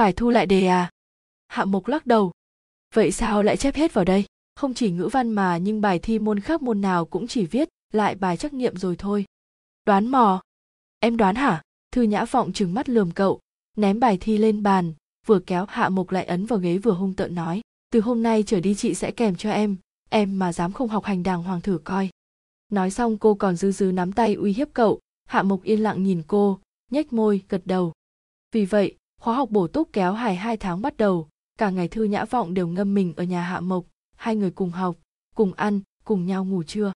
phải thu lại đề à? Hạ mục lắc đầu. Vậy sao lại chép hết vào đây? Không chỉ ngữ văn mà nhưng bài thi môn khác môn nào cũng chỉ viết lại bài trắc nghiệm rồi thôi. Đoán mò. Em đoán hả? Thư nhã vọng trừng mắt lườm cậu, ném bài thi lên bàn, vừa kéo hạ mục lại ấn vào ghế vừa hung tợn nói, từ hôm nay trở đi chị sẽ kèm cho em em mà dám không học hành đàng hoàng thử coi. Nói xong cô còn dư dư nắm tay uy hiếp cậu, hạ mục yên lặng nhìn cô, nhếch môi, gật đầu. Vì vậy khóa học bổ túc kéo hài hai tháng bắt đầu, cả ngày thư nhã vọng đều ngâm mình ở nhà hạ mộc, hai người cùng học, cùng ăn, cùng nhau ngủ trưa.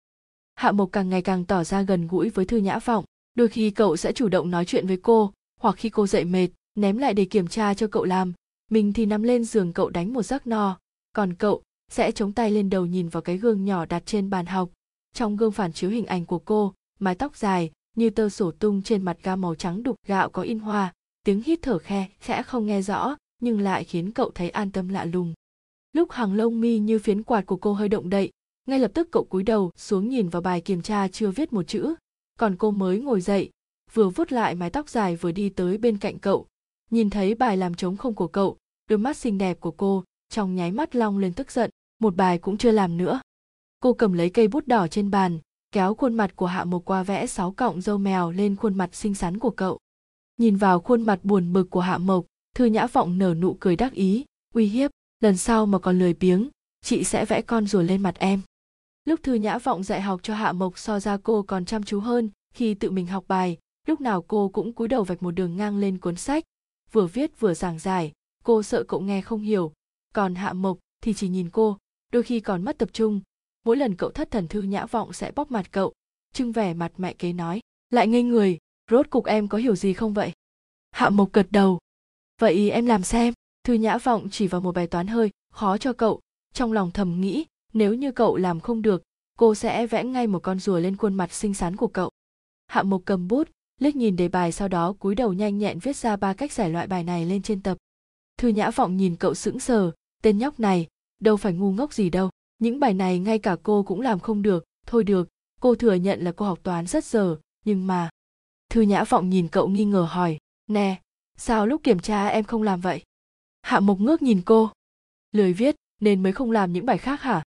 Hạ mộc càng ngày càng tỏ ra gần gũi với thư nhã vọng, đôi khi cậu sẽ chủ động nói chuyện với cô, hoặc khi cô dậy mệt, ném lại để kiểm tra cho cậu làm. Mình thì nằm lên giường cậu đánh một giấc no, còn cậu sẽ chống tay lên đầu nhìn vào cái gương nhỏ đặt trên bàn học. Trong gương phản chiếu hình ảnh của cô, mái tóc dài như tơ sổ tung trên mặt ga màu trắng đục gạo có in hoa tiếng hít thở khe khẽ không nghe rõ, nhưng lại khiến cậu thấy an tâm lạ lùng. Lúc hàng lông mi như phiến quạt của cô hơi động đậy, ngay lập tức cậu cúi đầu xuống nhìn vào bài kiểm tra chưa viết một chữ. Còn cô mới ngồi dậy, vừa vuốt lại mái tóc dài vừa đi tới bên cạnh cậu. Nhìn thấy bài làm trống không của cậu, đôi mắt xinh đẹp của cô trong nháy mắt long lên tức giận, một bài cũng chưa làm nữa. Cô cầm lấy cây bút đỏ trên bàn, kéo khuôn mặt của hạ mộc qua vẽ sáu cọng dâu mèo lên khuôn mặt xinh xắn của cậu nhìn vào khuôn mặt buồn bực của hạ mộc, thư nhã vọng nở nụ cười đắc ý. Uy hiếp, lần sau mà còn lười biếng, chị sẽ vẽ con rùa lên mặt em. Lúc thư nhã vọng dạy học cho hạ mộc so ra cô còn chăm chú hơn khi tự mình học bài, lúc nào cô cũng cúi đầu vạch một đường ngang lên cuốn sách. Vừa viết vừa giảng giải, cô sợ cậu nghe không hiểu. Còn hạ mộc thì chỉ nhìn cô, đôi khi còn mất tập trung. Mỗi lần cậu thất thần thư nhã vọng sẽ bóp mặt cậu. Trưng vẻ mặt mẹ kế nói, lại ngây người rốt cục em có hiểu gì không vậy? Hạ mộc gật đầu. Vậy em làm xem. Thư nhã vọng chỉ vào một bài toán hơi. Khó cho cậu. Trong lòng thầm nghĩ, nếu như cậu làm không được, cô sẽ vẽ ngay một con rùa lên khuôn mặt xinh xắn của cậu. Hạ mộc cầm bút, liếc nhìn đề bài sau đó cúi đầu nhanh nhẹn viết ra ba cách giải loại bài này lên trên tập. Thư nhã vọng nhìn cậu sững sờ. Tên nhóc này, đâu phải ngu ngốc gì đâu. Những bài này ngay cả cô cũng làm không được. Thôi được, cô thừa nhận là cô học toán rất dở. Nhưng mà thư nhã vọng nhìn cậu nghi ngờ hỏi, nè, sao lúc kiểm tra em không làm vậy? Hạ mộc ngước nhìn cô. Lười viết, nên mới không làm những bài khác hả?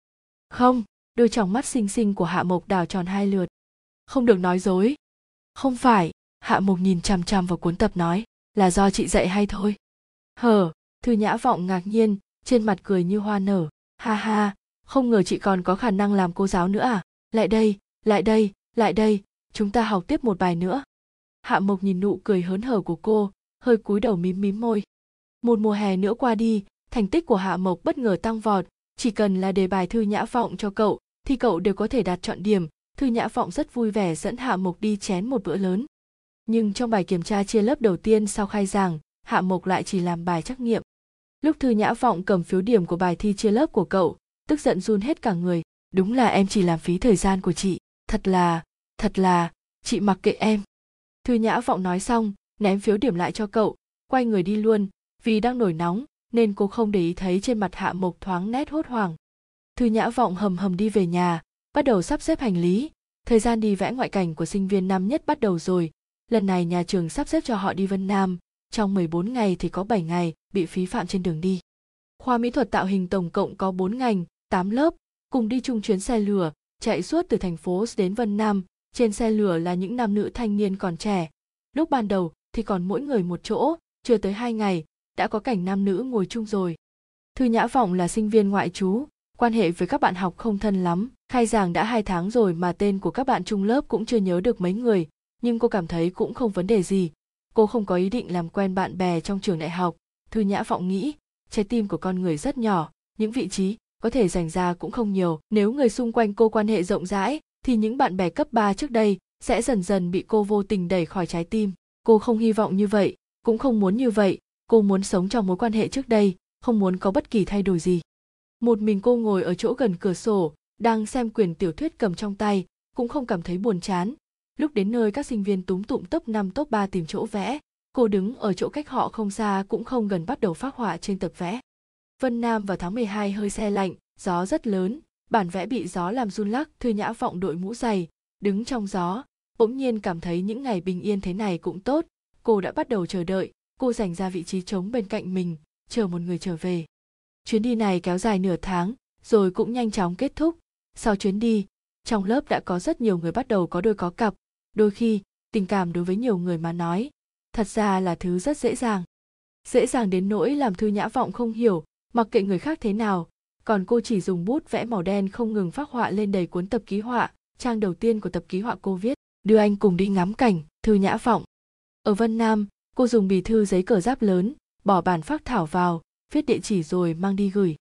Không. Đôi tròng mắt xinh xinh của hạ mộc đào tròn hai lượt. Không được nói dối. Không phải. Hạ mộc nhìn chằm chằm vào cuốn tập nói, là do chị dạy hay thôi? Hờ. Thư nhã vọng ngạc nhiên, trên mặt cười như hoa nở. Ha ha, không ngờ chị còn có khả năng làm cô giáo nữa à? Lại đây lại đây lại đây, chúng ta học tiếp một bài nữa hạ mộc nhìn nụ cười hớn hở của cô, hơi cúi đầu mím mím môi. Một mùa hè nữa qua đi, thành tích của hạ mộc bất ngờ tăng vọt. Chỉ cần là đề bài thư nhã vọng cho cậu, thì cậu đều có thể đạt chọn điểm. Thư nhã vọng rất vui vẻ dẫn hạ mộc đi chén một bữa lớn. Nhưng trong bài kiểm tra chia lớp đầu tiên sau khai giảng, hạ mộc lại chỉ làm bài trắc nghiệm. Lúc thư nhã vọng cầm phiếu điểm của bài thi chia lớp của cậu, tức giận run hết cả người. Đúng là em chỉ làm phí thời gian của chị. Thật là thật là, chị mặc kệ em thư nhã vọng nói xong ném phiếu điểm lại cho cậu quay người đi luôn vì đang nổi nóng nên cô không để ý thấy trên mặt hạ mộc thoáng nét hốt hoảng. Thư nhã vọng hầm hầm đi về nhà bắt đầu sắp xếp hành lý. Thời gian đi vẽ ngoại cảnh của sinh viên năm nhất bắt đầu rồi. Lần này nhà trường sắp xếp cho họ đi Vân Nam, trong 14 ngày thì có 7 ngày bị phí phạm trên đường đi. Khoa mỹ thuật tạo hình tổng cộng có 4 ngành, 8 lớp, cùng đi chung chuyến xe lửa, chạy suốt từ thành phố đến Vân Nam, trên xe lửa là những nam nữ thanh niên còn trẻ. Lúc ban đầu thì còn mỗi người một chỗ, chưa tới hai ngày, đã có cảnh nam nữ ngồi chung rồi. Thư Nhã Vọng là sinh viên ngoại trú, quan hệ với các bạn học không thân lắm. Khai giảng đã hai tháng rồi mà tên của các bạn chung lớp cũng chưa nhớ được mấy người, nhưng cô cảm thấy cũng không vấn đề gì. Cô không có ý định làm quen bạn bè trong trường đại học. Thư Nhã Vọng nghĩ, trái tim của con người rất nhỏ, những vị trí có thể dành ra cũng không nhiều. Nếu người xung quanh cô quan hệ rộng rãi, thì những bạn bè cấp 3 trước đây sẽ dần dần bị cô vô tình đẩy khỏi trái tim. Cô không hy vọng như vậy, cũng không muốn như vậy, cô muốn sống trong mối quan hệ trước đây, không muốn có bất kỳ thay đổi gì. Một mình cô ngồi ở chỗ gần cửa sổ, đang xem quyển tiểu thuyết cầm trong tay, cũng không cảm thấy buồn chán. Lúc đến nơi các sinh viên túm tụm top 5 top 3 tìm chỗ vẽ, cô đứng ở chỗ cách họ không xa cũng không gần bắt đầu phát họa trên tập vẽ. Vân Nam vào tháng 12 hơi xe lạnh, gió rất lớn, bản vẽ bị gió làm run lắc, Thư Nhã vọng đội mũ dày, đứng trong gió, bỗng nhiên cảm thấy những ngày bình yên thế này cũng tốt, cô đã bắt đầu chờ đợi, cô dành ra vị trí trống bên cạnh mình chờ một người trở về. Chuyến đi này kéo dài nửa tháng rồi cũng nhanh chóng kết thúc. Sau chuyến đi trong lớp đã có rất nhiều người bắt đầu có đôi có cặp. Đôi khi tình cảm đối với nhiều người mà nói thật ra là thứ rất dễ dàng. Dễ dàng đến nỗi làm thư nhã vọng không hiểu mặc kệ người khác thế nào còn cô chỉ dùng bút vẽ màu đen không ngừng phác họa lên đầy cuốn tập ký họa, trang đầu tiên của tập ký họa cô viết, đưa anh cùng đi ngắm cảnh, thư nhã vọng. Ở vân nam, cô dùng bì thư giấy cờ giáp lớn, bỏ bản phác thảo vào, viết địa chỉ rồi mang đi gửi.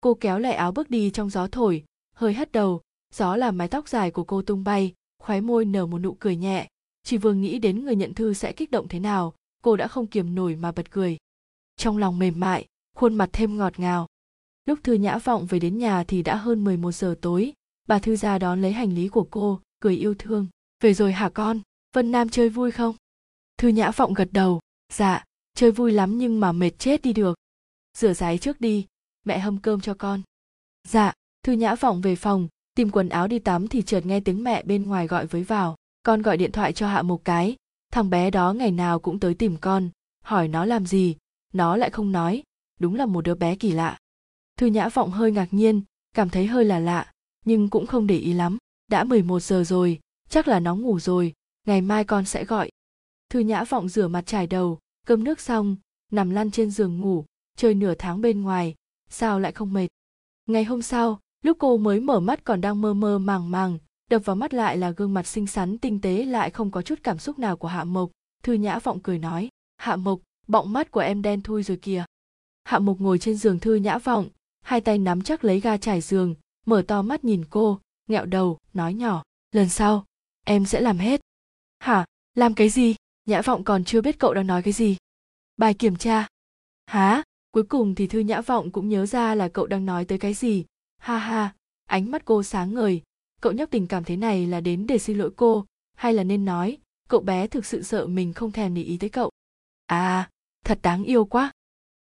Cô kéo lại áo bước đi trong gió thổi, hơi hất đầu, gió làm mái tóc dài của cô tung bay, khóe môi nở một nụ cười nhẹ. Chỉ vừa nghĩ đến người nhận thư sẽ kích động thế nào, cô đã không kiềm nổi mà bật cười. Trong lòng mềm mại, khuôn mặt thêm ngọt ngào lúc thư nhã vọng về đến nhà thì đã hơn 11 giờ tối. Bà thư ra đón lấy hành lý của cô, cười yêu thương. Về rồi hả con? Vân nam chơi vui không? Thư nhã vọng gật đầu. Dạ chơi vui lắm nhưng mà mệt chết đi được. Rửa ráy trước đi. Mẹ hâm cơm cho con. Dạ thư nhã vọng về phòng, tìm quần áo đi tắm thì chợt nghe tiếng mẹ bên ngoài gọi với vào. Con gọi điện thoại cho hạ một cái. Thằng bé đó ngày nào cũng tới tìm con. Hỏi nó làm gì? Nó lại không nói. Đúng là một đứa bé kỳ lạ thư nhã vọng hơi ngạc nhiên, cảm thấy hơi là lạ, nhưng cũng không để ý lắm. Đã 11 giờ rồi, chắc là nó ngủ rồi, ngày mai con sẽ gọi. Thư nhã vọng rửa mặt trải đầu, cơm nước xong, nằm lăn trên giường ngủ, chơi nửa tháng bên ngoài, sao lại không mệt? Ngày hôm sau, lúc cô mới mở mắt còn đang mơ mơ màng màng, đập vào mắt lại là gương mặt xinh xắn, tinh tế lại không có chút cảm xúc nào của hạ mộc. Thư nhã vọng cười nói, hạ mộc, bọng mắt của em đen thui rồi kìa. Hạ mộc ngồi trên giường thư nhã vọng hai tay nắm chắc lấy ga trải giường, mở to mắt nhìn cô, nghẹo đầu, nói nhỏ, lần sau, em sẽ làm hết. Hả? Làm cái gì? Nhã vọng còn chưa biết cậu đang nói cái gì. Bài kiểm tra. Há cuối cùng thì thư nhã vọng cũng nhớ ra là cậu đang nói tới cái gì. Ha ha, ánh mắt cô sáng ngời. Cậu nhóc tình cảm thế này là đến để xin lỗi cô, hay là nên nói, cậu bé thực sự sợ mình không thèm để ý tới cậu? À thật đáng yêu quá.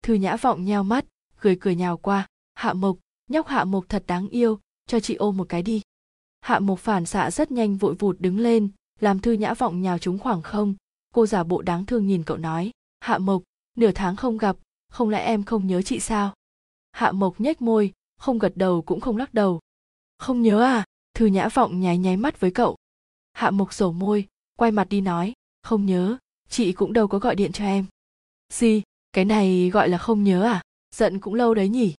Thư nhã vọng nheo mắt, cười cười nhào qua hạ mộc, nhóc hạ mộc thật đáng yêu, cho chị ôm một cái đi. Hạ mộc phản xạ rất nhanh vội vụt đứng lên, làm thư nhã vọng nhào chúng khoảng không. Cô giả bộ đáng thương nhìn cậu nói, hạ mộc, nửa tháng không gặp, không lẽ em không nhớ chị sao? Hạ mộc nhếch môi, không gật đầu cũng không lắc đầu. Không nhớ à? Thư nhã vọng nháy nháy mắt với cậu. Hạ mộc sổ môi, quay mặt đi nói, không nhớ, chị cũng đâu có gọi điện cho em. Gì? Cái này gọi là không nhớ à? Giận cũng lâu đấy nhỉ?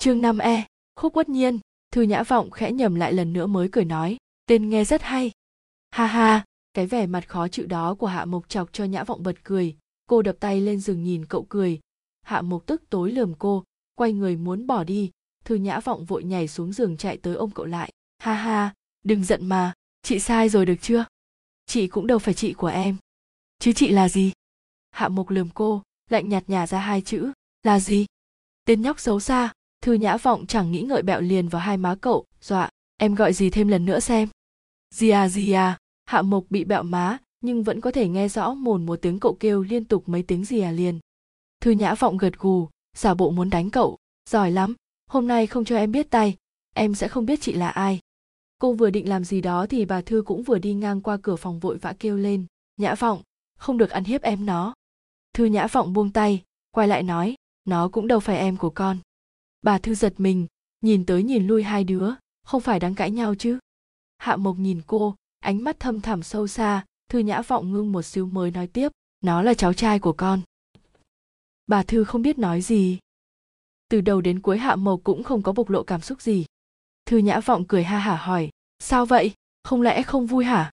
Chương 5E, khúc quất nhiên, Thư Nhã Vọng khẽ nhầm lại lần nữa mới cười nói, tên nghe rất hay. Ha ha, cái vẻ mặt khó chịu đó của Hạ Mộc chọc cho Nhã Vọng bật cười, cô đập tay lên giường nhìn cậu cười. Hạ Mộc tức tối lườm cô, quay người muốn bỏ đi, Thư Nhã Vọng vội nhảy xuống giường chạy tới ôm cậu lại. Ha ha, đừng giận mà, chị sai rồi được chưa? Chị cũng đâu phải chị của em. Chứ chị là gì? Hạ Mộc lườm cô, lạnh nhạt nhả ra hai chữ, là gì? Tên nhóc xấu xa, thư nhã vọng chẳng nghĩ ngợi bẹo liền vào hai má cậu, dọa, em gọi gì thêm lần nữa xem? Gì à gì à hạ mộc bị bẹo má, nhưng vẫn có thể nghe rõ mồn một tiếng cậu kêu liên tục mấy tiếng gì à liền. Thư nhã vọng gật gù, giả bộ muốn đánh cậu, giỏi lắm, hôm nay không cho em biết tay, em sẽ không biết chị là ai. Cô vừa định làm gì đó thì bà thư cũng vừa đi ngang qua cửa phòng vội vã kêu lên, nhã vọng, không được ăn hiếp em nó. Thư nhã vọng buông tay, quay lại nói, nó cũng đâu phải em của con bà thư giật mình, nhìn tới nhìn lui hai đứa, không phải đang cãi nhau chứ? Hạ mộc nhìn cô, ánh mắt thâm thẳm sâu xa, thư nhã vọng ngưng một xíu mới nói tiếp, nó là cháu trai của con. Bà thư không biết nói gì. Từ đầu đến cuối hạ mộc cũng không có bộc lộ cảm xúc gì. Thư nhã vọng cười ha hả hỏi, sao vậy? Không lẽ không vui hả?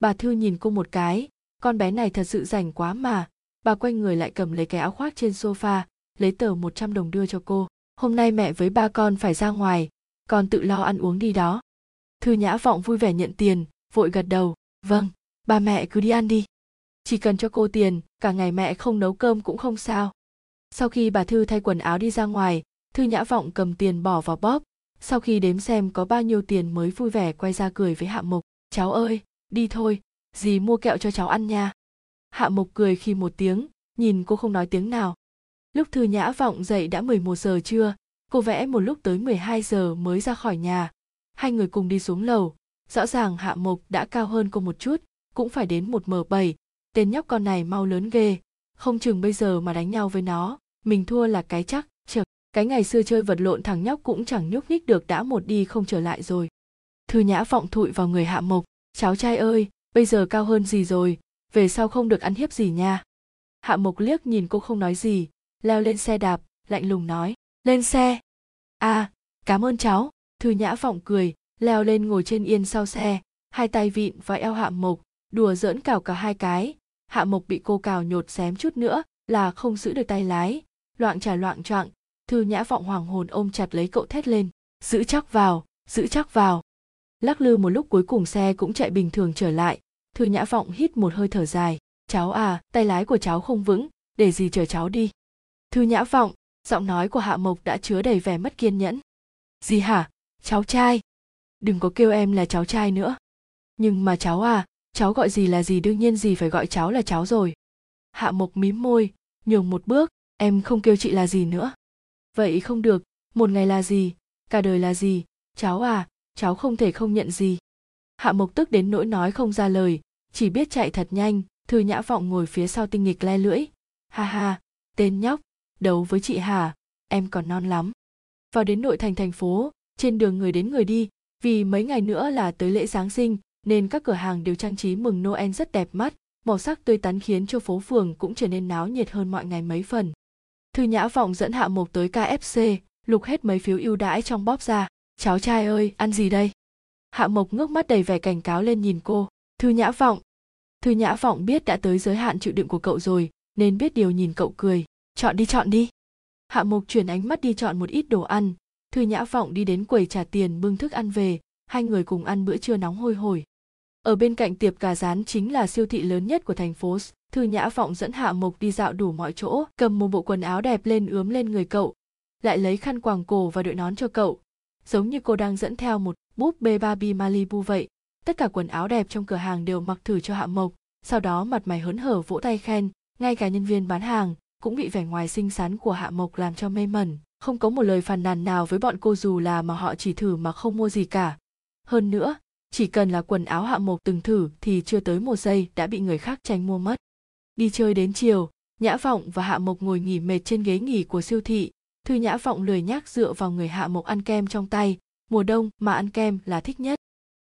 Bà thư nhìn cô một cái, con bé này thật sự rảnh quá mà. Bà quay người lại cầm lấy cái áo khoác trên sofa, lấy tờ 100 đồng đưa cho cô hôm nay mẹ với ba con phải ra ngoài, con tự lo ăn uống đi đó. Thư nhã vọng vui vẻ nhận tiền, vội gật đầu. Vâng ba mẹ cứ đi ăn đi. Chỉ cần cho cô tiền, cả ngày mẹ không nấu cơm cũng không sao. Sau khi bà thư thay quần áo đi ra ngoài, thư nhã vọng cầm tiền bỏ vào bóp. Sau khi đếm xem có bao nhiêu tiền mới vui vẻ quay ra cười với hạ mục cháu ơi, đi thôi, dì mua kẹo cho cháu ăn nha. Hạ mục cười khi một tiếng, nhìn cô không nói tiếng nào lúc thư nhã vọng dậy đã 11 giờ trưa cô vẽ một lúc tới 12 giờ mới ra khỏi nhà. Hai người cùng đi xuống lầu. Rõ ràng hạ mục đã cao hơn cô một chút cũng phải đến một m bảy. Tên nhóc con này mau lớn ghê. Không chừng bây giờ mà đánh nhau với nó mình thua là cái chắc chật, cái ngày xưa chơi vật lộn thằng nhóc cũng chẳng nhúc nhích được đã một đi không trở lại rồi. Thư nhã vọng thụi vào người hạ mộc. Cháu trai ơi bây giờ cao hơn gì rồi? Về sau không được ăn hiếp gì nha. Hạ mộc liếc nhìn cô không nói gì leo lên xe đạp, lạnh lùng nói, lên xe. À cảm ơn cháu. Thư nhã vọng cười, leo lên ngồi trên yên sau xe, hai tay vịn và eo hạ mộc, đùa giỡn cào cả hai cái. Hạ mộc bị cô cào nhột xém chút nữa là không giữ được tay lái. Loạn trả loạn choạng, thư nhã vọng hoàng hồn ôm chặt lấy cậu thét lên, giữ chắc vào, giữ chắc vào. Lắc lư một lúc cuối cùng xe cũng chạy bình thường trở lại. Thư nhã vọng hít một hơi thở dài, cháu à tay lái của cháu không vững, để gì chờ cháu đi thư nhã vọng, giọng nói của hạ mộc đã chứa đầy vẻ mất kiên nhẫn. Gì hả cháu trai. Đừng có kêu em là cháu trai nữa. Nhưng mà cháu à cháu gọi gì là gì đương nhiên gì phải gọi cháu là cháu rồi. Hạ mộc mím môi, nhường một bước, em không kêu chị là gì nữa. Vậy không được, một ngày là gì cả đời là gì cháu à cháu không thể không nhận gì hạ mộc tức đến nỗi nói không ra lời, chỉ biết chạy thật nhanh, thư nhã vọng ngồi phía sau tinh nghịch le lưỡi. Ha ha, tên nhóc đấu với chị hà, em còn non lắm. Vào đến nội thành thành phố, trên đường người đến người đi, vì mấy ngày nữa là tới lễ giáng sinh, nên các cửa hàng đều trang trí mừng noel rất đẹp mắt, màu sắc tươi tắn khiến cho phố phường cũng trở nên náo nhiệt hơn mọi ngày mấy phần. Thư nhã vọng dẫn hạ mộc tới kfc lục hết mấy phiếu ưu đãi trong bóp ra. Cháu trai ơi, ăn gì đây? Hạ mộc ngước mắt đầy vẻ cảnh cáo lên nhìn cô. Thư nhã vọng. Thư nhã vọng biết đã tới giới hạn chịu đựng của cậu rồi, nên biết điều nhìn cậu cười chọn đi chọn đi. Hạ mục chuyển ánh mắt đi chọn một ít đồ ăn. Thư nhã vọng đi đến quầy trả tiền bưng thức ăn về. Hai người cùng ăn bữa trưa nóng hôi hổi. Ở bên cạnh tiệp cà rán chính là siêu thị lớn nhất của thành phố thư nhã vọng dẫn hạ mục đi dạo đủ mọi chỗ cầm một bộ quần áo đẹp lên ướm lên người cậu lại lấy khăn quàng cổ và đội nón cho cậu. Giống như cô đang dẫn theo một búp bê Barbie Malibu vậy. Tất cả quần áo đẹp trong cửa hàng đều mặc thử cho Hạ Mộc, sau đó mặt mày hớn hở vỗ tay khen, ngay cả nhân viên bán hàng cũng bị vẻ ngoài xinh xắn của Hạ Mộc làm cho mê mẩn, không có một lời phàn nàn nào với bọn cô dù là mà họ chỉ thử mà không mua gì cả. Hơn nữa, chỉ cần là quần áo Hạ Mộc từng thử thì chưa tới một giây đã bị người khác tranh mua mất. Đi chơi đến chiều, Nhã Vọng và Hạ Mộc ngồi nghỉ mệt trên ghế nghỉ của siêu thị, Thư Nhã Vọng lười nhác dựa vào người Hạ Mộc ăn kem trong tay, mùa đông mà ăn kem là thích nhất.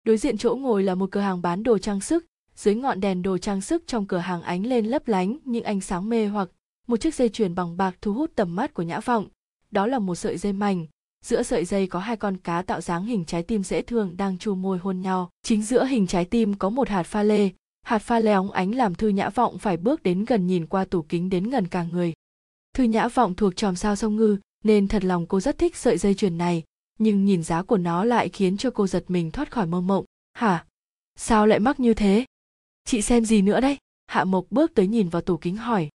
Đối diện chỗ ngồi là một cửa hàng bán đồ trang sức, dưới ngọn đèn đồ trang sức trong cửa hàng ánh lên lấp lánh những ánh sáng mê hoặc một chiếc dây chuyền bằng bạc thu hút tầm mắt của Nhã Vọng. Đó là một sợi dây mảnh, giữa sợi dây có hai con cá tạo dáng hình trái tim dễ thương đang chu môi hôn nhau. Chính giữa hình trái tim có một hạt pha lê, hạt pha lê óng ánh làm Thư Nhã Vọng phải bước đến gần nhìn qua tủ kính đến gần cả người. Thư Nhã Vọng thuộc tròm sao sông ngư, nên thật lòng cô rất thích sợi dây chuyền này, nhưng nhìn giá của nó lại khiến cho cô giật mình thoát khỏi mơ mộng. Hả? Sao lại mắc như thế? Chị xem gì nữa đây? Hạ Mộc bước tới nhìn vào tủ kính hỏi.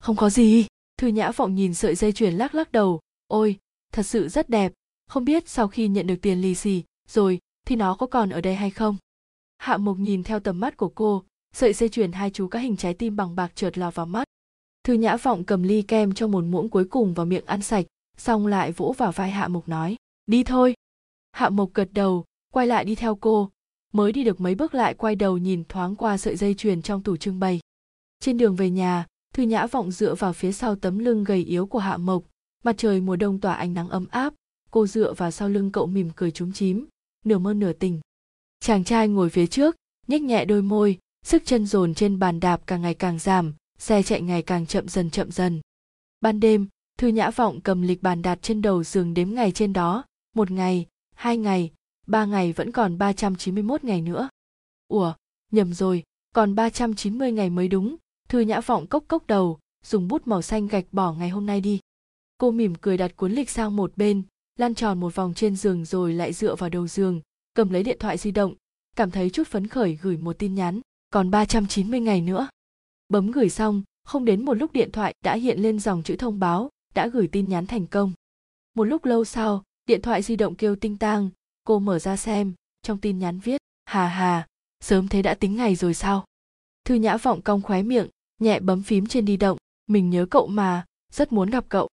Không có gì. Thư Nhã Vọng nhìn sợi dây chuyền lắc lắc đầu. Ôi, thật sự rất đẹp. Không biết sau khi nhận được tiền lì xì, rồi, thì nó có còn ở đây hay không? Hạ Mộc nhìn theo tầm mắt của cô, sợi dây chuyền hai chú cá hình trái tim bằng bạc trượt lọt vào mắt. Thư Nhã Vọng cầm ly kem cho một muỗng cuối cùng vào miệng ăn sạch, xong lại vỗ vào vai Hạ Mộc nói đi thôi hạ mộc gật đầu quay lại đi theo cô mới đi được mấy bước lại quay đầu nhìn thoáng qua sợi dây chuyền trong tủ trưng bày trên đường về nhà thư nhã vọng dựa vào phía sau tấm lưng gầy yếu của hạ mộc mặt trời mùa đông tỏa ánh nắng ấm áp cô dựa vào sau lưng cậu mỉm cười trúng chím nửa mơ nửa tình. Chàng trai ngồi phía trước nhếch nhẹ đôi môi sức chân dồn trên bàn đạp càng ngày càng giảm xe chạy ngày càng chậm dần chậm dần. Ban đêm thư nhã vọng cầm lịch bàn đặt trên đầu giường đếm ngày trên đó một ngày, hai ngày, ba ngày vẫn còn 391 ngày nữa. Ủa, nhầm rồi, còn 390 ngày mới đúng, Thư Nhã Vọng cốc cốc đầu, dùng bút màu xanh gạch bỏ ngày hôm nay đi. Cô mỉm cười đặt cuốn lịch sang một bên, lăn tròn một vòng trên giường rồi lại dựa vào đầu giường, cầm lấy điện thoại di động, cảm thấy chút phấn khởi gửi một tin nhắn, còn 390 ngày nữa. Bấm gửi xong, không đến một lúc điện thoại đã hiện lên dòng chữ thông báo, đã gửi tin nhắn thành công. Một lúc lâu sau, điện thoại di động kêu tinh tang cô mở ra xem trong tin nhắn viết hà hà sớm thế đã tính ngày rồi sao thư nhã vọng cong khóe miệng nhẹ bấm phím trên di động. Mình nhớ cậu mà, rất muốn gặp cậu.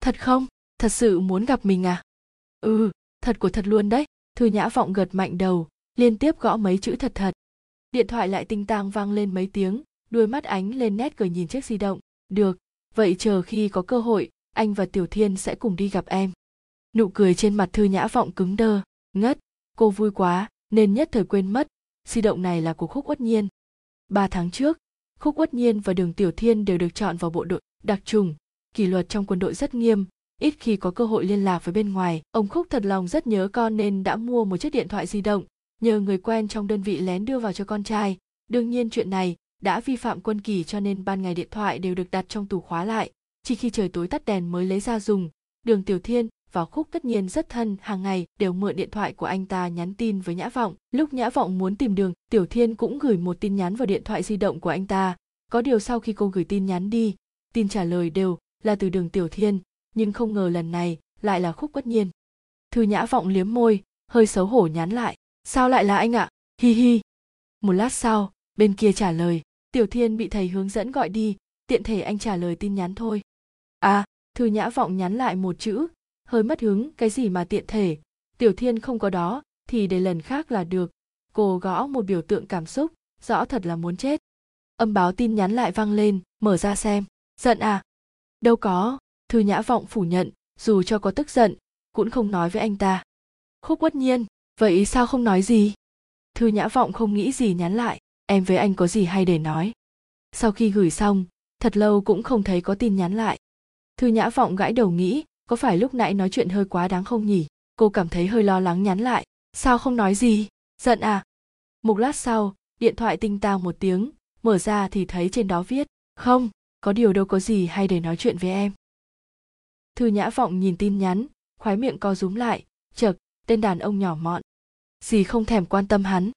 Thật không? Thật sự muốn gặp mình à? Ừ thật của thật luôn đấy. Thư nhã vọng gật mạnh đầu, liên tiếp gõ mấy chữ thật thật. Điện thoại lại tinh tang vang lên mấy tiếng đuôi mắt ánh lên nét cười nhìn chiếc di động. Được, vậy chờ khi có cơ hội, anh và tiểu thiên sẽ cùng đi gặp em. Nụ cười trên mặt thư nhã vọng cứng đơ, ngất. Cô vui quá, nên nhất thời quên mất. Di động này là của khúc uất nhiên. Ba tháng trước khúc uất nhiên và đường tiểu thiên đều được chọn vào bộ đội đặc trùng. Kỷ luật trong quân đội rất nghiêm, ít khi có cơ hội liên lạc với bên ngoài. Ông khúc thật lòng rất nhớ con nên đã mua một chiếc điện thoại di động, nhờ người quen trong đơn vị lén đưa vào cho con trai. Đương nhiên chuyện này đã vi phạm quân kỳ cho nên ban ngày điện thoại đều được đặt trong tủ khóa lại. Chỉ khi trời tối tắt đèn mới lấy ra dùng, đường tiểu thiên và khúc tất nhiên rất thân, hàng ngày đều mượn điện thoại của anh ta nhắn tin với nhã vọng. Lúc nhã vọng muốn tìm đường, tiểu thiên cũng gửi một tin nhắn vào điện thoại di động của anh ta. Có điều sau khi cô gửi tin nhắn đi, tin trả lời đều là từ đường tiểu thiên, nhưng không ngờ lần này lại là khúc tất nhiên. Thư nhã vọng liếm môi, hơi xấu hổ nhắn lại, sao lại là anh ạ? Hi hi. Một lát sau, bên kia trả lời, tiểu thiên bị thầy hướng dẫn gọi đi, tiện thể anh trả lời tin nhắn thôi. À thư nhã vọng nhắn lại một chữ hơi mất hứng, cái gì mà tiện thể. Tiểu thiên không có đó, thì để lần khác là được. Cô gõ một biểu tượng cảm xúc, rõ thật là muốn chết. Âm báo tin nhắn lại vang lên, mở ra xem. Giận à? Đâu có. Thư nhã vọng phủ nhận, dù cho có tức giận, cũng không nói với anh ta. Khúc bất nhiên, vậy sao không nói gì? Thư nhã vọng không nghĩ gì nhắn lại. Em với anh có gì hay để nói? Sau khi gửi xong, thật lâu cũng không thấy có tin nhắn lại. Thư nhã vọng gãi đầu nghĩ có phải lúc nãy nói chuyện hơi quá đáng không nhỉ? Cô cảm thấy hơi lo lắng nhắn lại. Sao không nói gì? Giận à? Một lát sau, điện thoại tinh tao một tiếng, mở ra thì thấy trên đó viết, không, có điều đâu có gì hay để nói chuyện với em. Thư nhã vọng nhìn tin nhắn khoái miệng co rúm lại, chợt, tên đàn ông nhỏ mọn. Gì không thèm quan tâm hắn.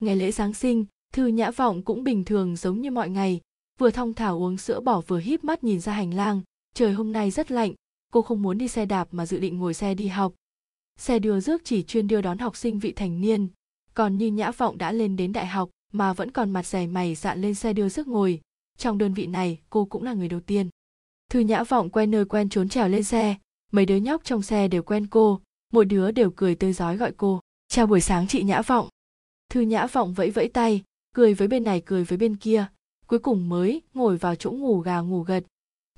Ngày lễ giáng sinh, thư nhã vọng cũng bình thường giống như mọi ngày, vừa thong thả uống sữa bỏ vừa híp mắt nhìn ra hành lang, trời hôm nay rất lạnh cô không muốn đi xe đạp mà dự định ngồi xe đi học. Xe đưa rước chỉ chuyên đưa đón học sinh vị thành niên. Còn như nhã vọng đã lên đến đại học, mà vẫn còn mặt dày mày dạn lên xe đưa rước ngồi. Trong đơn vị này, cô cũng là người đầu tiên. Thư nhã vọng quen nơi quen trốn trèo lên xe. Mấy đứa nhóc trong xe đều quen cô. Mỗi đứa đều cười tươi giói gọi cô. Chào buổi sáng chị nhã vọng. Thư nhã vọng vẫy vẫy tay, cười với bên này, cười với bên kia. Cuối cùng mới ngồi vào chỗ ngủ gà ngủ gật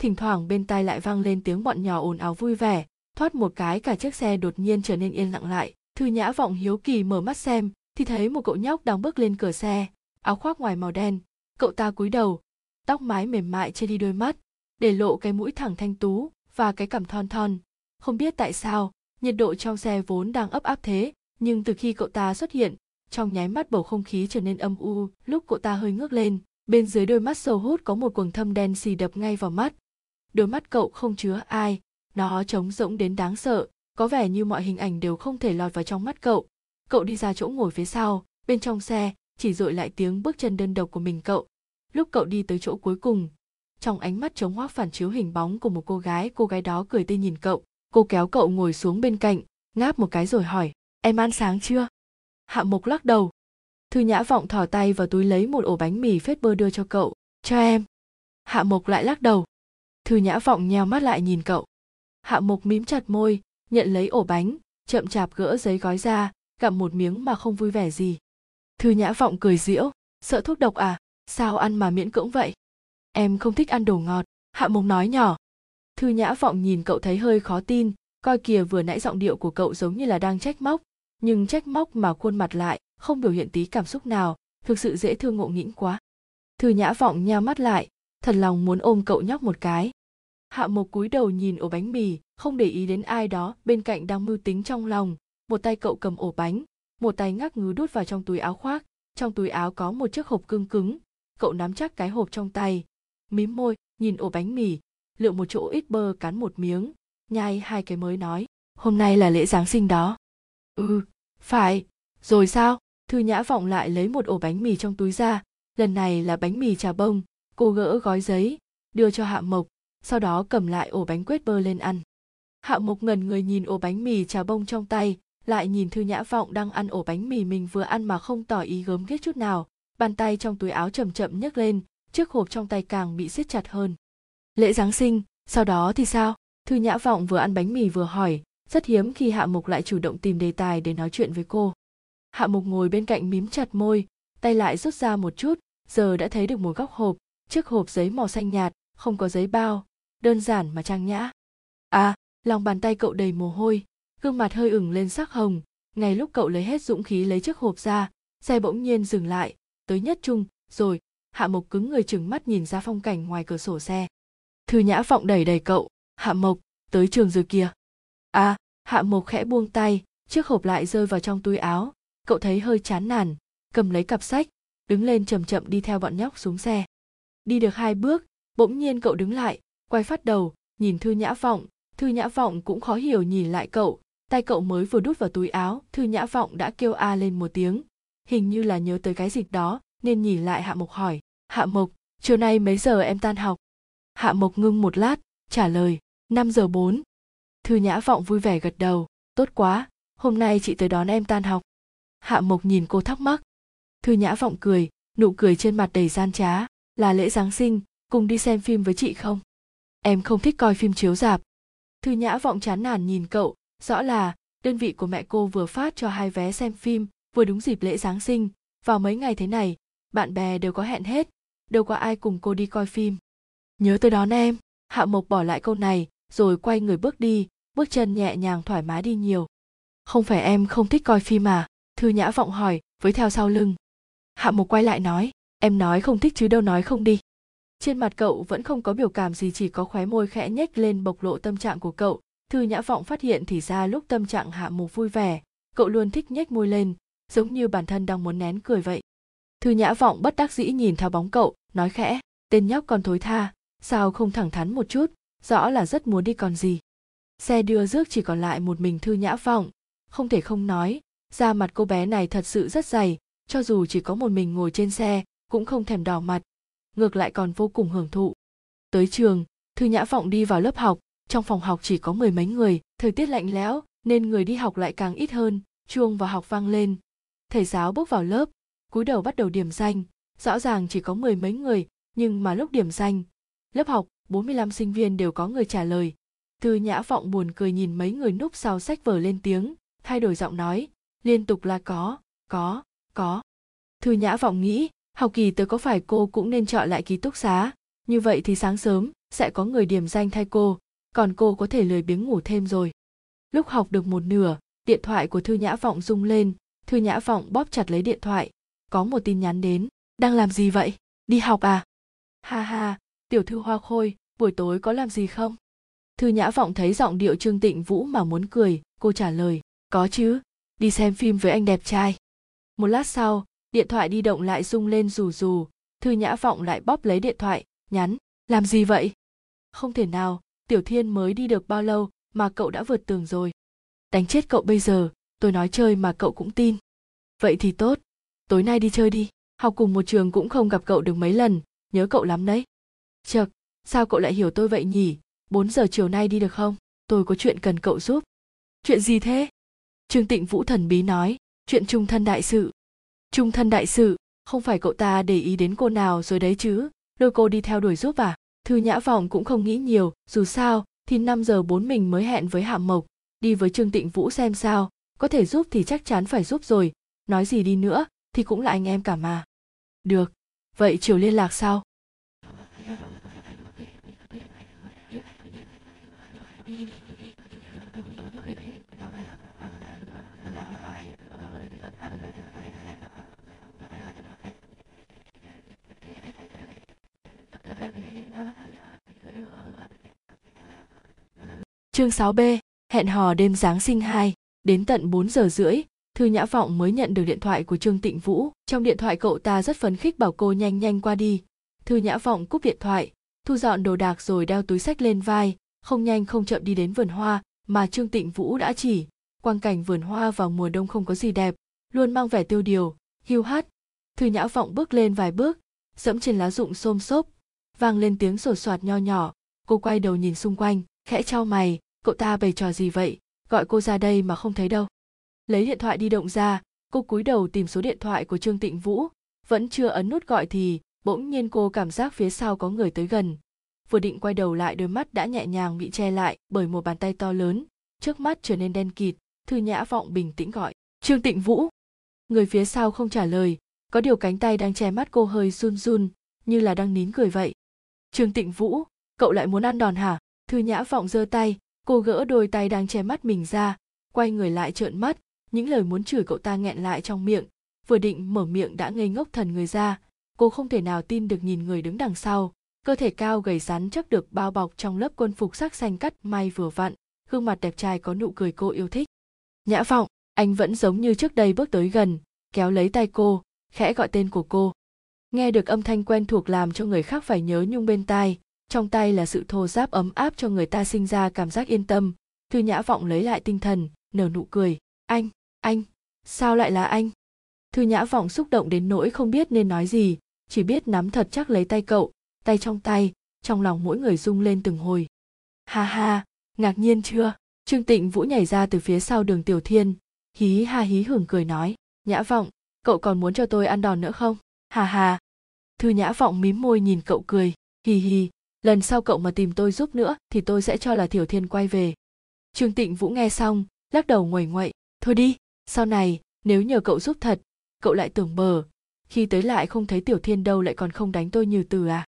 thỉnh thoảng bên tai lại vang lên tiếng bọn nhỏ ồn ào vui vẻ, thoát một cái cả chiếc xe đột nhiên trở nên yên lặng lại. Thư nhã vọng hiếu kỳ mở mắt xem, thì thấy một cậu nhóc đang bước lên cửa xe, áo khoác ngoài màu đen. Cậu ta cúi đầu, tóc mái mềm mại che đi đôi mắt, để lộ cái mũi thẳng thanh tú và cái cằm thon thon. Không biết tại sao, nhiệt độ trong xe vốn đang ấp áp thế, nhưng từ khi cậu ta xuất hiện, trong nháy mắt bầu không khí trở nên âm u, lúc cậu ta hơi ngước lên, bên dưới đôi mắt sâu hút có một quầng thâm đen xì đập ngay vào mắt đôi mắt cậu không chứa ai. Nó trống rỗng đến đáng sợ. Có vẻ như mọi hình ảnh đều không thể lọt vào trong mắt cậu. Cậu đi ra chỗ ngồi phía sau, bên trong xe, chỉ dội lại tiếng bước chân đơn độc của mình cậu. Lúc cậu đi tới chỗ cuối cùng, trong ánh mắt trống hoác phản chiếu hình bóng của một cô gái cô gái đó cười tươi nhìn cậu. Cô kéo cậu ngồi xuống bên cạnh, ngáp một cái rồi hỏi, em ăn sáng chưa? Hạ mộc lắc đầu. Thư nhã vọng thỏ tay vào túi lấy một ổ bánh mì phết bơ đưa cho cậu. Cho em. Hạ mộc lại lắc đầu thư nhã vọng nheo mắt lại nhìn cậu. Hạ mộc mím chặt môi, nhận lấy ổ bánh, chậm chạp gỡ giấy gói ra, gặm một miếng mà không vui vẻ gì. Thư nhã vọng cười diễu sợ thuốc độc à? Sao ăn mà miễn cưỡng vậy? Em không thích ăn đồ ngọt. Hạ mộc nói nhỏ. Thư nhã vọng nhìn cậu thấy hơi khó tin, coi kìa vừa nãy giọng điệu của cậu giống như là đang trách móc, nhưng trách móc mà khuôn mặt lại, không biểu hiện tí cảm xúc nào, thực sự dễ thương ngộ nghĩnh quá. Thư nhã vọng nheo mắt lại, thật lòng muốn ôm cậu nhóc một cái hạ mộc cúi đầu nhìn ổ bánh mì, không để ý đến ai đó bên cạnh đang mưu tính trong lòng. Một tay cậu cầm ổ bánh, một tay ngắc ngứ đút vào trong túi áo khoác. Trong túi áo có một chiếc hộp cương cứng. Cậu nắm chắc cái hộp trong tay. Mím môi, nhìn ổ bánh mì. Lựa một chỗ ít bơ cắn một miếng. Nhai hai cái mới nói, hôm nay là lễ giáng sinh đó. Ừ phải. Rồi sao? Thư nhã vọng lại lấy một ổ bánh mì trong túi ra. Lần này là bánh mì trà bông. Cô gỡ gói giấy, đưa cho hạ mộc sau đó cầm lại ổ bánh quết bơ lên ăn. Hạ mục ngần người nhìn ổ bánh mì trà bông trong tay, lại nhìn thư nhã vọng đang ăn ổ bánh mì mình vừa ăn mà không tỏ ý gớm ghét chút nào, bàn tay trong túi áo chậm chậm nhấc lên, chiếc hộp trong tay càng bị siết chặt hơn. Lễ giáng sinh, sau đó thì sao? Thư nhã vọng vừa ăn bánh mì vừa hỏi, rất hiếm khi hạ mục lại chủ động tìm đề tài để nói chuyện với cô. Hạ mục ngồi bên cạnh mím chặt môi, tay lại rút ra một chút, giờ đã thấy được một góc hộp, chiếc hộp giấy màu xanh nhạt, không có giấy bao đơn giản mà trang nhã. À lòng bàn tay cậu đầy mồ hôi, gương mặt hơi ửng lên sắc hồng. Ngay lúc cậu lấy hết dũng khí lấy chiếc hộp ra, xe bỗng nhiên dừng lại. Tới nhất trung, rồi, hạ mộc cứng người chừng mắt nhìn ra phong cảnh ngoài cửa sổ xe. Thư nhã vọng đẩy đẩy cậu, hạ mộc, tới trường rồi kìa. À hạ mộc khẽ buông tay, chiếc hộp lại rơi vào trong túi áo. Cậu thấy hơi chán nản, cầm lấy cặp sách, đứng lên chậm chậm đi theo bọn nhóc xuống xe. Đi được hai bước, bỗng nhiên cậu đứng lại quay phát đầu nhìn thư nhã vọng thư nhã vọng cũng khó hiểu nhìn lại cậu tay cậu mới vừa đút vào túi áo thư nhã vọng đã kêu a lên một tiếng hình như là nhớ tới cái dịch đó nên nhìn lại hạ mộc hỏi hạ mộc chiều nay mấy giờ em tan học hạ mộc ngưng một lát trả lời năm giờ bốn. Thư Nhã Vọng vui vẻ gật đầu, tốt quá, hôm nay chị tới đón em tan học. Hạ Mộc nhìn cô thắc mắc. Thư Nhã Vọng cười, nụ cười trên mặt đầy gian trá, là lễ Giáng sinh, cùng đi xem phim với chị không? Em không thích coi phim chiếu rạp. Thư Nhã Vọng chán nản nhìn cậu, rõ là đơn vị của mẹ cô vừa phát cho hai vé xem phim, vừa đúng dịp lễ Giáng sinh, vào mấy ngày thế này, bạn bè đều có hẹn hết, đâu có ai cùng cô đi coi phim. Nhớ tới đón em, Hạ Mộc bỏ lại câu này, rồi quay người bước đi bước chân nhẹ nhàng thoải mái đi nhiều. Không phải em không thích coi phim à? Thư nhã vọng hỏi với theo sau lưng. Hạ Mộc quay lại nói em nói không thích chứ đâu nói không đi trên mặt cậu vẫn không có biểu cảm gì, chỉ có khóe môi khẽ nhếch lên bộc lộ tâm trạng của cậu. Thư nhã vọng phát hiện thì ra lúc tâm trạng hạ mục vui vẻ, cậu luôn thích nhếch môi lên, giống như bản thân đang muốn nén cười vậy. Thư nhã vọng bất đắc dĩ nhìn theo bóng cậu, nói khẽ, tên nhóc còn thối tha, sao không thẳng thắn một chút, rõ là rất muốn đi còn gì. Xe đưa rước chỉ còn lại một mình thư nhã vọng. Không thể không nói, da mặt cô bé này thật sự rất dày, cho dù chỉ có một mình ngồi trên xe, cũng không thèm đỏ mặt ngược lại còn vô cùng hưởng thụ tới trường thư nhã vọng đi vào lớp học trong phòng học chỉ có mười mấy người thời tiết lạnh lẽo nên người đi học lại càng ít hơn chuông vào học vang lên thầy giáo bước vào lớp cúi đầu bắt đầu điểm danh rõ ràng chỉ có mười mấy người nhưng mà lúc điểm danh lớp học 45 sinh viên đều có người trả lời. Thư Nhã Vọng buồn cười nhìn mấy người núp sau sách vở lên tiếng, thay đổi giọng nói, liên tục là có, có, có. Thư Nhã Vọng nghĩ, học kỳ tới có phải cô cũng nên chọn lại ký túc xá, như vậy thì sáng sớm sẽ có người điểm danh thay cô, còn cô có thể lười biếng ngủ thêm rồi. Lúc học được một nửa, điện thoại của Thư Nhã Vọng rung lên, Thư Nhã Vọng bóp chặt lấy điện thoại, có một tin nhắn đến, đang làm gì vậy? Đi học à? Ha ha, tiểu thư hoa khôi buổi tối có làm gì không thư nhã vọng thấy giọng điệu trương tịnh vũ mà muốn cười cô trả lời có chứ đi xem phim với anh đẹp trai một lát sau điện thoại đi động lại rung lên rù rù. Thư nhã vọng lại bóp lấy điện thoại, nhắn, làm gì vậy? Không thể nào, tiểu thiên mới đi được bao lâu mà cậu đã vượt tường rồi. Đánh chết cậu bây giờ, tôi nói chơi mà cậu cũng tin. Vậy thì tốt, tối nay đi chơi đi, học cùng một trường cũng không gặp cậu được mấy lần, nhớ cậu lắm đấy. Chật sao cậu lại hiểu tôi vậy nhỉ? 4 giờ chiều nay đi được không? Tôi có chuyện cần cậu giúp. Chuyện gì thế? Trương tịnh vũ thần bí nói, chuyện trung thân đại sự trung thân đại sự. Không phải cậu ta để ý đến cô nào rồi đấy chứ? Lôi cô đi theo đuổi giúp à? Thư nhã vọng cũng không nghĩ nhiều, dù sao thì 5 giờ 4 mình mới hẹn với hạ mộc. Đi với trương tịnh vũ xem sao. Có thể giúp thì chắc chắn phải giúp rồi. Nói gì đi nữa thì cũng là anh em cả mà. Được. Vậy chiều liên lạc sau. Chương 6B, hẹn hò đêm Giáng sinh 2, đến tận 4 giờ rưỡi, Thư Nhã Vọng mới nhận được điện thoại của Trương Tịnh Vũ. Trong điện thoại cậu ta rất phấn khích bảo cô nhanh nhanh qua đi. Thư Nhã Vọng cúp điện thoại, thu dọn đồ đạc rồi đeo túi sách lên vai, không nhanh không chậm đi đến vườn hoa mà Trương Tịnh Vũ đã chỉ. Quang cảnh vườn hoa vào mùa đông không có gì đẹp, luôn mang vẻ tiêu điều, hiu hắt. Thư Nhã Vọng bước lên vài bước, dẫm trên lá rụng xôm xốp, vang lên tiếng sột soạt nho nhỏ. Cô quay đầu nhìn xung quanh, khẽ trao mày, cậu ta bày trò gì vậy? Gọi cô ra đây mà không thấy đâu. Lấy điện thoại di động ra cô cúi đầu tìm số điện thoại của trương tịnh vũ. Vẫn chưa ấn nút gọi thì bỗng nhiên cô cảm giác phía sau có người tới gần. Vừa định quay đầu lại đôi mắt đã nhẹ nhàng bị che lại bởi một bàn tay to lớn trước mắt trở nên đen kịt thư nhã vọng bình tĩnh gọi trương tịnh vũ. Người phía sau không trả lời có điều cánh tay đang che mắt cô hơi run run như là đang nín cười vậy trương tịnh vũ, cậu lại muốn ăn đòn hả? Thư nhã vọng giơ tay, cô gỡ đôi tay đang che mắt mình ra, quay người lại trợn mắt, những lời muốn chửi cậu ta nghẹn lại trong miệng, vừa định mở miệng đã ngây ngốc thần người ra, cô không thể nào tin được nhìn người đứng đằng sau, cơ thể cao gầy rắn chắc được bao bọc trong lớp quân phục sắc xanh cắt may vừa vặn, gương mặt đẹp trai có nụ cười cô yêu thích. Nhã vọng, anh vẫn giống như trước đây bước tới gần, kéo lấy tay cô, khẽ gọi tên của cô nghe được âm thanh quen thuộc làm cho người khác phải nhớ nhung bên tai, trong tay là sự thô giáp ấm áp cho người ta sinh ra cảm giác yên tâm. Thư nhã vọng lấy lại tinh thần, nở nụ cười. Anh anh, sao lại là anh? Thư nhã vọng xúc động đến nỗi không biết nên nói gì, chỉ biết nắm thật chắc lấy tay cậu, tay trong tay, trong lòng mỗi người rung lên từng hồi. Ha ha, ngạc nhiên chưa? Trương tịnh vũ nhảy ra từ phía sau đường tiểu thiên, hí ha hí hưởng cười nói. Nhã vọng, cậu còn muốn cho tôi ăn đòn nữa không? Hà hà thư nhã vọng mím môi nhìn cậu cười, hì hì, lần sau cậu mà tìm tôi giúp nữa thì tôi sẽ cho là tiểu thiên quay về. Trương tịnh vũ nghe xong, lắc đầu nguẩy ngoậy thôi đi, sau này, nếu nhờ cậu giúp thật, cậu lại tưởng bờ. Khi tới lại không thấy tiểu thiên đâu lại còn không đánh tôi như từ à?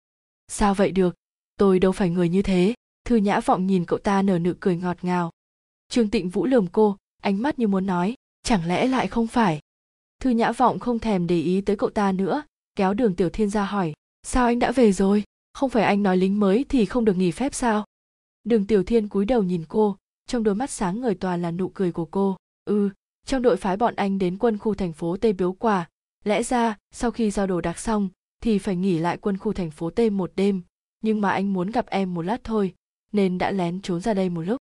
Sao vậy được? Tôi đâu phải người như thế. Thư nhã vọng nhìn cậu ta nở nụ cười ngọt ngào. Trương tịnh vũ lườm cô, ánh mắt như muốn nói, chẳng lẽ lại không phải? Thư nhã vọng không thèm để ý tới cậu ta nữa kéo đường tiểu thiên ra hỏi, sao anh đã về rồi? Không phải anh nói lính mới thì không được nghỉ phép sao? Đường tiểu thiên cúi đầu nhìn cô, trong đôi mắt sáng ngời toàn là nụ cười của cô. Ừ trong đội phái bọn anh đến quân khu thành phố tây biếu quà, lẽ ra sau khi giao đồ đạc xong thì phải nghỉ lại quân khu thành phố tây một đêm, nhưng mà anh muốn gặp em một lát thôi, nên đã lén trốn ra đây một lúc.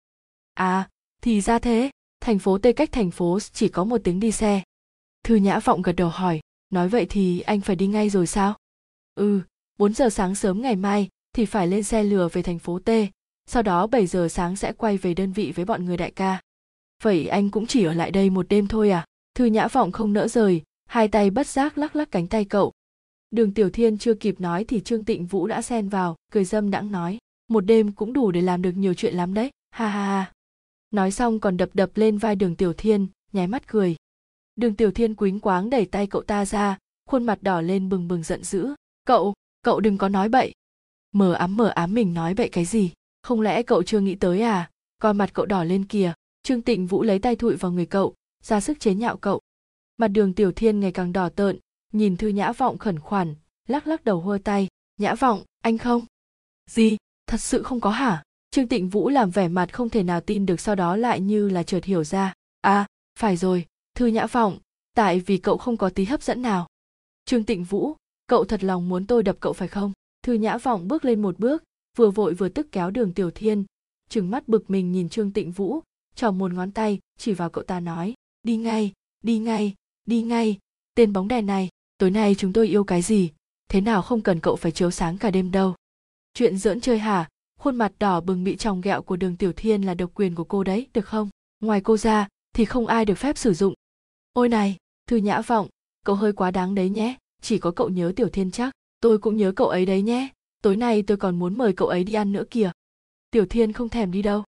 À thì ra thế, thành phố tây cách thành phố chỉ có một tiếng đi xe. Thư nhã vọng gật đầu hỏi nói vậy thì anh phải đi ngay rồi sao ừ 4 giờ sáng sớm ngày mai thì phải lên xe lừa về thành phố T, sau đó 7 giờ sáng sẽ quay về đơn vị với bọn người đại ca. Vậy anh cũng chỉ ở lại đây một đêm thôi à? Thư Nhã Vọng không nỡ rời, hai tay bất giác lắc lắc cánh tay cậu. Đường Tiểu Thiên chưa kịp nói thì Trương Tịnh Vũ đã xen vào, cười dâm đãng nói, một đêm cũng đủ để làm được nhiều chuyện lắm đấy, ha ha ha. Nói xong còn đập đập lên vai Đường Tiểu Thiên, nháy mắt cười. Đường Tiểu Thiên quýnh quáng đẩy tay cậu ta ra, khuôn mặt đỏ lên bừng bừng giận dữ. Cậu, cậu đừng có nói bậy. Mờ ám mờ ám mình nói bậy cái gì? Không lẽ cậu chưa nghĩ tới à? Con mặt cậu đỏ lên kìa. Trương tịnh vũ lấy tay thụi vào người cậu ra sức chế nhạo cậu. Mặt đường tiểu thiên ngày càng đỏ tợn nhìn thư nhã vọng khẩn khoản lắc lắc đầu hôi tay. Nhã vọng anh không? Gì? Thật sự không có hả? Trương tịnh vũ làm vẻ mặt không thể nào tin được sau đó lại như là chợt hiểu ra. À phải rồi thư nhã vọng, tại vì cậu không có tí hấp dẫn nào. Trương tịnh vũ, cậu thật lòng muốn tôi đập cậu phải không? Thư nhã vọng bước lên một bước, vừa vội vừa tức kéo đường tiểu thiên, trừng mắt bực mình nhìn trương tịnh vũ trò một ngón tay chỉ vào cậu ta nói, đi ngay đi ngay đi ngay, tên bóng đèn này, tối nay chúng tôi yêu cái gì? Thế nào không cần cậu phải chiếu sáng cả đêm đâu? Chuyện giỡn chơi hả? Khuôn mặt đỏ bừng bị tròng ghẹo của đường tiểu thiên là độc quyền của cô đấy, được không? Ngoài cô ra thì không ai được phép sử dụng ôi này, thư nhã vọng, cậu hơi quá đáng đấy nhé, chỉ có cậu nhớ tiểu thiên chắc, tôi cũng nhớ cậu ấy đấy nhé, tối nay tôi còn muốn mời cậu ấy đi ăn nữa kìa. Tiểu thiên không thèm đi đâu.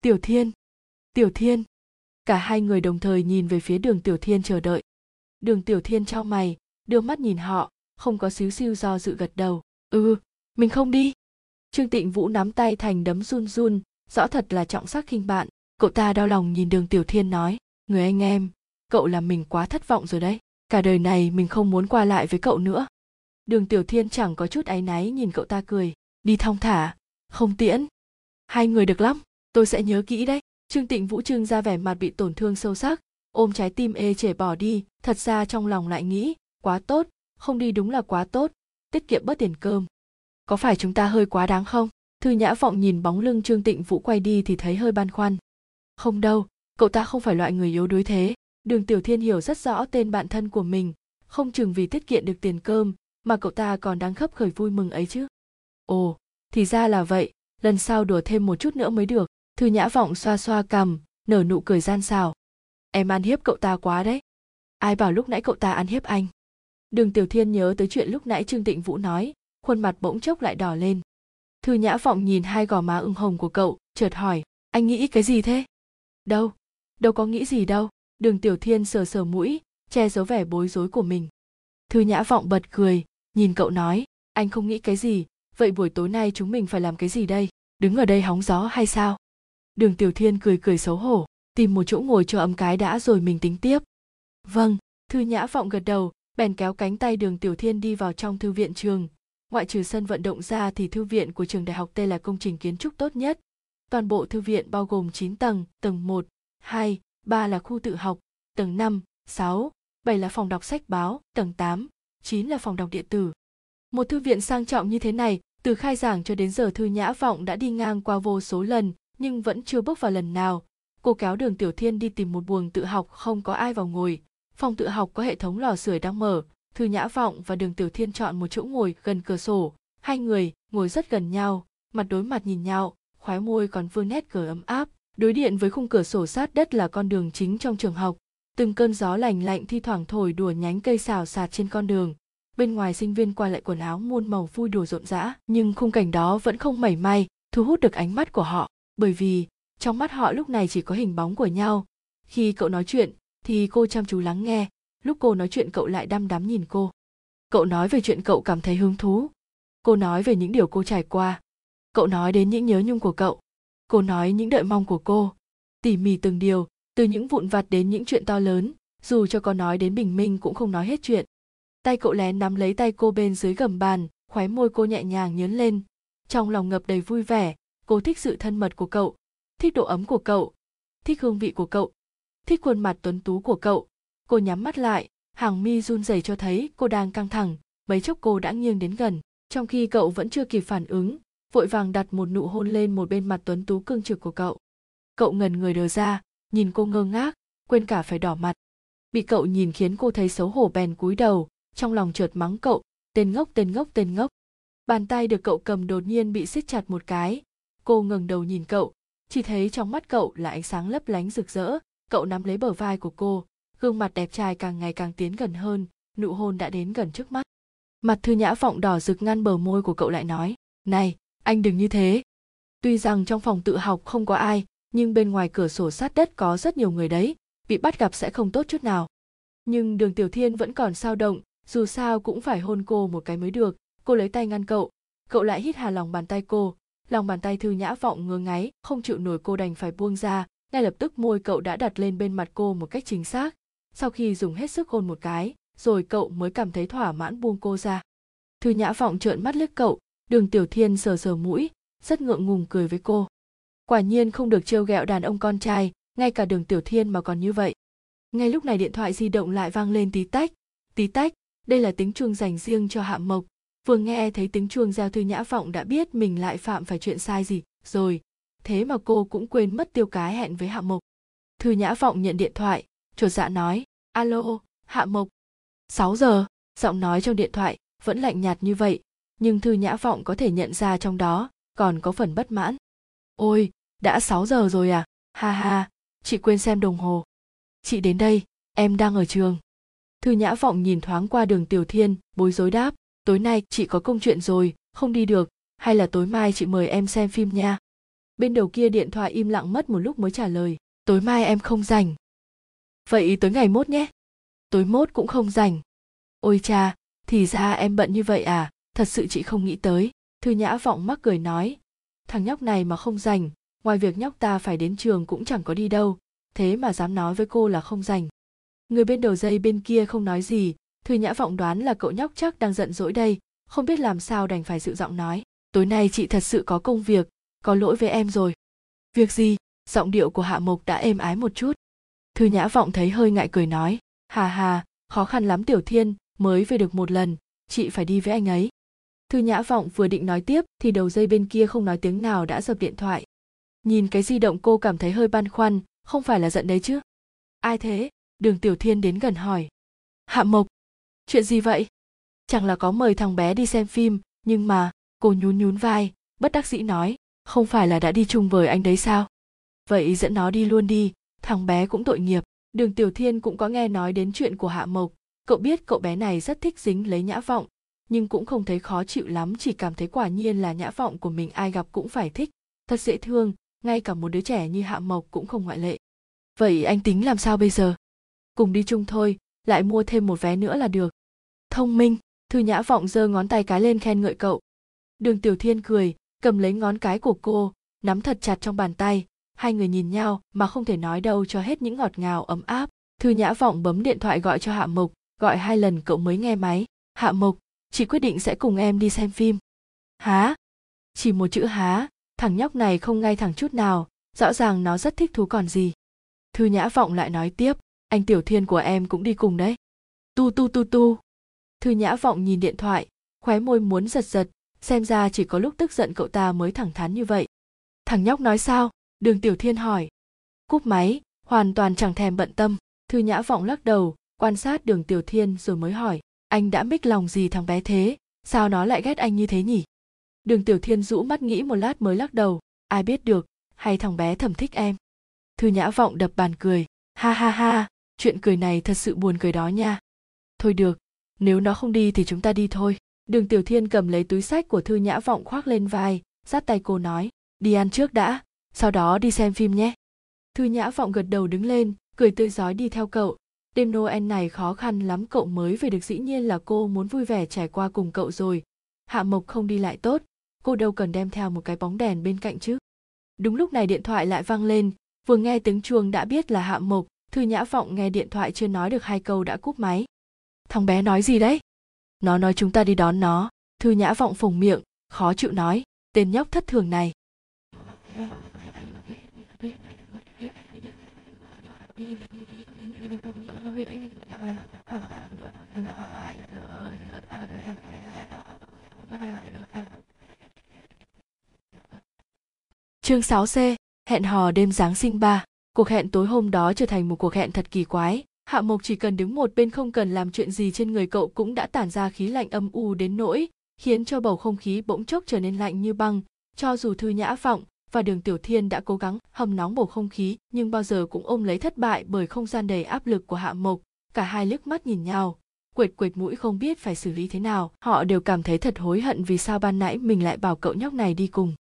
Tiểu thiên tiểu thiên. Cả hai người đồng thời nhìn về phía đường tiểu thiên chờ đợi. Đường tiểu thiên trao mày, đưa mắt nhìn họ, không có xíu xiu do dự gật đầu. Ừ mình không đi. Trương tịnh vũ nắm tay thành đấm run run, rõ thật là trọng sắc khinh bạn. Cậu ta đau lòng nhìn đường tiểu thiên nói, người anh em cậu làm mình quá thất vọng rồi đấy. Cả đời này mình không muốn qua lại với cậu nữa. Đường tiểu thiên chẳng có chút áy náy nhìn cậu ta cười. Đi thong thả. Không tiễn. Hai người được lắm. Tôi sẽ nhớ kỹ đấy. Trương tịnh vũ trưng ra vẻ mặt bị tổn thương sâu sắc. Ôm trái tim ê chề bỏ đi. Thật ra trong lòng lại nghĩ, quá tốt. Không đi đúng là quá tốt. Tiết kiệm bớt tiền cơm. Có phải chúng ta hơi quá đáng không? Thư nhã vọng nhìn bóng lưng trương tịnh vũ quay đi thì thấy hơi băn khoăn. Không đâu. Cậu ta không phải loại người yếu đuối thế đường tiểu thiên hiểu rất rõ tên bạn thân của mình, không chừng vì tiết kiệm được tiền cơm mà cậu ta còn đang khấp khởi vui mừng ấy chứ. Ồ, thì ra là vậy, lần sau đùa thêm một chút nữa mới được, thư nhã vọng xoa xoa cằm, nở nụ cười gian xảo. Em ăn hiếp cậu ta quá đấy. Ai bảo lúc nãy cậu ta ăn hiếp anh? Đường tiểu thiên nhớ tới chuyện lúc nãy trương tịnh vũ nói, khuôn mặt bỗng chốc lại đỏ lên. Thư nhã vọng nhìn hai gò má ửng hồng của cậu, chợt hỏi, anh nghĩ cái gì thế? Đâu đâu có nghĩ gì đâu đường tiểu thiên sờ sờ mũi che giấu vẻ bối rối của mình. Thư nhã vọng bật cười nhìn cậu nói anh không nghĩ cái gì vậy buổi tối nay chúng mình phải làm cái gì đây? Đứng ở đây hóng gió hay sao? Đường tiểu thiên cười cười xấu hổ tìm một chỗ ngồi cho ấm cái đã rồi mình tính tiếp. Vâng. Thư nhã vọng gật đầu bèn kéo cánh tay đường tiểu thiên đi vào trong thư viện trường. Ngoại trừ sân vận động ra thì thư viện của trường đại học T là công trình kiến trúc tốt nhất. Toàn bộ thư viện bao gồm 9 tầng, tầng 1, 2, 3 là khu tự học, tầng 5, 6, 7 là phòng đọc sách báo, tầng 8, 9 là phòng đọc điện tử. Một thư viện sang trọng như thế này, từ khai giảng cho đến giờ Thư Nhã Vọng đã đi ngang qua vô số lần, nhưng vẫn chưa bước vào lần nào. Cô kéo đường Tiểu Thiên đi tìm một buồng tự học không có ai vào ngồi. Phòng tự học có hệ thống lò sưởi đang mở, Thư Nhã Vọng và Đường Tiểu Thiên chọn một chỗ ngồi gần cửa sổ. Hai người ngồi rất gần nhau, mặt đối mặt nhìn nhau, khóe môi còn vương nét cười ấm áp. Đối điện với khung cửa sổ sát đất là con đường chính trong trường học. Từng cơn gió lành lạnh thi thoảng thổi đùa nhánh cây xào xạc trên con đường. Bên ngoài sinh viên qua lại quần áo muôn màu vui đùa rộn rã, nhưng khung cảnh đó vẫn không mảy may thu hút được ánh mắt của họ, bởi vì trong mắt họ lúc này chỉ có hình bóng của nhau. Khi cậu nói chuyện thì cô chăm chú lắng nghe, lúc cô nói chuyện cậu lại đăm đắm nhìn cô cậu nói về chuyện cậu cảm thấy hứng thú cô nói về những điều cô trải qua cậu nói đến những nhớ nhung của cậu cô nói những đợi mong của cô. Tỉ mỉ từng điều, từ những vụn vặt đến những chuyện to lớn, dù cho có nói đến bình minh cũng không nói hết chuyện. Tay cậu lén nắm lấy tay cô bên dưới gầm bàn, khóe môi cô nhẹ nhàng nhớn lên. Trong lòng ngập đầy vui vẻ, cô thích sự thân mật của cậu, thích độ ấm của cậu, thích hương vị của cậu, thích khuôn mặt tuấn tú của cậu. Cô nhắm mắt lại, hàng mi run rẩy cho thấy cô đang căng thẳng, mấy chốc cô đã nghiêng đến gần, trong khi cậu vẫn chưa kịp phản ứng vội vàng đặt một nụ hôn lên một bên mặt tuấn tú cương trực của cậu. Cậu ngần người đờ ra, nhìn cô ngơ ngác, quên cả phải đỏ mặt. Bị cậu nhìn khiến cô thấy xấu hổ bèn cúi đầu, trong lòng chợt mắng cậu, tên ngốc tên ngốc tên ngốc. Bàn tay được cậu cầm đột nhiên bị siết chặt một cái. Cô ngẩng đầu nhìn cậu, chỉ thấy trong mắt cậu là ánh sáng lấp lánh rực rỡ. Cậu nắm lấy bờ vai của cô, gương mặt đẹp trai càng ngày càng tiến gần hơn, nụ hôn đã đến gần trước mắt. Mặt thư nhã vọng đỏ rực ngăn bờ môi của cậu lại nói, này anh đừng như thế. Tuy rằng trong phòng tự học không có ai, nhưng bên ngoài cửa sổ sát đất có rất nhiều người đấy, bị bắt gặp sẽ không tốt chút nào. Nhưng đường tiểu thiên vẫn còn sao động, dù sao cũng phải hôn cô một cái mới được. Cô lấy tay ngăn cậu. Cậu lại hít hà lòng bàn tay cô. Lòng bàn tay thư nhã vọng ngứa ngáy, không chịu nổi cô đành phải buông ra. Ngay lập tức môi cậu đã đặt lên bên mặt cô một cách chính xác. Sau khi dùng hết sức hôn một cái, rồi cậu mới cảm thấy thỏa mãn buông cô ra. Thư nhã vọng trợn mắt liếc cậu đường tiểu thiên sờ sờ mũi, rất ngượng ngùng cười với cô. Quả nhiên không được trêu ghẹo đàn ông con trai, ngay cả đường tiểu thiên mà còn như vậy. Ngay lúc này điện thoại di động lại vang lên tí tách tí tách, đây là tiếng chuông dành riêng cho hạ mộc. Vừa nghe thấy tiếng chuông giao thư nhã vọng đã biết mình lại phạm phải chuyện sai gì, rồi. Thế mà cô cũng quên mất tiêu cái hẹn với hạ mộc. Thư nhã vọng nhận điện thoại, chột dạ nói, alo, hạ mộc. 6 giờ, giọng nói trong điện thoại vẫn lạnh nhạt như vậy nhưng thư nhã vọng có thể nhận ra trong đó còn có phần bất mãn. Ôi, đã 6 giờ rồi à? Ha ha, chị quên xem đồng hồ. Chị đến đây, em đang ở trường. Thư nhã vọng nhìn thoáng qua đường tiểu thiên, bối rối đáp, tối nay chị có công chuyện rồi, không đi được, hay là tối mai chị mời em xem phim nha? Bên đầu kia điện thoại im lặng mất một lúc mới trả lời, tối mai em không rảnh. Vậy tối ngày mốt nhé. Tối mốt cũng không rảnh. Ôi cha, thì ra em bận như vậy à? Thật sự chị không nghĩ tới. Thư nhã vọng mắc cười nói, thằng nhóc này mà không rảnh, ngoài việc nhóc ta phải đến trường cũng chẳng có đi đâu, thế mà dám nói với cô là không rảnh. Người bên đầu dây bên kia không nói gì, thư nhã vọng đoán là cậu nhóc chắc đang giận dỗi đây, không biết làm sao đành phải dịu giọng nói, tối nay chị thật sự có công việc, có lỗi với em rồi. Việc gì? Giọng điệu của hạ mộc đã êm ái một chút. Thư nhã vọng thấy hơi ngại cười nói, hà hà, khó khăn lắm tiểu thiên, mới về được một lần, chị phải đi với anh ấy thư nhã vọng vừa định nói tiếp thì đầu dây bên kia không nói tiếng nào đã dập điện thoại. Nhìn cái di động cô cảm thấy hơi băn khoăn, không phải là giận đấy chứ? Ai thế? Đường tiểu thiên đến gần hỏi. Hạ mộc, chuyện gì vậy? Chẳng là có mời thằng bé đi xem phim, nhưng mà, cô nhún nhún vai, bất đắc dĩ nói, không phải là đã đi chung với anh đấy sao? Vậy dẫn nó đi luôn đi, thằng bé cũng tội nghiệp. Đường tiểu thiên cũng có nghe nói đến chuyện của hạ mộc. Cậu biết cậu bé này rất thích dính lấy nhã vọng nhưng cũng không thấy khó chịu lắm, chỉ cảm thấy quả nhiên là nhã vọng của mình ai gặp cũng phải thích. Thật dễ thương, ngay cả một đứa trẻ như hạ mộc cũng không ngoại lệ. Vậy anh tính làm sao bây giờ? Cùng đi chung thôi, lại mua thêm một vé nữa là được. Thông minh, thư nhã vọng giơ ngón tay cái lên khen ngợi cậu. Đường tiểu thiên cười, cầm lấy ngón cái của cô, nắm thật chặt trong bàn tay. Hai người nhìn nhau mà không thể nói đâu cho hết những ngọt ngào, ấm áp. Thư nhã vọng bấm điện thoại gọi cho hạ mộc, gọi hai lần cậu mới nghe máy. Hạ mộc chị quyết định sẽ cùng em đi xem phim. Há? Chỉ một chữ há, thằng nhóc này không ngay thẳng chút nào, rõ ràng nó rất thích thú còn gì. Thư nhã vọng lại nói tiếp, anh tiểu thiên của em cũng đi cùng đấy. Tu tu tu tu. Thư nhã vọng nhìn điện thoại, khóe môi muốn giật giật, xem ra chỉ có lúc tức giận cậu ta mới thẳng thắn như vậy. Thằng nhóc nói sao? Đường tiểu thiên hỏi. Cúp máy, hoàn toàn chẳng thèm bận tâm. Thư nhã vọng lắc đầu, quan sát đường tiểu thiên rồi mới hỏi anh đã mích lòng gì thằng bé thế? Sao nó lại ghét anh như thế nhỉ? Đường tiểu thiên rũ mắt nghĩ một lát mới lắc đầu. Ai biết được, hay thằng bé thầm thích em. Thư nhã vọng đập bàn cười. Ha ha ha, chuyện cười này thật sự buồn cười đó nha. Thôi được, nếu nó không đi thì chúng ta đi thôi. Đường tiểu thiên cầm lấy túi sách của thư nhã vọng khoác lên vai sát tay cô nói. Đi ăn trước đã, sau đó đi xem phim nhé. Thư nhã vọng gật đầu đứng lên, cười tươi rói đi theo cậu đêm noel này khó khăn lắm, cậu mới về được dĩ nhiên là cô muốn vui vẻ trải qua cùng cậu rồi. Hạ mộc không đi lại tốt, cô đâu cần đem theo một cái bóng đèn bên cạnh chứ. Đúng lúc này điện thoại lại vang lên, vừa nghe tiếng chuông đã biết là hạ mộc, thư nhã vọng nghe điện thoại chưa nói được hai câu đã cúp máy. Thằng bé nói gì đấy? Nó nói chúng ta đi đón nó. Thư nhã vọng phồng miệng, khó chịu nói, tên nhóc thất thường này. Chương 6C, hẹn hò đêm Giáng sinh ba. Cuộc hẹn tối hôm đó trở thành một cuộc hẹn thật kỳ quái. Hạ Mộc chỉ cần đứng một bên không cần làm chuyện gì trên người cậu cũng đã tản ra khí lạnh âm u đến nỗi, khiến cho bầu không khí bỗng chốc trở nên lạnh như băng. Cho dù Thư Nhã Vọng và Đường Tiểu Thiên đã cố gắng hầm nóng bầu không khí nhưng bao giờ cũng ôm lấy thất bại bởi không gian đầy áp lực của Hạ Mộc. Cả hai liếc mắt nhìn nhau, quệt quệt mũi không biết phải xử lý thế nào. Họ đều cảm thấy thật hối hận vì sao ban nãy mình lại bảo cậu nhóc này đi cùng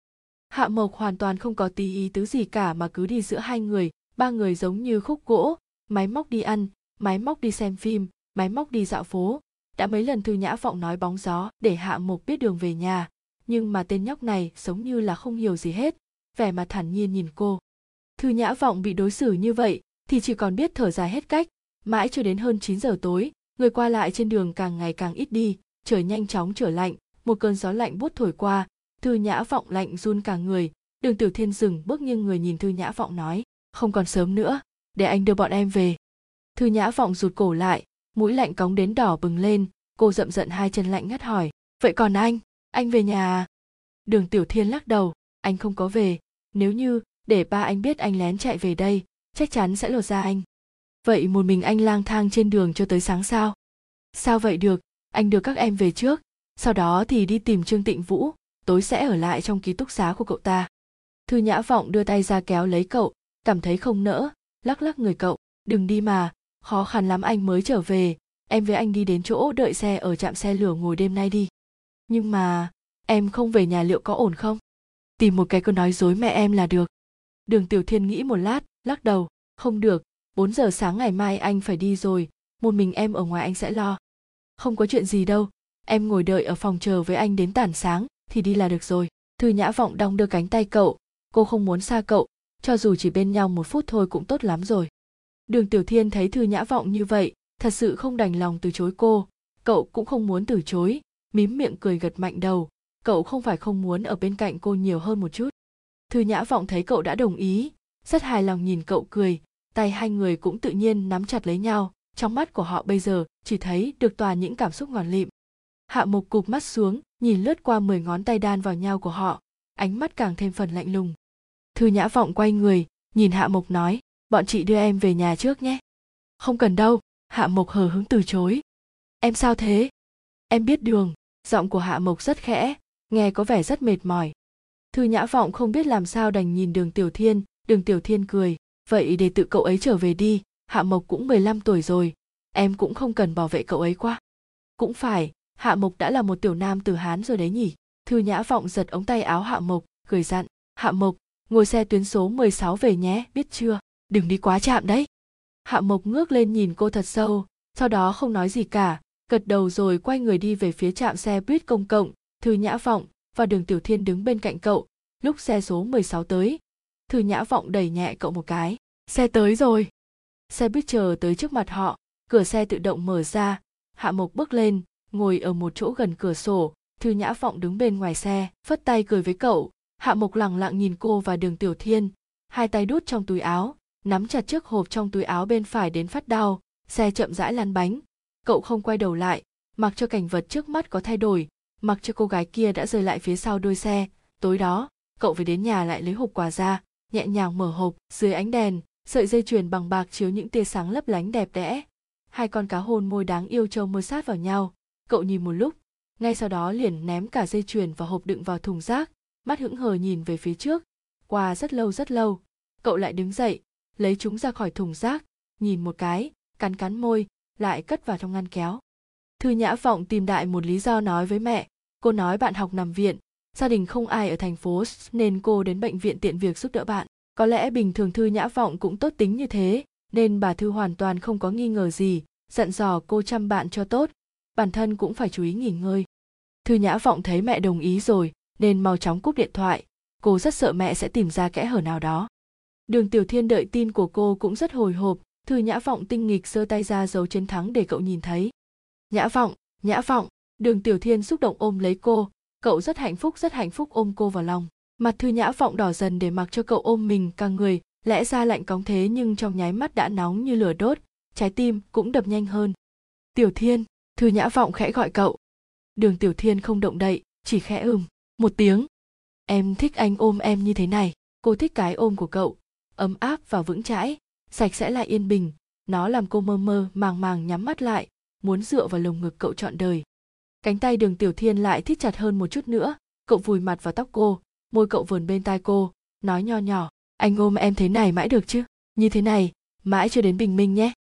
hạ mộc hoàn toàn không có tí ý tứ gì cả mà cứ đi giữa hai người ba người giống như khúc gỗ máy móc đi ăn máy móc đi xem phim máy móc đi dạo phố đã mấy lần thư nhã vọng nói bóng gió để hạ mộc biết đường về nhà nhưng mà tên nhóc này sống như là không hiểu gì hết vẻ mặt thản nhiên nhìn cô. Thư nhã vọng bị đối xử như vậy thì chỉ còn biết thở dài hết cách. Mãi cho đến hơn 9 giờ tối, người qua lại trên đường càng ngày càng ít đi, trời nhanh chóng trở lạnh, một cơn gió lạnh buốt thổi qua, thư nhã vọng lạnh run cả người. Đường tiểu thiên dừng bước nghiêng người nhìn thư nhã vọng nói, không còn sớm nữa, để anh đưa bọn em về. Thư nhã vọng rụt cổ lại, mũi lạnh cóng đến đỏ bừng lên, cô rậm giận hai chân lạnh ngắt hỏi, vậy còn anh? Anh về nhà à? Đường tiểu thiên lắc đầu anh không có về. Nếu như để ba anh biết anh lén chạy về đây, chắc chắn sẽ lột ra anh. Vậy một mình anh lang thang trên đường cho tới sáng sao? Sao vậy được? Anh đưa các em về trước. Sau đó thì đi tìm trương tịnh vũ, tối sẽ ở lại trong ký túc xá của cậu ta. Thư nhã vọng đưa tay ra kéo lấy cậu, cảm thấy không nỡ, lắc lắc người cậu. Đừng đi mà, khó khăn lắm anh mới trở về. Em với anh đi đến chỗ đợi xe ở trạm xe lửa ngồi đêm nay đi. Nhưng mà em không về nhà liệu có ổn không? Tìm một cái câu nói dối mẹ em là được. Đường tiểu thiên nghĩ một lát, lắc đầu. Không được 4 giờ sáng ngày mai anh phải đi rồi, một mình em ở ngoài anh sẽ lo. Không có chuyện gì đâu, em ngồi đợi ở phòng chờ với anh đến tản sáng, thì đi là được rồi. Thư nhã vọng đong đưa cánh tay cậu, cô không muốn xa cậu, cho dù chỉ bên nhau một phút thôi cũng tốt lắm rồi. Đường tiểu thiên thấy thư nhã vọng như vậy, thật sự không đành lòng từ chối cô. Cậu cũng không muốn từ chối, mím miệng cười gật mạnh đầu cậu không phải không muốn ở bên cạnh cô nhiều hơn một chút. Thư nhã vọng thấy cậu đã đồng ý, rất hài lòng nhìn cậu cười, tay hai người cũng tự nhiên nắm chặt lấy nhau. Trong mắt của họ bây giờ, chỉ thấy được toàn những cảm xúc ngọt lịm. Hạ mục cụp mắt xuống, nhìn lướt qua mười ngón tay đan vào nhau của họ, ánh mắt càng thêm phần lạnh lùng. Thư nhã vọng quay người, nhìn hạ mục nói, bọn chị đưa em về nhà trước nhé. Không cần đâu. Hạ mộc hờ hứng từ chối. Em sao thế? Em biết đường. Giọng của hạ mộc rất khẽ nghe có vẻ rất mệt mỏi. Thư nhã vọng không biết làm sao đành nhìn đường tiểu thiên, đường tiểu thiên cười. Vậy để tự cậu ấy trở về đi, hạ mộc cũng 15 tuổi rồi, em cũng không cần bảo vệ cậu ấy quá. Cũng phải, hạ mộc đã là một tiểu nam từ hán rồi đấy nhỉ? Thư nhã vọng giật ống tay áo hạ mộc, cười dặn, hạ mộc, ngồi xe tuyến số 16 về nhé, biết chưa? Đừng đi quá chạm đấy. Hạ mộc ngước lên nhìn cô thật sâu, sau đó không nói gì cả, gật đầu rồi quay người đi về phía trạm xe buýt công cộng thư nhã vọng và đường tiểu thiên đứng bên cạnh cậu, lúc xe số 16 tới. Thư nhã vọng đẩy nhẹ cậu một cái. Xe tới rồi. Xe buýt chờ tới trước mặt họ, cửa xe tự động mở ra. Hạ mộc bước lên, ngồi ở một chỗ gần cửa sổ. Thư nhã vọng đứng bên ngoài xe, phất tay cười với cậu. Hạ mộc lẳng lặng nhìn cô và đường tiểu thiên, hai tay đút trong túi áo, nắm chặt chiếc hộp trong túi áo bên phải đến phát đau. Xe chậm rãi lăn bánh. Cậu không quay đầu lại, mặc cho cảnh vật trước mắt có thay đổi mặc cho cô gái kia đã rơi lại phía sau đôi xe. Tối đó, cậu về đến nhà lại lấy hộp quà ra, nhẹ nhàng mở hộp, dưới ánh đèn, sợi dây chuyền bằng bạc chiếu những tia sáng lấp lánh đẹp đẽ. Hai con cá hôn môi đáng yêu trâu mơ sát vào nhau. Cậu nhìn một lúc, ngay sau đó liền ném cả dây chuyền và hộp đựng vào thùng rác, mắt hững hờ nhìn về phía trước. Qua rất lâu rất lâu, cậu lại đứng dậy, lấy chúng ra khỏi thùng rác, nhìn một cái, cắn cắn môi, lại cất vào trong ngăn kéo. Thư nhã vọng tìm đại một lý do nói với mẹ cô nói bạn học nằm viện. Gia đình không ai ở thành phố nên cô đến bệnh viện tiện việc giúp đỡ bạn. Có lẽ bình thường thư nhã vọng cũng tốt tính như thế, nên bà thư hoàn toàn không có nghi ngờ gì, dặn dò cô chăm bạn cho tốt. Bản thân cũng phải chú ý nghỉ ngơi. Thư nhã vọng thấy mẹ đồng ý rồi, nên mau chóng cúp điện thoại. Cô rất sợ mẹ sẽ tìm ra kẽ hở nào đó. Đường tiểu thiên đợi tin của cô cũng rất hồi hộp. Thư nhã vọng tinh nghịch giơ tay ra dấu chiến thắng để cậu nhìn thấy. Nhã vọng nhã vọng đường tiểu thiên xúc động ôm lấy cô, cậu rất hạnh phúc, rất hạnh phúc ôm cô vào lòng. Mặt thư nhã vọng đỏ dần để mặc cho cậu ôm mình càng người, lẽ ra lạnh cóng thế nhưng trong nháy mắt đã nóng như lửa đốt, trái tim cũng đập nhanh hơn. Tiểu thiên, thư nhã vọng khẽ gọi cậu. Đường tiểu thiên không động đậy, chỉ khẽ ừm, một tiếng. Em thích anh ôm em như thế này, cô thích cái ôm của cậu, ấm áp và vững chãi, sạch sẽ lại yên bình, nó làm cô mơ mơ, màng màng nhắm mắt lại, muốn dựa vào lồng ngực cậu trọn đời cánh tay đường tiểu thiên lại thít chặt hơn một chút nữa. Cậu vùi mặt vào tóc cô, môi cậu vườn bên tai cô, nói nho nhỏ, anh ôm em thế này mãi được chứ? Như thế này, mãi cho đến bình minh nhé.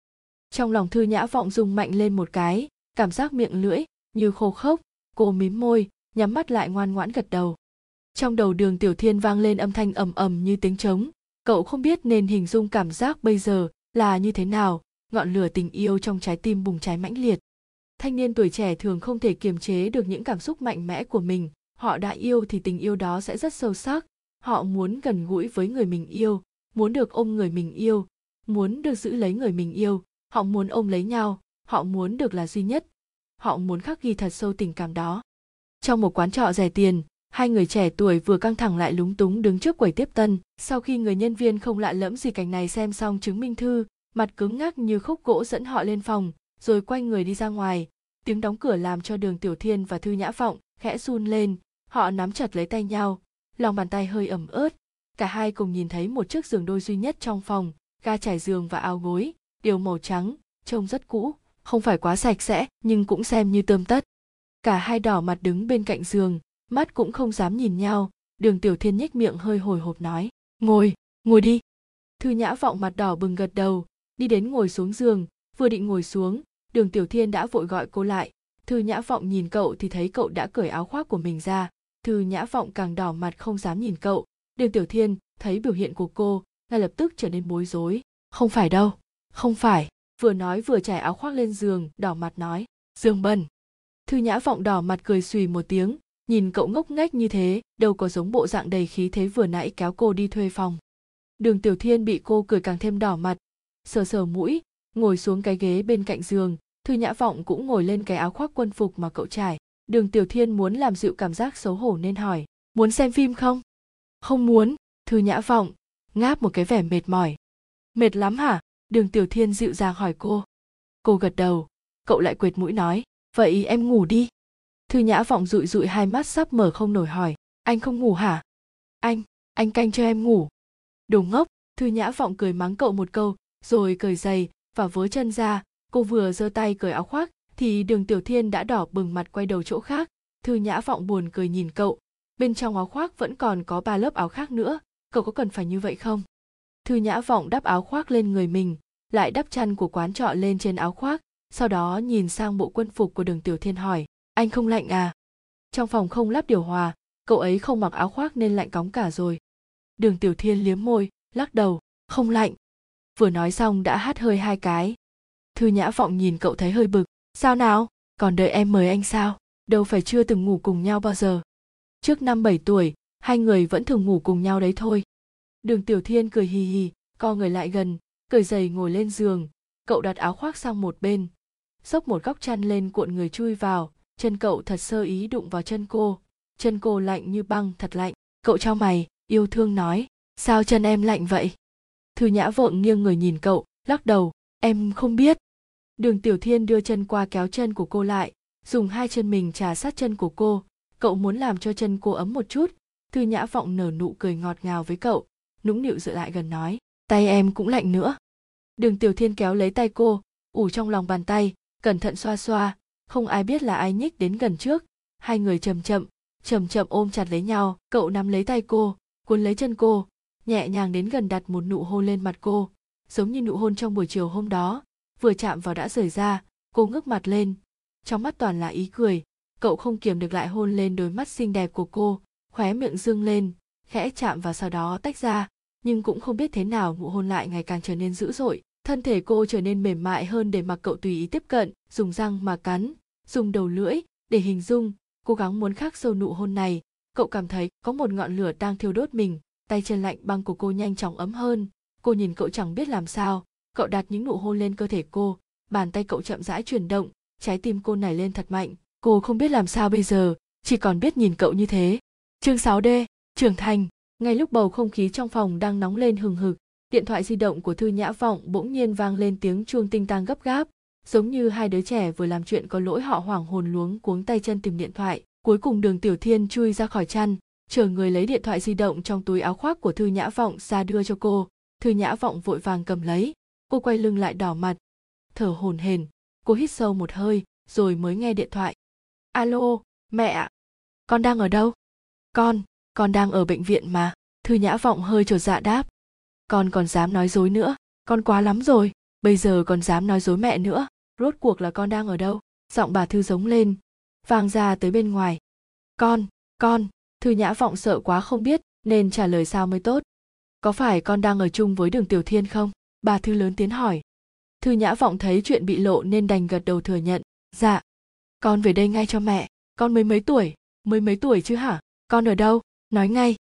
Trong lòng thư nhã vọng rung mạnh lên một cái, cảm giác miệng lưỡi như khô khốc, cô mím môi, nhắm mắt lại ngoan ngoãn gật đầu. Trong đầu đường tiểu thiên vang lên âm thanh ầm ầm như tiếng trống. Cậu không biết nên hình dung cảm giác bây giờ là như thế nào, ngọn lửa tình yêu trong trái tim bùng cháy mãnh liệt thanh niên tuổi trẻ thường không thể kiềm chế được những cảm xúc mạnh mẽ của mình. Họ đã yêu thì tình yêu đó sẽ rất sâu sắc. Họ muốn gần gũi với người mình yêu, muốn được ôm người mình yêu, muốn được giữ lấy người mình yêu. Họ muốn ôm lấy nhau, họ muốn được là duy nhất. Họ muốn khắc ghi thật sâu tình cảm đó. Trong một quán trọ rẻ tiền, hai người trẻ tuổi vừa căng thẳng lại lúng túng đứng trước quầy tiếp tân. Sau khi người nhân viên không lạ lẫm gì cảnh này xem xong chứng minh thư, mặt cứng ngắc như khúc gỗ dẫn họ lên phòng rồi quay người đi ra ngoài. Tiếng đóng cửa làm cho đường tiểu thiên và thư nhã vọng khẽ run lên. Họ nắm chặt lấy tay nhau. Lòng bàn tay hơi ẩm ướt. Cả hai cùng nhìn thấy một chiếc giường đôi duy nhất trong phòng. Ga trải giường và áo gối, đều màu trắng, trông rất cũ. Không phải quá sạch sẽ, nhưng cũng xem như tươm tất. Cả hai đỏ mặt đứng bên cạnh giường, mắt cũng không dám nhìn nhau. Đường tiểu thiên nhếch miệng hơi hồi hộp nói, ngồi ngồi đi. Thư nhã vọng mặt đỏ bừng gật đầu, đi đến ngồi xuống giường. Vừa định ngồi xuống đường tiểu thiên đã vội gọi cô lại. Thư nhã vọng nhìn cậu thì thấy cậu đã cởi áo khoác của mình ra. Thư nhã vọng càng đỏ mặt không dám nhìn cậu. Đường tiểu thiên thấy biểu hiện của cô, ngay lập tức trở nên bối rối. Không phải đâu, không phải, vừa nói vừa trải áo khoác lên giường, đỏ mặt nói, giường bẩn. Thư nhã vọng đỏ mặt cười xùy một tiếng, nhìn cậu ngốc nghếch như thế, đâu có giống bộ dạng đầy khí thế vừa nãy kéo cô đi thuê phòng. Đường tiểu thiên bị cô cười càng thêm đỏ mặt, sờ sờ mũi ngồi xuống cái ghế bên cạnh giường, thư nhã vọng cũng ngồi lên cái áo khoác quân phục mà cậu trải. Đường tiểu thiên muốn làm dịu cảm giác xấu hổ nên hỏi, muốn xem phim không? Không muốn. Thư nhã vọng ngáp một cái vẻ mệt mỏi. Mệt lắm hả? Đường tiểu thiên dịu dàng hỏi cô. Cô gật đầu, cậu lại quệt mũi nói, vậy em ngủ đi. Thư nhã vọng dụi dụi hai mắt sắp mở không nổi hỏi, anh không ngủ hả? Anh anh canh cho em ngủ. Đồ ngốc. Thư nhã vọng cười mắng cậu một câu, rồi cởi giày và vớ chân ra. Cô vừa giơ tay cởi áo khoác, thì đường tiểu thiên đã đỏ bừng mặt quay đầu chỗ khác. Thư nhã vọng buồn cười nhìn cậu. Bên trong áo khoác vẫn còn có ba lớp áo khác nữa. Cậu có cần phải như vậy không? Thư nhã vọng đắp áo khoác lên người mình, lại đắp chăn của quán trọ lên trên áo khoác, sau đó nhìn sang bộ quân phục của đường tiểu thiên hỏi, anh không lạnh à? Trong phòng không lắp điều hòa, cậu ấy không mặc áo khoác nên lạnh cóng cả rồi. Đường tiểu thiên liếm môi, lắc đầu, không lạnh vừa nói xong đã hát hơi hai cái. Thư nhã vọng nhìn cậu thấy hơi bực. Sao nào? Còn đợi em mời anh sao? Đâu phải chưa từng ngủ cùng nhau bao giờ. Trước năm bảy tuổi, hai người vẫn thường ngủ cùng nhau đấy thôi. Đường tiểu thiên cười hì hì, co người lại gần, cởi giày ngồi lên giường. Cậu đặt áo khoác sang một bên. Xốc một góc chăn lên cuộn người chui vào. Chân cậu thật sơ ý đụng vào chân cô. Chân cô lạnh như băng, thật lạnh. Cậu trao mày, yêu thương nói. Sao chân em lạnh vậy? Thư nhã vội nghiêng người nhìn cậu, lắc đầu, em không biết. Đường tiểu thiên đưa chân qua kéo chân của cô lại, dùng hai chân mình trà sát chân của cô. Cậu muốn làm cho chân cô ấm một chút. Thư nhã vọng nở nụ cười ngọt ngào với cậu, nũng nịu dựa lại gần nói, tay em cũng lạnh nữa. Đường tiểu thiên kéo lấy tay cô, ủ trong lòng bàn tay, cẩn thận xoa xoa, không ai biết là ai nhích đến gần trước. Hai người chậm chậm chậm chậm ôm chặt lấy nhau, cậu nắm lấy tay cô, cuốn lấy chân cô nhẹ nhàng đến gần đặt một nụ hôn lên mặt cô, giống như nụ hôn trong buổi chiều hôm đó, vừa chạm vào đã rời ra, cô ngước mặt lên. Trong mắt toàn là ý cười, cậu không kiềm được lại hôn lên đôi mắt xinh đẹp của cô, khóe miệng dương lên, khẽ chạm vào sau đó tách ra, nhưng cũng không biết thế nào nụ hôn lại ngày càng trở nên dữ dội, thân thể cô trở nên mềm mại hơn để mặc cậu tùy ý tiếp cận, dùng răng mà cắn, dùng đầu lưỡi để hình dung, cố gắng muốn khắc sâu nụ hôn này, cậu cảm thấy có một ngọn lửa đang thiêu đốt mình tay chân lạnh băng của cô nhanh chóng ấm hơn. Cô nhìn cậu chẳng biết làm sao. Cậu đặt những nụ hôn lên cơ thể cô. Bàn tay cậu chậm rãi chuyển động. Trái tim cô nảy lên thật mạnh. Cô không biết làm sao bây giờ. Chỉ còn biết nhìn cậu như thế. Chương 6D, trưởng thành. Ngay lúc bầu không khí trong phòng đang nóng lên hừng hực điện thoại di động của thư nhã vọng bỗng nhiên vang lên tiếng chuông tinh tang gấp gáp. Giống như hai đứa trẻ vừa làm chuyện có lỗi họ hoảng hồn luống cuống tay chân tìm điện thoại. Cuối cùng đường tiểu thiên chui ra khỏi chăn chờ người lấy điện thoại di động trong túi áo khoác của thư nhã vọng ra đưa cho cô. Thư nhã vọng vội vàng cầm lấy. Cô quay lưng lại đỏ mặt. Thở hổn hển. Cô hít sâu một hơi, rồi mới nghe điện thoại. Alo, mẹ ạ. Con đang ở đâu? Con con đang ở bệnh viện mà. Thư nhã vọng hơi trột dạ đáp. Con còn dám nói dối nữa. Con quá lắm rồi. Bây giờ còn dám nói dối mẹ nữa. Rốt cuộc là con đang ở đâu? Giọng bà thư giống lên. Vang ra tới bên ngoài. Con con thư nhã vọng sợ quá không biết, nên trả lời sao mới tốt. Có phải con đang ở chung với đường tiểu thiên không? Bà thư lớn tiếng hỏi. Thư nhã vọng thấy chuyện bị lộ nên đành gật đầu thừa nhận. Dạ. Con về đây ngay cho mẹ. Con mới mấy tuổi? Mới mấy tuổi chứ hả? Con ở đâu? Nói ngay.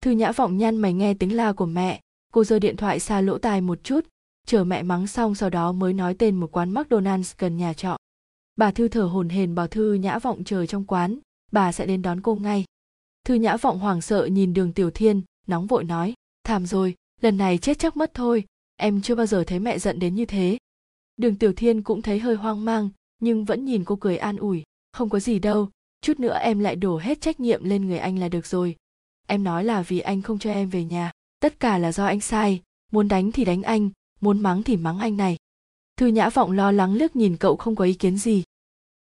Thư nhã vọng nhăn mày nghe tiếng la của mẹ. Cô giơ điện thoại xa lỗ tai một chút. Chờ mẹ mắng xong sau đó mới nói tên một quán mcdonald's gần nhà trọ. Bà thư thở hổn hển bảo thư nhã vọng chờ trong quán. Bà sẽ đến đón cô ngay thư nhã vọng hoảng sợ nhìn đường tiểu thiên, nóng vội nói, thảm rồi, lần này chết chắc mất thôi, em chưa bao giờ thấy mẹ giận đến như thế. Đường tiểu thiên cũng thấy hơi hoang mang, nhưng vẫn nhìn cô cười an ủi, không có gì đâu, chút nữa em lại đổ hết trách nhiệm lên người anh là được rồi. Em nói là vì anh không cho em về nhà, tất cả là do anh sai, muốn đánh thì đánh anh, muốn mắng thì mắng anh này. Thư nhã vọng lo lắng liếc nhìn cậu không có ý kiến gì.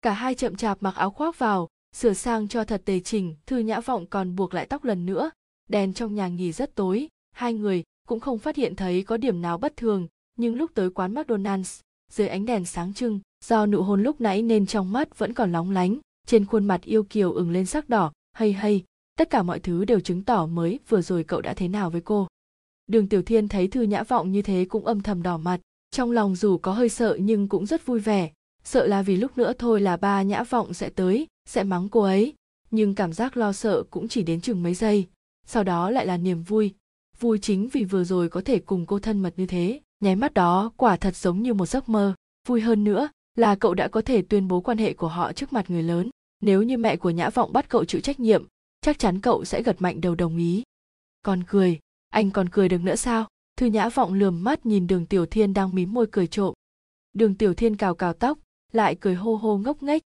Cả hai chậm chạp mặc áo khoác vào sửa sang cho thật tề chỉnh thư nhã vọng còn buộc lại tóc lần nữa. Đèn trong nhà nghỉ rất tối, hai người cũng không phát hiện thấy có điểm nào bất thường, nhưng lúc tới quán mcdonald's, dưới ánh đèn sáng trưng, do nụ hôn lúc nãy nên trong mắt vẫn còn lóng lánh, trên khuôn mặt yêu kiều ửng lên sắc đỏ hay hay tất cả mọi thứ đều chứng tỏ mới, vừa rồi cậu đã thế nào với cô? Đường tiểu thiên thấy thư nhã vọng như thế cũng âm thầm đỏ mặt, trong lòng dù có hơi sợ nhưng cũng rất vui vẻ, sợ là vì lúc nữa thôi là ba nhã vọng sẽ tới sẽ mắng cô ấy. Nhưng cảm giác lo sợ cũng chỉ đến chừng mấy giây. Sau đó lại là niềm vui. Vui chính vì vừa rồi có thể cùng cô thân mật như thế. Nháy mắt đó, quả thật giống như một giấc mơ. Vui hơn nữa là cậu đã có thể tuyên bố quan hệ của họ trước mặt người lớn. Nếu như mẹ của nhã vọng bắt cậu chịu trách nhiệm, chắc chắn cậu sẽ gật mạnh đầu đồng ý. Còn cười. Anh còn cười được nữa sao? Thư nhã vọng lườm mắt nhìn đường tiểu thiên đang mím môi cười trộm. Đường tiểu thiên cào cào tóc, lại cười hô hô ngốc nghếch.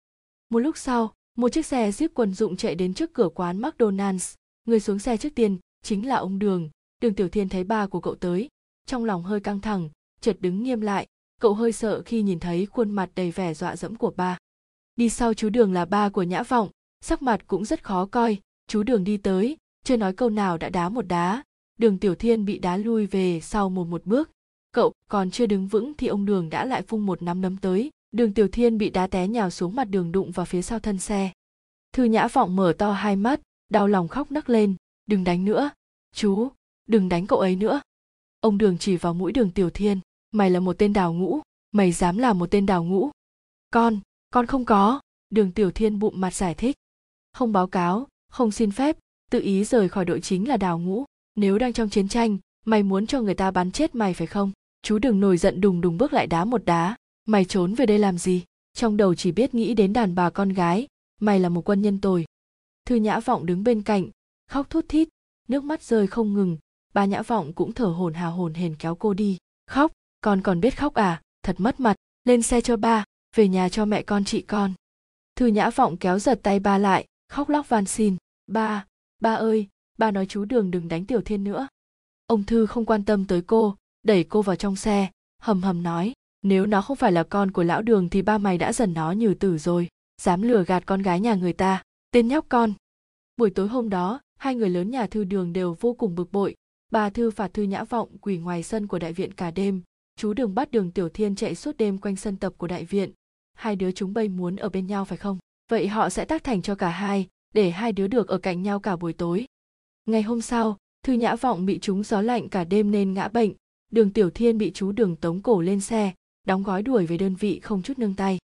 Một lúc sau một chiếc xe jeep quân dụng chạy đến trước cửa quán mcdonald's. Người xuống xe trước tiên chính là ông đường. Đường tiểu thiên thấy ba của cậu tới, trong lòng hơi căng thẳng, chợt đứng nghiêm lại. Cậu hơi sợ khi nhìn thấy khuôn mặt đầy vẻ dọa dẫm của ba. Đi sau chú đường là ba của nhã vọng, sắc mặt cũng rất khó coi. Chú đường đi tới, chưa nói câu nào đã đá một đá. Đường tiểu thiên bị đá lui về sau một một bước. Cậu còn chưa đứng vững thì ông đường đã lại phun một nắm đấm tới đường tiểu thiên bị đá té nhào xuống mặt đường đụng vào phía sau thân xe. Thư nhã vọng mở to hai mắt, đau lòng khóc nấc lên, đừng đánh nữa, chú, đừng đánh cậu ấy nữa. Ông đường chỉ vào mũi đường tiểu thiên, mày là một tên đào ngũ, mày dám là một tên đào ngũ. Con con không có. Đường tiểu thiên bụng mặt giải thích, không báo cáo, không xin phép, tự ý rời khỏi đội chính là đào ngũ. Nếu đang trong chiến tranh, mày muốn cho người ta bắn chết mày phải không? Chú đừng nổi giận đùng đùng bước lại đá một đá mày trốn về đây làm gì? Trong đầu chỉ biết nghĩ đến đàn bà con gái. Mày là một quân nhân tồi. Thư nhã vọng đứng bên cạnh, khóc thút thít. Nước mắt rơi không ngừng. Bà nhã vọng cũng thở hổn hà hồn hển kéo cô đi. Khóc? Con còn biết khóc à? Thật mất mặt. Lên xe cho ba. Về nhà cho mẹ con, chị con. Thư nhã vọng kéo giật tay ba lại, khóc lóc van xin. Ba ba ơi, ba nói chú đường đừng đánh tiểu thiên nữa. Ông thư không quan tâm tới cô, đẩy cô vào trong xe, hầm hầm nói nếu nó không phải là con của lão đường thì ba mày đã dần nó như tử rồi. Dám lừa gạt con gái nhà người ta. Tên nhóc con. Buổi tối hôm đó, hai người lớn nhà thư đường đều vô cùng bực bội. Bà thư phạt thư nhã vọng quỳ ngoài sân của đại viện cả đêm. Chú đường bắt đường tiểu thiên chạy suốt đêm quanh sân tập của đại viện. Hai đứa chúng bay muốn ở bên nhau phải không? Vậy họ sẽ tác thành cho cả hai, để hai đứa được ở cạnh nhau cả buổi tối. Ngày hôm sau, thư nhã vọng bị trúng gió lạnh cả đêm nên ngã bệnh. Đường tiểu thiên bị chú đường tống cổ lên xe đóng gói đuổi về đơn vị không chút nương tay.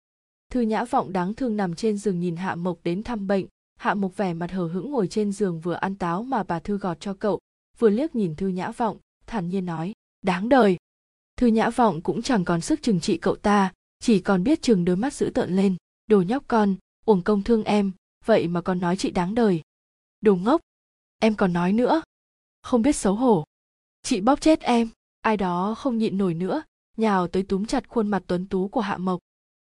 Thư nhã vọng đáng thương nằm trên giường nhìn hạ mộc đến thăm bệnh. Hạ mộc vẻ mặt hờ hững ngồi trên giường vừa ăn táo mà bà thư gọt cho cậu, vừa liếc nhìn thư nhã vọng, thản nhiên nói, đáng đời. Thư nhã vọng cũng chẳng còn sức trừng trị cậu ta, chỉ còn biết chừng đôi mắt dữ tợn lên, đồ nhóc con, uổng công thương em, vậy mà còn nói chị đáng đời. Đồ ngốc, em còn nói nữa? Không biết xấu hổ. Chị bóp chết em, ai đó không nhịn nổi nữa nhào tới túm chặt khuôn mặt tuấn tú của hạ mộc.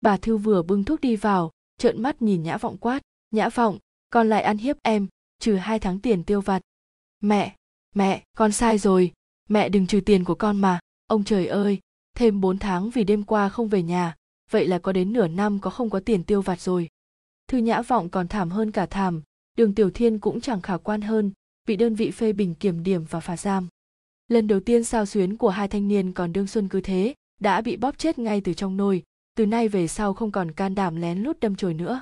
Bà thư vừa bưng thuốc đi vào, trợn mắt nhìn nhã vọng quát, nhã vọng, con lại ăn hiếp em, trừ hai tháng tiền tiêu vặt. Mẹ mẹ, con sai rồi, mẹ đừng trừ tiền của con mà, ông trời ơi, thêm bốn tháng vì đêm qua không về nhà, vậy là có đến nửa năm có không có tiền tiêu vặt rồi. Thư nhã vọng còn thảm hơn cả thảm, đường tiểu thiên cũng chẳng khả quan hơn, bị đơn vị phê bình kiểm điểm và phạt giam lần đầu tiên sao xuyến của hai thanh niên còn đương xuân cứ thế đã bị bóp chết ngay từ trong nồi từ nay về sau không còn can đảm lén lút đâm chồi nữa.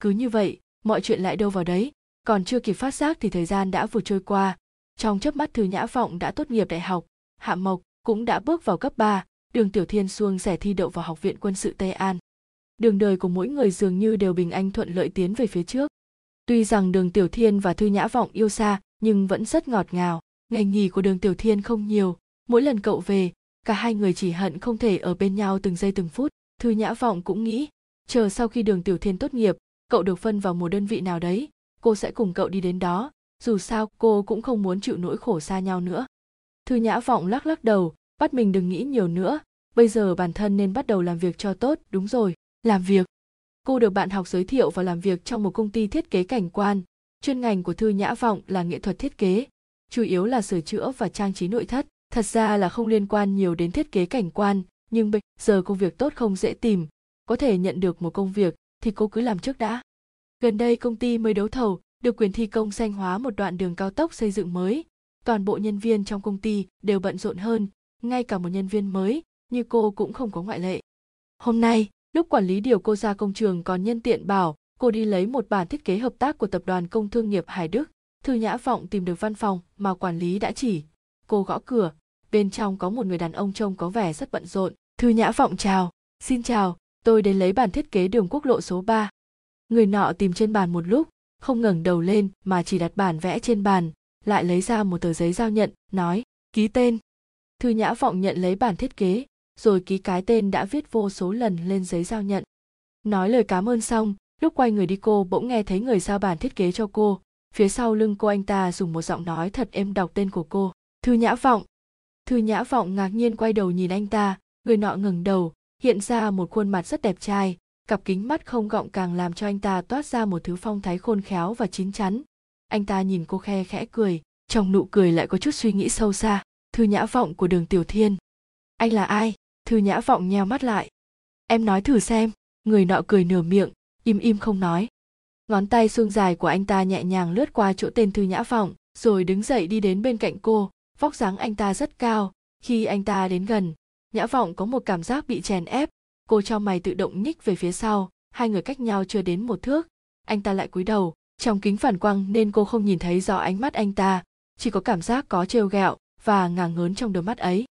Cứ như vậy mọi chuyện lại đâu vào đấy còn chưa kịp phát giác thì thời gian đã vừa trôi qua. Trong chớp mắt thư nhã vọng đã tốt nghiệp đại học hạ mộc cũng đã bước vào cấp 3, đường tiểu thiên xuông rẻ thi đậu vào học viện quân sự tây an. Đường đời của mỗi người dường như đều bình anh thuận lợi tiến về phía trước. Tuy rằng đường tiểu thiên và thư nhã vọng yêu xa nhưng vẫn rất ngọt ngào ngày nghỉ của đường tiểu thiên không nhiều, mỗi lần cậu về, cả hai người chỉ hận không thể ở bên nhau từng giây từng phút. Thư nhã vọng cũng nghĩ, chờ sau khi đường tiểu thiên tốt nghiệp, cậu được phân vào một đơn vị nào đấy, cô sẽ cùng cậu đi đến đó. Dù sao, cô cũng không muốn chịu nỗi khổ xa nhau nữa. Thư nhã vọng lắc lắc đầu, bắt mình đừng nghĩ nhiều nữa. Bây giờ bản thân nên bắt đầu làm việc cho tốt, đúng rồi, làm việc. Cô được bạn học giới thiệu và làm việc trong một công ty thiết kế cảnh quan. Chuyên ngành của thư nhã vọng là nghệ thuật thiết kế chủ yếu là sửa chữa và trang trí nội thất. Thật ra là không liên quan nhiều đến thiết kế cảnh quan, nhưng bây giờ công việc tốt không dễ tìm. Có thể nhận được một công việc thì cô cứ làm trước đã. Gần đây công ty mới đấu thầu, được quyền thi công xanh hóa một đoạn đường cao tốc xây dựng mới. Toàn bộ nhân viên trong công ty đều bận rộn hơn, ngay cả một nhân viên mới như cô cũng không có ngoại lệ. Hôm nay, lúc quản lý điều cô ra công trường còn nhân tiện bảo cô đi lấy một bản thiết kế hợp tác của tập đoàn công thương nghiệp hải đức thư nhã vọng tìm được văn phòng mà quản lý đã chỉ. Cô gõ cửa, bên trong có một người đàn ông trông có vẻ rất bận rộn. Thư nhã vọng chào, xin chào, tôi đến lấy bản thiết kế đường quốc lộ số 3. người nọ tìm trên bàn một lúc, không ngẩng đầu lên mà chỉ đặt bản vẽ trên bàn, lại lấy ra một tờ giấy giao nhận, nói, ký tên. Thư nhã vọng nhận lấy bản thiết kế, rồi ký cái tên đã viết vô số lần lên giấy giao nhận. Nói lời cảm ơn xong, lúc quay người đi cô bỗng nghe thấy người giao bản thiết kế cho cô phía sau lưng cô anh ta dùng một giọng nói thật êm đọc tên của cô. Thư nhã vọng. Thư nhã vọng ngạc nhiên quay đầu nhìn anh ta, người nọ ngừng đầu, hiện ra một khuôn mặt rất đẹp trai, cặp kính mắt không gọng càng làm cho anh ta toát ra một thứ phong thái khôn khéo và chín chắn. Anh ta nhìn cô khe khẽ cười, trong nụ cười lại có chút suy nghĩ sâu xa. Thư nhã vọng của đường tiểu thiên. Anh là ai? Thư nhã vọng nheo mắt lại. Em nói thử xem. Người nọ cười nửa miệng, im im không nói ngón tay xương dài của anh ta nhẹ nhàng lướt qua chỗ tên thư nhã vọng, rồi đứng dậy đi đến bên cạnh cô. Vóc dáng anh ta rất cao. Khi anh ta đến gần, nhã vọng có một cảm giác bị chèn ép. Cô cho mày tự động nhích về phía sau. Hai người cách nhau chưa đến một thước. Anh ta lại cúi đầu. Trong kính phản quang nên cô không nhìn thấy rõ ánh mắt anh ta. Chỉ có cảm giác có trêu ghẹo và ngả ngớn trong đôi mắt ấy.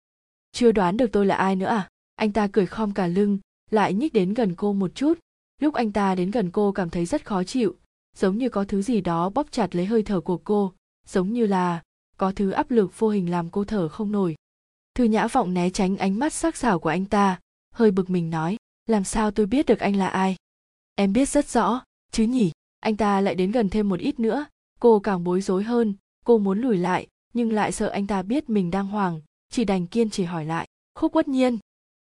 Chưa đoán được tôi là ai nữa à? Anh ta cười khom cả lưng, lại nhích đến gần cô một chút lúc anh ta đến gần cô cảm thấy rất khó chịu, giống như có thứ gì đó bóp chặt lấy hơi thở của cô, giống như là có thứ áp lực vô hình làm cô thở không nổi. Thư nhã vọng né tránh ánh mắt sắc sảo của anh ta, hơi bực mình nói, làm sao tôi biết được anh là ai? Em biết rất rõ, chứ nhỉ? Anh ta lại đến gần thêm một ít nữa, cô càng bối rối hơn, cô muốn lùi lại, nhưng lại sợ anh ta biết mình đang hoảng, chỉ đành kiên trì hỏi lại, khúc quất nhiên.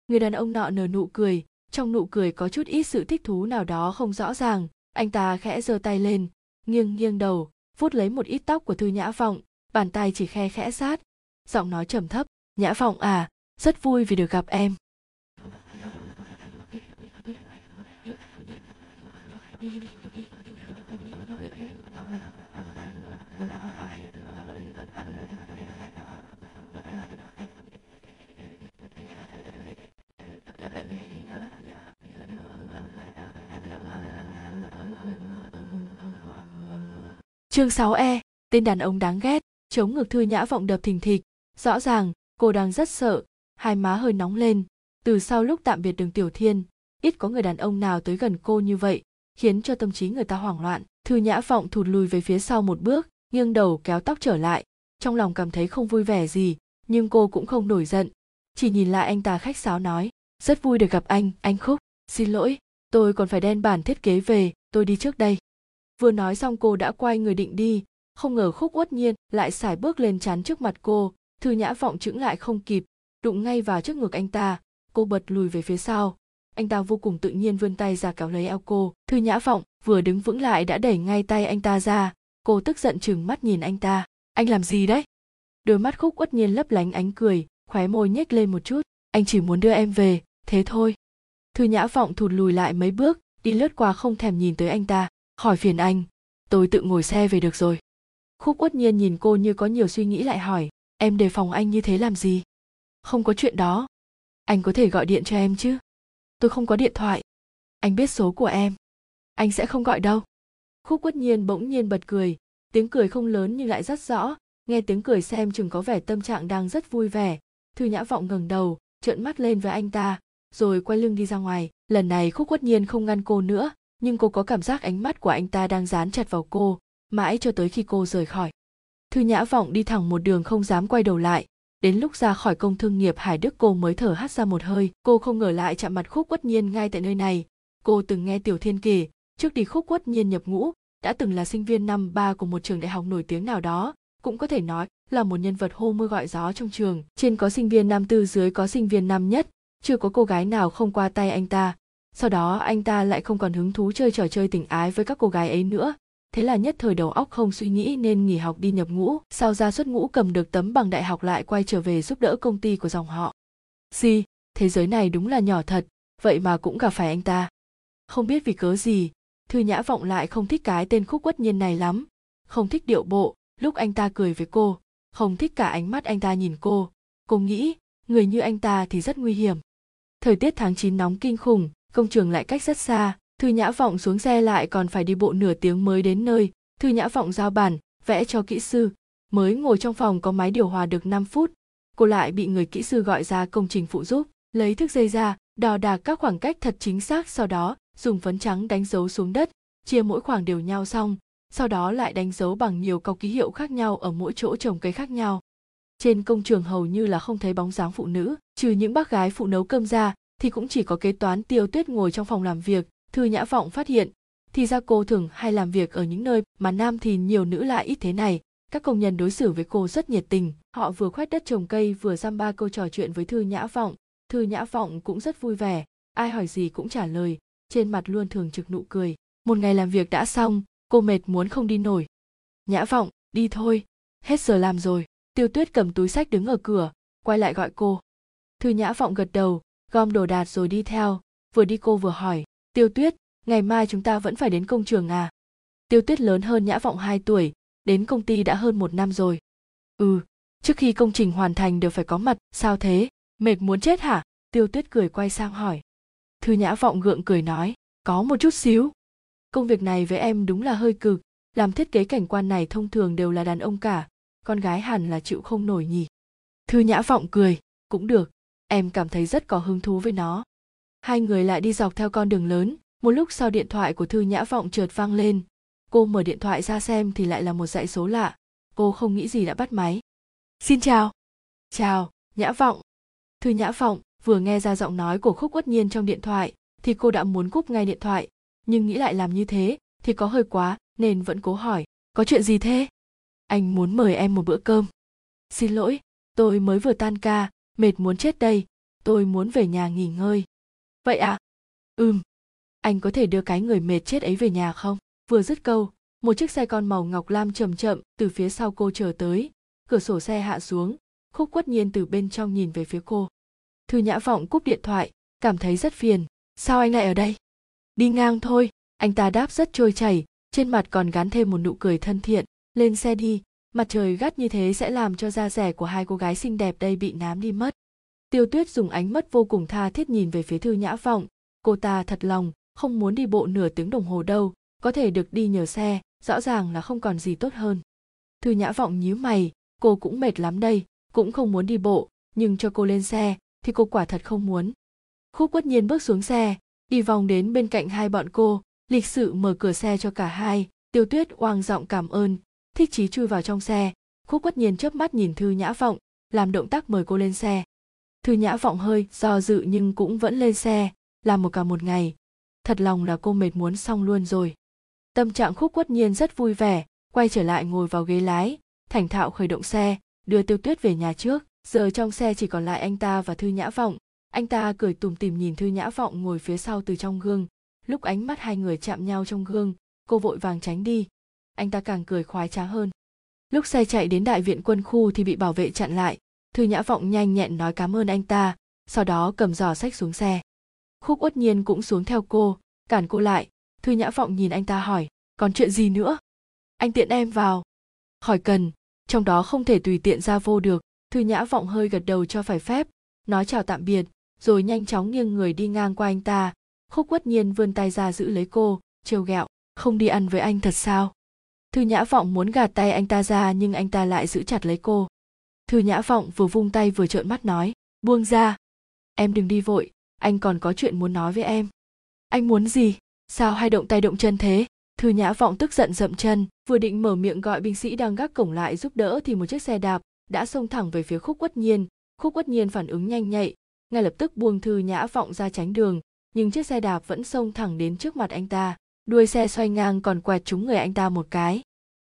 Người đàn ông nọ nở nụ cười trong nụ cười có chút ít sự thích thú nào đó không rõ ràng, anh ta khẽ giơ tay lên, nghiêng nghiêng đầu, vuốt lấy một ít tóc của thư nhã vọng, bàn tay chỉ khe khẽ sát. Giọng nói trầm thấp, nhã vọng à rất vui vì được gặp em. Chương 6E, tên đàn ông đáng ghét, chống ngực thư nhã vọng đập thình thịch, rõ ràng cô đang rất sợ, hai má hơi nóng lên, từ sau lúc tạm biệt đường Tiểu Thiên, ít có người đàn ông nào tới gần cô như vậy, khiến cho tâm trí người ta hoảng loạn. Thư nhã vọng thụt lùi về phía sau một bước, nghiêng đầu kéo tóc trở lại, trong lòng cảm thấy không vui vẻ gì, nhưng cô cũng không nổi giận, chỉ nhìn lại anh ta khách sáo nói, rất vui được gặp anh, anh Khúc, xin lỗi, tôi còn phải đen bản thiết kế về, tôi đi trước đây vừa nói xong cô đã quay người định đi. Không ngờ khúc uất nhiên lại xài bước lên chắn trước mặt cô. Thư nhã vọng chững lại không kịp, đụng ngay vào trước ngực anh ta. Cô bật lùi về phía sau. Anh ta vô cùng tự nhiên vươn tay ra kéo lấy eo cô. Thư nhã vọng vừa đứng vững lại đã đẩy ngay tay anh ta ra. Cô tức giận chừng mắt nhìn anh ta. Anh làm gì đấy? Đôi mắt khúc uất nhiên lấp lánh ánh cười, khóe môi nhếch lên một chút. Anh chỉ muốn đưa em về, thế thôi. Thư nhã vọng thụt lùi lại mấy bước, đi lướt qua không thèm nhìn tới anh ta khỏi phiền anh tôi tự ngồi xe về được rồi. Khúc uất nhiên nhìn cô như có nhiều suy nghĩ lại hỏi em đề phòng anh như thế làm gì? Không có chuyện đó. Anh có thể gọi điện cho em chứ? Tôi không có điện thoại. Anh biết số của em. Anh sẽ không gọi đâu. Khúc quất nhiên bỗng nhiên bật cười tiếng cười không lớn nhưng lại rất rõ nghe tiếng cười xem chừng có vẻ tâm trạng đang rất vui vẻ. Thư nhã vọng ngẩng đầu trợn mắt lên với anh ta rồi quay lưng đi ra ngoài. Lần này khúc quất nhiên không ngăn cô nữa nhưng cô có cảm giác ánh mắt của anh ta đang dán chặt vào cô, mãi cho tới khi cô rời khỏi. Thư nhã vọng đi thẳng một đường không dám quay đầu lại. Đến lúc ra khỏi công thương nghiệp hải đức cô mới thở hắt ra một hơi. Cô không ngờ lại chạm mặt khúc quất nhiên ngay tại nơi này. Cô từng nghe tiểu thiên kể, trước đi khúc quất nhiên nhập ngũ, đã từng là sinh viên năm ba của một trường đại học nổi tiếng nào đó. Cũng có thể nói là một nhân vật hô mưa gọi gió trong trường. Trên có sinh viên nam tư dưới có sinh viên nam nhất. Chưa có cô gái nào không qua tay anh ta sau đó, anh ta lại không còn hứng thú chơi trò chơi tình ái với các cô gái ấy nữa. Thế là nhất thời đầu óc không suy nghĩ nên nghỉ học đi nhập ngũ. Sau ra xuất ngũ cầm được tấm bằng đại học lại quay trở về giúp đỡ công ty của dòng họ. Gì thế giới này đúng là nhỏ thật. Vậy mà cũng gặp phải anh ta. Không biết vì cớ gì, thư nhã vọng lại không thích cái tên khúc quất nhiên này lắm. Không thích điệu bộ, lúc anh ta cười với cô. Không thích cả ánh mắt anh ta nhìn cô. Cô nghĩ, người như anh ta thì rất nguy hiểm. Thời tiết tháng 9 nóng kinh khủng công trường lại cách rất xa, thư nhã vọng xuống xe lại còn phải đi bộ nửa tiếng mới đến nơi. Thư nhã vọng giao bản, vẽ cho kỹ sư. Mới ngồi trong phòng có máy điều hòa được 5 phút. Cô lại bị người kỹ sư gọi ra công trình phụ giúp, lấy thước dây ra, đo đạc các khoảng cách thật chính xác, sau đó dùng phấn trắng đánh dấu xuống đất, chia mỗi khoảng đều nhau xong, sau đó lại đánh dấu bằng nhiều câu ký hiệu khác nhau ở mỗi chỗ trồng cây khác nhau. Trên công trường hầu như là không thấy bóng dáng phụ nữ, trừ những bác gái phụ nấu cơm ra thì cũng chỉ có kế toán tiêu tuyết ngồi trong phòng làm việc, thư nhã vọng phát hiện, thì ra cô thường hay làm việc ở những nơi mà nam thì nhiều nữ lại ít thế này. Các công nhân đối xử với cô rất nhiệt tình. Họ vừa khoét đất trồng cây, vừa giam ba câu trò chuyện với thư nhã vọng. Thư nhã vọng cũng rất vui vẻ, ai hỏi gì cũng trả lời, trên mặt luôn thường trực nụ cười. Một ngày làm việc đã xong, cô mệt muốn không đi nổi. Nhã vọng, đi thôi, hết giờ làm rồi. Tiêu tuyết cầm túi sách đứng ở cửa, quay lại gọi cô. Thư nhã vọng gật đầu gom đồ đạc rồi đi theo. Vừa đi cô vừa hỏi, tiêu tuyết, ngày mai chúng ta vẫn phải đến công trường à? Tiêu tuyết lớn hơn nhã vọng 2 tuổi, đến công ty đã hơn một năm rồi. Ừ trước khi công trình hoàn thành đều phải có mặt, sao thế? Mệt muốn chết hả? Tiêu tuyết cười quay sang hỏi. Thư nhã vọng gượng cười nói, có một chút xíu. Công việc này với em đúng là hơi cực, làm thiết kế cảnh quan này thông thường đều là đàn ông cả, con gái hẳn là chịu không nổi nhỉ. Thư nhã vọng cười, cũng được em cảm thấy rất có hứng thú với nó. Hai người lại đi dọc theo con đường lớn. Một lúc sau điện thoại của thư nhã vọng chợt vang lên. Cô mở điện thoại ra xem thì lại là một dãy số lạ. Cô không nghĩ gì đã bắt máy. Xin chào. Chào, nhã vọng. Thư nhã vọng vừa nghe ra giọng nói của khúc uất nhiên trong điện thoại thì cô đã muốn cúp ngay điện thoại. Nhưng nghĩ lại làm như thế thì có hơi quá nên vẫn cố hỏi, có chuyện gì thế? Anh muốn mời em một bữa cơm. Xin lỗi, tôi mới vừa tan ca mệt muốn chết đây, tôi muốn về nhà nghỉ ngơi. Vậy à ừm. Anh có thể đưa cái người mệt chết ấy về nhà không? Vừa dứt câu, một chiếc xe con màu ngọc lam chậm chậm từ phía sau cô chờ tới. Cửa sổ xe hạ xuống, khúc quất nhiên từ bên trong nhìn về phía cô. Thư nhã vọng cúp điện thoại, cảm thấy rất phiền. Sao anh lại ở đây? Đi ngang thôi. Anh ta đáp rất trôi chảy, trên mặt còn gắn thêm một nụ cười thân thiện. Lên xe đi mặt trời gắt như thế sẽ làm cho da rẻ của hai cô gái xinh đẹp đây bị nám đi mất. Tiêu tuyết dùng ánh mắt vô cùng tha thiết nhìn về phía thư nhã vọng. Cô ta thật lòng, không muốn đi bộ nửa tiếng đồng hồ đâu, có thể được đi nhờ xe, rõ ràng là không còn gì tốt hơn. Thư nhã vọng nhíu mày, cô cũng mệt lắm đây, cũng không muốn đi bộ, nhưng cho cô lên xe, thì cô quả thật không muốn. Khúc quất nhiên bước xuống xe, đi vòng đến bên cạnh hai bọn cô, lịch sự mở cửa xe cho cả hai. Tiêu tuyết oang giọng cảm ơn thích chí chui vào trong xe. Khúc quất nhiên chớp mắt nhìn thư nhã vọng, làm động tác mời cô lên xe. Thư nhã vọng hơi do dự nhưng cũng vẫn lên xe, làm một cả một ngày. Thật lòng là cô mệt muốn xong luôn rồi. Tâm trạng khúc quất nhiên rất vui vẻ, quay trở lại ngồi vào ghế lái, thành thạo khởi động xe, đưa tiêu tuyết về nhà trước. Giờ trong xe chỉ còn lại anh ta và thư nhã vọng. Anh ta cười tủm tỉm nhìn thư nhã vọng ngồi phía sau từ trong gương. Lúc ánh mắt hai người chạm nhau trong gương, cô vội vàng tránh đi anh ta càng cười khoái trá hơn. Lúc xe chạy đến đại viện quân khu thì bị bảo vệ chặn lại, thư nhã vọng nhanh nhẹn nói cảm ơn anh ta, sau đó cầm giỏ sách xuống xe. Khúc uất nhiên cũng xuống theo cô, cản cô lại. Thư nhã vọng nhìn anh ta hỏi, còn chuyện gì nữa? Anh tiện em vào. Khỏi cần, trong đó không thể tùy tiện ra vô được. Thư nhã vọng hơi gật đầu cho phải phép, nói chào tạm biệt, rồi nhanh chóng nghiêng người đi ngang qua anh ta. Khúc uất nhiên vươn tay ra giữ lấy cô, trêu ghẹo, không đi ăn với anh thật sao? Thư nhã vọng muốn gạt tay anh ta ra nhưng anh ta lại giữ chặt lấy cô. Thư nhã vọng vừa vung tay vừa trợn mắt nói, buông ra. Em đừng đi vội, anh còn có chuyện muốn nói với em. Anh muốn gì? Sao hai động tay động chân thế? Thư nhã vọng tức giận dậm chân, vừa định mở miệng gọi binh sĩ đang gác cổng lại giúp đỡ thì một chiếc xe đạp đã xông thẳng về phía khúc quất nhiên. Khúc quất nhiên phản ứng nhanh nhạy, ngay lập tức buông thư nhã vọng ra tránh đường, nhưng chiếc xe đạp vẫn xông thẳng đến trước mặt anh ta đuôi xe xoay ngang còn quẹt trúng người anh ta một cái.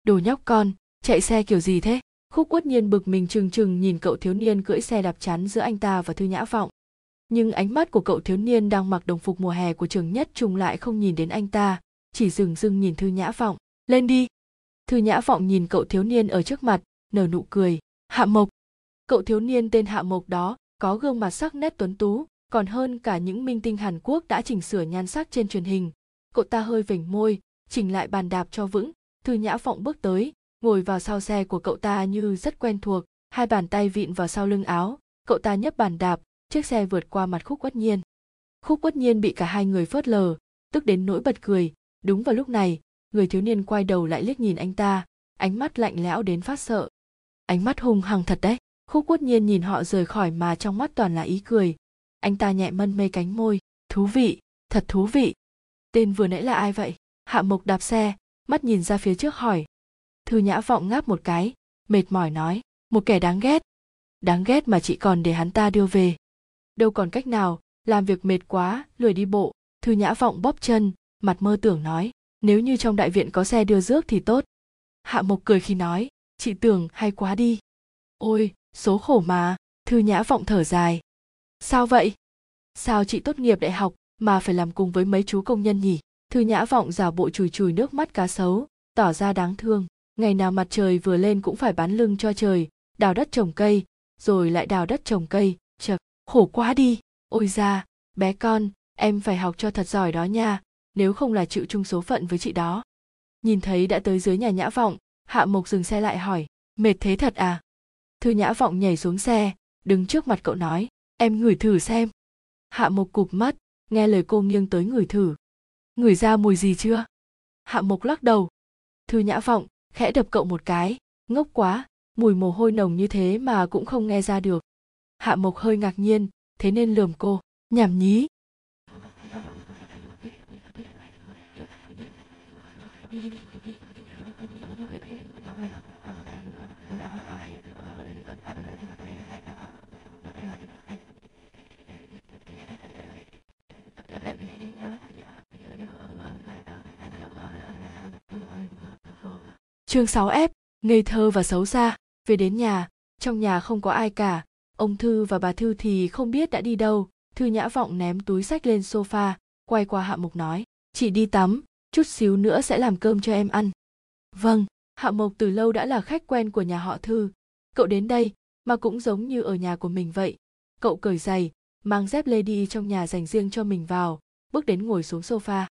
Đồ nhóc con, chạy xe kiểu gì thế? Khúc quất nhiên bực mình trừng trừng nhìn cậu thiếu niên cưỡi xe đạp chắn giữa anh ta và thư nhã vọng. Nhưng ánh mắt của cậu thiếu niên đang mặc đồng phục mùa hè của trường nhất trung lại không nhìn đến anh ta, chỉ dừng dưng nhìn thư nhã vọng. Lên đi. Thư nhã vọng nhìn cậu thiếu niên ở trước mặt, nở nụ cười. Hạ mộc. Cậu thiếu niên tên hạ mộc đó, có gương mặt sắc nét tuấn tú, còn hơn cả những minh tinh hàn quốc đã chỉnh sửa nhan sắc trên truyền hình cậu ta hơi vểnh môi, chỉnh lại bàn đạp cho vững. Thư nhã vọng bước tới, ngồi vào sau xe của cậu ta như rất quen thuộc, hai bàn tay vịn vào sau lưng áo. Cậu ta nhấp bàn đạp, chiếc xe vượt qua mặt khúc quất nhiên. Khúc quất nhiên bị cả hai người phớt lờ, tức đến nỗi bật cười. Đúng vào lúc này, người thiếu niên quay đầu lại liếc nhìn anh ta, ánh mắt lạnh lẽo đến phát sợ. Ánh mắt hung hăng thật đấy. Khúc quất nhiên nhìn họ rời khỏi mà trong mắt toàn là ý cười. Anh ta nhẹ mân mê cánh môi. Thú vị, thật thú vị tên vừa nãy là ai vậy? Hạ mộc đạp xe, mắt nhìn ra phía trước hỏi. Thư nhã vọng ngáp một cái, mệt mỏi nói, một kẻ đáng ghét. Đáng ghét mà chị còn để hắn ta đưa về. Đâu còn cách nào, làm việc mệt quá, lười đi bộ. Thư nhã vọng bóp chân, mặt mơ tưởng nói, nếu như trong đại viện có xe đưa rước thì tốt. Hạ mộc cười khi nói, chị tưởng hay quá đi. Ôi, số khổ mà. Thư nhã vọng thở dài. Sao vậy? Sao chị tốt nghiệp đại học mà phải làm cùng với mấy chú công nhân nhỉ? Thư nhã vọng giả bộ chùi chùi nước mắt cá sấu, tỏ ra đáng thương. Ngày nào mặt trời vừa lên cũng phải bán lưng cho trời, đào đất trồng cây, rồi lại đào đất trồng cây. Chật, khổ quá đi. Ôi ra bé con, em phải học cho thật giỏi đó nha, nếu không là chịu chung số phận với chị đó. Nhìn thấy đã tới dưới nhà nhã vọng, hạ mộc dừng xe lại hỏi, mệt thế thật à? Thư nhã vọng nhảy xuống xe, đứng trước mặt cậu nói, em ngửi thử xem. Hạ mộc cụp mắt nghe lời cô nghiêng tới người thử. Ngửi ra mùi gì chưa? Hạ mộc lắc đầu. Thư nhã vọng, khẽ đập cậu một cái. Ngốc quá, mùi mồ hôi nồng như thế mà cũng không nghe ra được. Hạ mộc hơi ngạc nhiên, thế nên lườm cô. Nhảm nhí. Chương 6F, ngây thơ và xấu xa, về đến nhà, trong nhà không có ai cả, ông Thư và bà Thư thì không biết đã đi đâu, Thư nhã vọng ném túi sách lên sofa, quay qua Hạ Mục nói, chị đi tắm, chút xíu nữa sẽ làm cơm cho em ăn. Vâng, Hạ Mộc từ lâu đã là khách quen của nhà họ Thư. Cậu đến đây, mà cũng giống như ở nhà của mình vậy. Cậu cởi giày, mang dép lê đi trong nhà dành riêng cho mình vào, bước đến ngồi xuống sofa.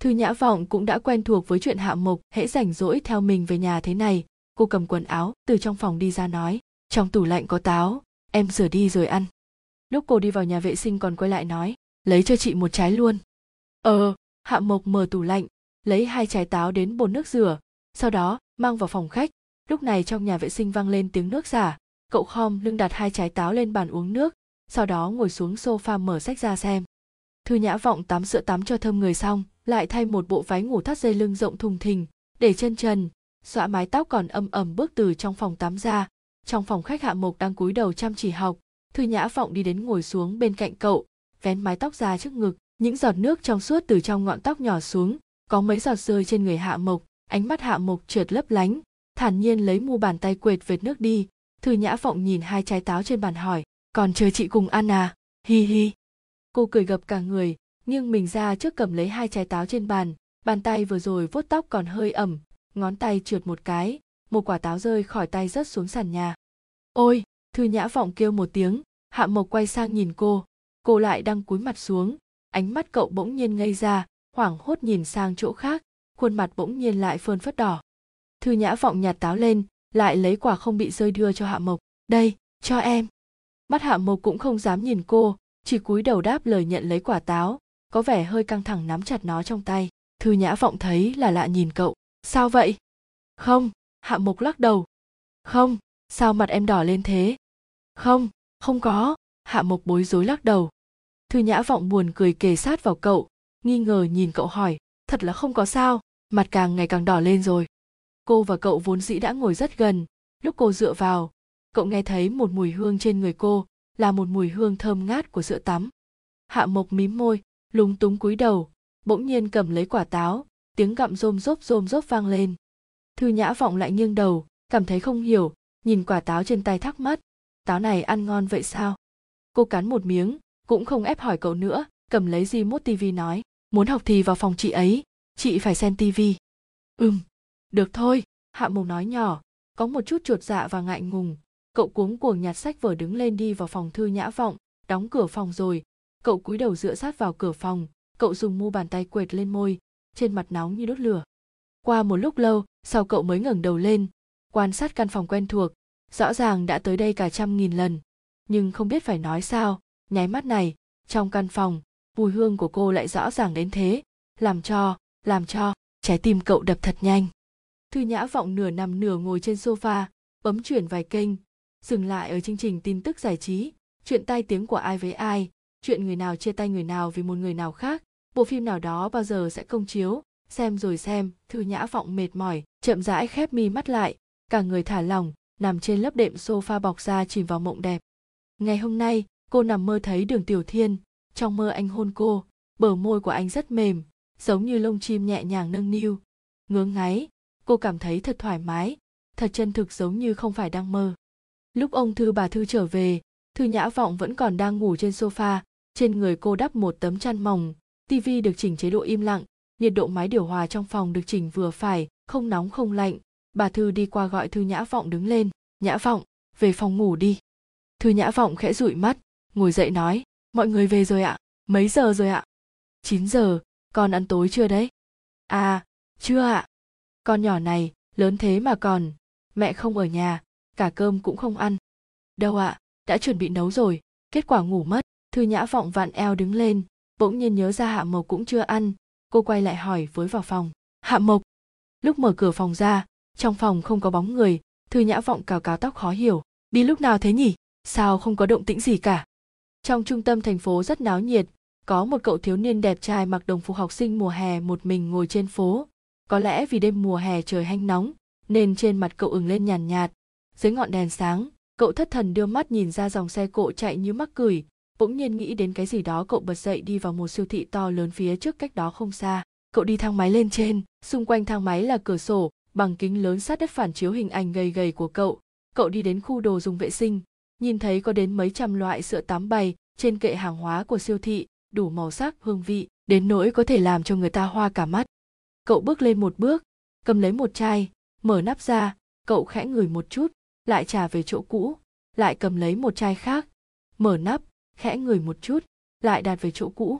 Thư Nhã Vọng cũng đã quen thuộc với chuyện Hạ Mộc hễ rảnh rỗi theo mình về nhà thế này. Cô cầm quần áo từ trong phòng đi ra nói, trong tủ lạnh có táo, em rửa đi rồi ăn. Lúc cô đi vào nhà vệ sinh còn quay lại nói, lấy cho chị một trái luôn. Ờ, Hạ Mộc mở tủ lạnh, lấy hai trái táo đến bồn nước rửa, sau đó mang vào phòng khách. Lúc này trong nhà vệ sinh vang lên tiếng nước giả, cậu khom lưng đặt hai trái táo lên bàn uống nước, sau đó ngồi xuống sofa mở sách ra xem. Thư Nhã Vọng tắm sữa tắm cho thơm người xong, lại thay một bộ váy ngủ thắt dây lưng rộng thùng thình, để chân trần, xõa mái tóc còn âm ẩm bước từ trong phòng tắm ra. Trong phòng khách Hạ Mộc đang cúi đầu chăm chỉ học, Thư Nhã Vọng đi đến ngồi xuống bên cạnh cậu, vén mái tóc ra trước ngực, những giọt nước trong suốt từ trong ngọn tóc nhỏ xuống, có mấy giọt rơi trên người Hạ Mộc, ánh mắt Hạ Mộc trượt lấp lánh, thản nhiên lấy mu bàn tay quệt vệt nước đi. Thư Nhã Vọng nhìn hai trái táo trên bàn hỏi, còn chờ chị cùng ăn à? Hi hi. Cô cười gập cả người, nghiêng mình ra trước cầm lấy hai trái táo trên bàn, bàn tay vừa rồi vuốt tóc còn hơi ẩm, ngón tay trượt một cái, một quả táo rơi khỏi tay rớt xuống sàn nhà. Ôi, Thư Nhã Vọng kêu một tiếng, Hạ Mộc quay sang nhìn cô, cô lại đang cúi mặt xuống, ánh mắt cậu bỗng nhiên ngây ra, hoảng hốt nhìn sang chỗ khác, khuôn mặt bỗng nhiên lại phơn phất đỏ. Thư Nhã Vọng nhặt táo lên, lại lấy quả không bị rơi đưa cho Hạ Mộc, đây, cho em. Mắt Hạ Mộc cũng không dám nhìn cô, chỉ cúi đầu đáp lời nhận lấy quả táo, có vẻ hơi căng thẳng nắm chặt nó trong tay. Thư nhã vọng thấy là lạ nhìn cậu. Sao vậy? Không. Hạ mục lắc đầu. Không. Sao mặt em đỏ lên thế? Không. Không có. Hạ mục bối rối lắc đầu. Thư nhã vọng buồn cười kề sát vào cậu, nghi ngờ nhìn cậu hỏi, thật là không có sao, mặt càng ngày càng đỏ lên rồi. Cô và cậu vốn dĩ đã ngồi rất gần. Lúc cô dựa vào, cậu nghe thấy một mùi hương trên người cô, là một mùi hương thơm ngát của sữa tắm. Hạ mộc mím môi lúng túng cúi đầu, bỗng nhiên cầm lấy quả táo, tiếng gặm rôm rốp rôm rốp vang lên. Thư nhã vọng lại nghiêng đầu, cảm thấy không hiểu, nhìn quả táo trên tay thắc mắc, táo này ăn ngon vậy sao? Cô cắn một miếng, cũng không ép hỏi cậu nữa, cầm lấy di mốt tivi nói, muốn học thì vào phòng chị ấy, chị phải xem tivi ừm, được thôi, hạ mục nói nhỏ, có một chút chuột dạ và ngại ngùng. Cậu cuống cuồng nhặt sách vở đứng lên đi vào phòng thư nhã vọng, đóng cửa phòng rồi cậu cúi đầu dựa sát vào cửa phòng, cậu dùng mu bàn tay quệt lên môi, trên mặt nóng như đốt lửa. Qua một lúc lâu, sau cậu mới ngẩng đầu lên, quan sát căn phòng quen thuộc, rõ ràng đã tới đây cả trăm nghìn lần. Nhưng không biết phải nói sao, nháy mắt này, trong căn phòng, mùi hương của cô lại rõ ràng đến thế. Làm cho làm cho, trái tim cậu đập thật nhanh. Thư nhã vọng nửa nằm nửa ngồi trên sofa bấm chuyển vài kênh, dừng lại ở chương trình tin tức giải trí, chuyện tai tiếng của ai với ai chuyện người nào chia tay người nào vì một người nào khác, bộ phim nào đó bao giờ sẽ công chiếu? Xem rồi xem, thư nhã vọng mệt mỏi, chậm rãi khép mi mắt lại, cả người thả lỏng, nằm trên lớp đệm sofa bọc ra chìm vào mộng đẹp. Ngày hôm nay, cô nằm mơ thấy đường tiểu thiên. Trong mơ anh hôn cô, bờ môi của anh rất mềm, giống như lông chim nhẹ nhàng nâng niu. Ngứa ngáy, cô cảm thấy thật thoải mái, thật chân thực giống như không phải đang mơ. Lúc ông thư bà thư trở về, thư nhã vọng vẫn còn đang ngủ trên sofa trên người cô đắp một tấm chăn mỏng. Tivi được chỉnh chế độ im lặng, nhiệt độ máy điều hòa trong phòng được chỉnh vừa phải, không nóng không lạnh. Bà thư đi qua gọi thư nhã vọng đứng lên. Nhã vọng, về phòng ngủ đi. Thư nhã vọng khẽ dụi mắt, ngồi dậy nói, mọi người về rồi ạ. Mấy giờ rồi ạ? Chín giờ, con ăn tối chưa đấy? À chưa ạ. Con nhỏ này, lớn thế mà còn. Mẹ không ở nhà, cả cơm cũng không ăn. Đâu ạ, đã chuẩn bị nấu rồi, kết quả ngủ mất thư nhã vọng vặn eo đứng lên bỗng nhiên nhớ ra hạ mộc cũng chưa ăn. Cô quay lại hỏi với vào phòng hạ mộc? Lúc mở cửa phòng ra trong phòng không có bóng người thư nhã vọng cào cào tóc khó hiểu đi lúc nào thế nhỉ? Sao không có động tĩnh gì cả? Trong trung tâm thành phố rất náo nhiệt có một cậu thiếu niên đẹp trai mặc đồng phục học sinh mùa hè một mình ngồi trên phố. Có lẽ vì đêm mùa hè trời hanh nóng nên trên mặt cậu ửng lên nhàn nhạt, nhạt dưới ngọn đèn sáng cậu thất thần đưa mắt nhìn ra dòng xe cộ chạy như mắc cười bỗng nhiên nghĩ đến cái gì đó, cậu bật dậy đi vào một siêu thị to lớn phía trước cách đó không xa. Cậu đi thang máy lên trên. Xung quanh thang máy là cửa sổ, bằng kính lớn sát đất phản chiếu hình ảnh gầy gầy của cậu. Cậu đi đến khu đồ dùng vệ sinh. Nhìn thấy có đến mấy trăm loại sữa tắm bày trên kệ hàng hóa của siêu thị, đủ màu sắc, hương vị, đến nỗi có thể làm cho người ta hoa cả mắt. Cậu bước lên một bước, cầm lấy một chai, mở nắp ra. Cậu khẽ ngửi một chút, lại trả về chỗ cũ, lại cầm lấy một chai khác, mở nắp khẽ ngửi một chút, lại đặt về chỗ cũ.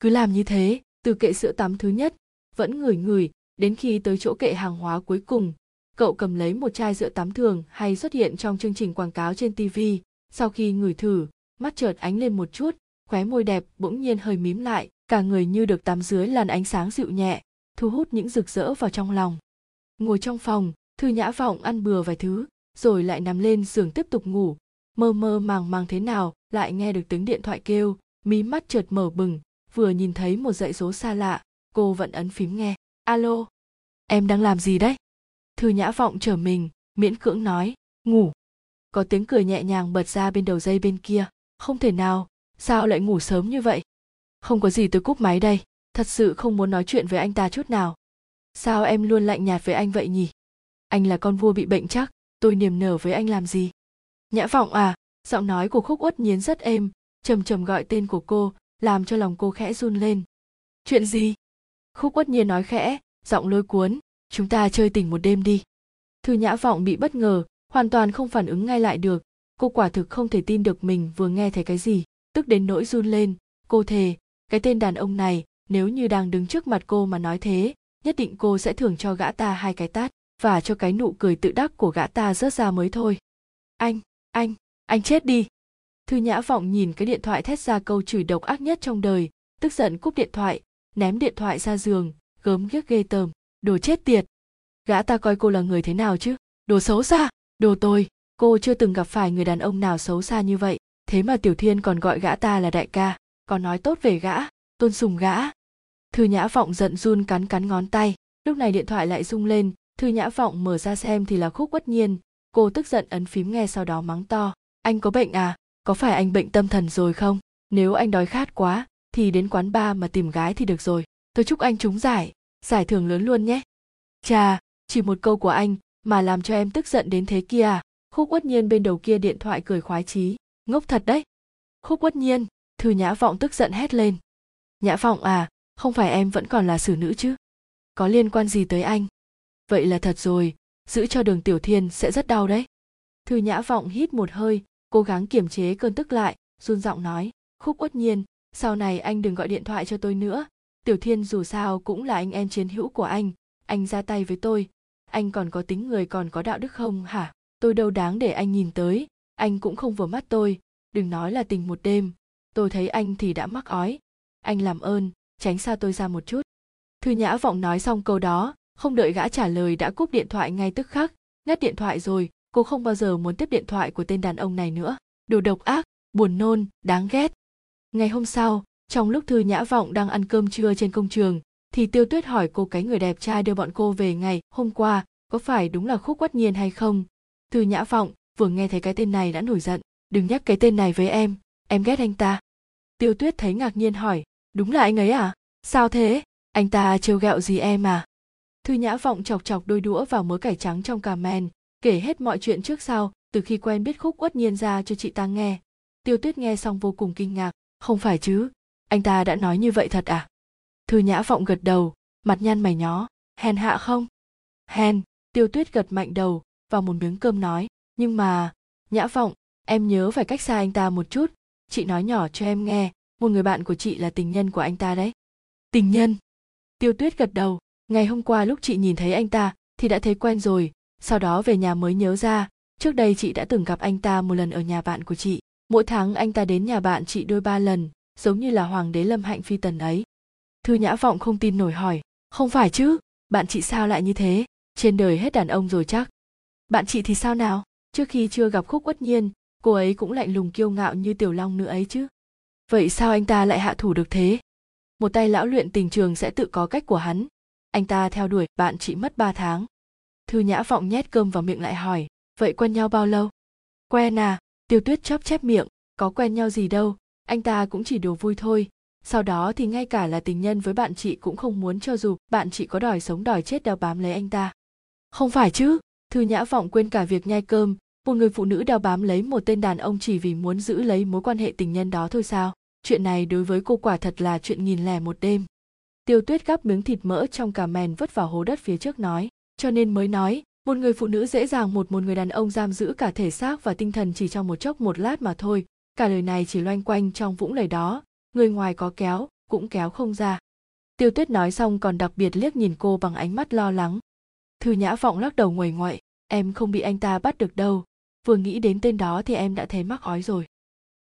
Cứ làm như thế, từ kệ sữa tắm thứ nhất, vẫn ngửi ngửi, đến khi tới chỗ kệ hàng hóa cuối cùng, cậu cầm lấy một chai sữa tắm thường hay xuất hiện trong chương trình quảng cáo trên tv sau khi ngửi thử, mắt chợt ánh lên một chút, khóe môi đẹp bỗng nhiên hơi mím lại, cả người như được tắm dưới làn ánh sáng dịu nhẹ, thu hút những rực rỡ vào trong lòng. Ngồi trong phòng, thư nhã vọng ăn bừa vài thứ, rồi lại nằm lên giường tiếp tục ngủ mơ mơ màng màng thế nào, lại nghe được tiếng điện thoại kêu, mí mắt chợt mở bừng, vừa nhìn thấy một dãy số xa lạ, cô vẫn ấn phím nghe. Alo, em đang làm gì đấy? Thư nhã vọng trở mình, miễn cưỡng nói, ngủ. Có tiếng cười nhẹ nhàng bật ra bên đầu dây bên kia, không thể nào, sao lại ngủ sớm như vậy? Không có gì tôi cúp máy đây, thật sự không muốn nói chuyện với anh ta chút nào. Sao em luôn lạnh nhạt với anh vậy nhỉ? Anh là con vua bị bệnh chắc, tôi niềm nở với anh làm gì? Nhã vọng à giọng nói của khúc uất Nhiến rất êm, trầm trầm gọi tên của cô, làm cho lòng cô khẽ run lên. Chuyện gì? Khúc uất nhiên nói khẽ, giọng lôi cuốn, chúng ta chơi tình một đêm đi. Thư nhã vọng bị bất ngờ, hoàn toàn không phản ứng ngay lại được. Cô quả thực không thể tin được mình vừa nghe thấy cái gì, tức đến nỗi run lên. Cô thề, cái tên đàn ông này, nếu như đang đứng trước mặt cô mà nói thế, nhất định cô sẽ thưởng cho gã ta hai cái tát, và cho cái nụ cười tự đắc của gã ta rớt ra mới thôi. Anh anh anh chết đi. Thư nhã vọng nhìn cái điện thoại thét ra câu chửi độc ác nhất trong đời, tức giận cúp điện thoại, ném điện thoại ra giường, gớm ghiếc ghê tởm. Đồ chết tiệt. Gã ta coi cô là người thế nào chứ? Đồ xấu xa, đồ tôi cô chưa từng gặp phải người đàn ông nào xấu xa như vậy. Thế mà tiểu thiên còn gọi gã ta là đại ca. Còn nói tốt về gã, tôn sùng gã. Thư nhã vọng giận run cắn cắn ngón tay. Lúc này điện thoại lại rung lên. Thư nhã vọng mở ra xem thì là khúc bất nhiên cô tức giận ấn phím nghe sau đó mắng to. Anh có bệnh à? Có phải anh bệnh tâm thần rồi không? Nếu anh đói khát quá, thì đến quán bar mà tìm gái thì được rồi. Tôi chúc anh trúng giải. Giải thưởng lớn luôn nhé. Chà, chỉ một câu của anh mà làm cho em tức giận đến thế kia à? Khúc uất nhiên bên đầu kia điện thoại cười khoái chí. Ngốc thật đấy. Khúc uất nhiên, thư nhã vọng tức giận hét lên. Nhã vọng à không phải em vẫn còn là xử nữ chứ? Có liên quan gì tới anh? Vậy là thật rồi giữ cho đường tiểu thiên sẽ rất đau đấy. Thư nhã vọng hít một hơi, cố gắng kiềm chế cơn tức lại, run giọng nói, khúc uất nhiên, sau này anh đừng gọi điện thoại cho tôi nữa. Tiểu thiên dù sao cũng là anh em chiến hữu của anh anh ra tay với tôi. Anh còn có tính người còn có đạo đức không hả? Tôi đâu đáng để anh nhìn tới. Anh cũng không vừa mắt tôi. Đừng nói là tình một đêm. Tôi thấy anh thì đã mắc ói. Anh làm ơn, tránh xa tôi ra một chút. Thư nhã vọng nói xong câu đó không đợi gã trả lời đã cúp điện thoại ngay tức khắc. Ngắt điện thoại rồi, cô không bao giờ muốn tiếp điện thoại của tên đàn ông này nữa. Đồ độc ác, buồn nôn, đáng ghét. Ngày hôm sau, trong lúc thư nhã vọng đang ăn cơm trưa trên công trường, thì tiêu tuyết hỏi cô cái người đẹp trai đưa bọn cô về ngày hôm qua có phải đúng là khúc quất nhiên hay không? Thư nhã vọng vừa nghe thấy cái tên này đã nổi giận. Đừng nhắc cái tên này với em em ghét anh ta. Tiêu tuyết thấy ngạc nhiên hỏi, đúng là anh ấy à? Sao thế? Anh ta trêu ghẹo gì em à? Thư nhã vọng chọc chọc đôi đũa vào mớ cải trắng trong cà men, kể hết mọi chuyện trước sau, từ khi quen biết khúc uất nhiên ra cho chị ta nghe. Tiêu tuyết nghe xong vô cùng kinh ngạc. Không phải chứ, anh ta đã nói như vậy thật à? Thư nhã vọng gật đầu, mặt nhăn mày nhó. Hèn hạ không? Hèn, tiêu tuyết gật mạnh đầu, vào một miếng cơm nói. Nhưng mà, nhã vọng, em nhớ phải cách xa anh ta một chút. Chị nói nhỏ cho em nghe, một người bạn của chị là tình nhân của anh ta đấy. Tình nhân? Tiêu tuyết gật đầu ngày hôm qua lúc chị nhìn thấy anh ta thì đã thấy quen rồi, sau đó về nhà mới nhớ ra. Trước đây chị đã từng gặp anh ta một lần ở nhà bạn của chị. Mỗi tháng anh ta đến nhà bạn chị đôi ba lần, giống như là hoàng đế lâm hạnh phi tần ấy. Thư nhã vọng không tin nổi hỏi, không phải chứ, bạn chị sao lại như thế? Trên đời hết đàn ông rồi chắc. Bạn chị thì sao nào? Trước khi chưa gặp khúc uất nhiên, cô ấy cũng lạnh lùng kiêu ngạo như tiểu long nữa ấy chứ. Vậy sao anh ta lại hạ thủ được thế? Một tay lão luyện tình trường sẽ tự có cách của hắn anh ta theo đuổi, bạn chị mất ba tháng. Thư nhã vọng nhét cơm vào miệng lại hỏi, vậy quen nhau bao lâu? Quen à tiêu tuyết chóp chép miệng, có quen nhau gì đâu, anh ta cũng chỉ đùa vui thôi. Sau đó thì ngay cả là tình nhân với bạn chị cũng không muốn cho dù bạn chị có đòi sống đòi chết đeo bám lấy anh ta. Không phải chứ, thư nhã vọng quên cả việc nhai cơm, một người phụ nữ đeo bám lấy một tên đàn ông chỉ vì muốn giữ lấy mối quan hệ tình nhân đó thôi sao? Chuyện này đối với cô quả thật là chuyện nghìn lẻ một đêm tiêu tuyết gắp miếng thịt mỡ trong cà mèn vứt vào hố đất phía trước nói. Cho nên mới nói, một người phụ nữ dễ dàng một một người đàn ông giam giữ cả thể xác và tinh thần chỉ trong một chốc một lát mà thôi. Cả lời này chỉ loanh quanh trong vũng lời đó, người ngoài có kéo, cũng kéo không ra. Tiêu tuyết nói xong còn đặc biệt liếc nhìn cô bằng ánh mắt lo lắng. Thư nhã vọng lắc đầu nguầy ngoại, em không bị anh ta bắt được đâu. Vừa nghĩ đến tên đó thì em đã thấy mắc ói rồi.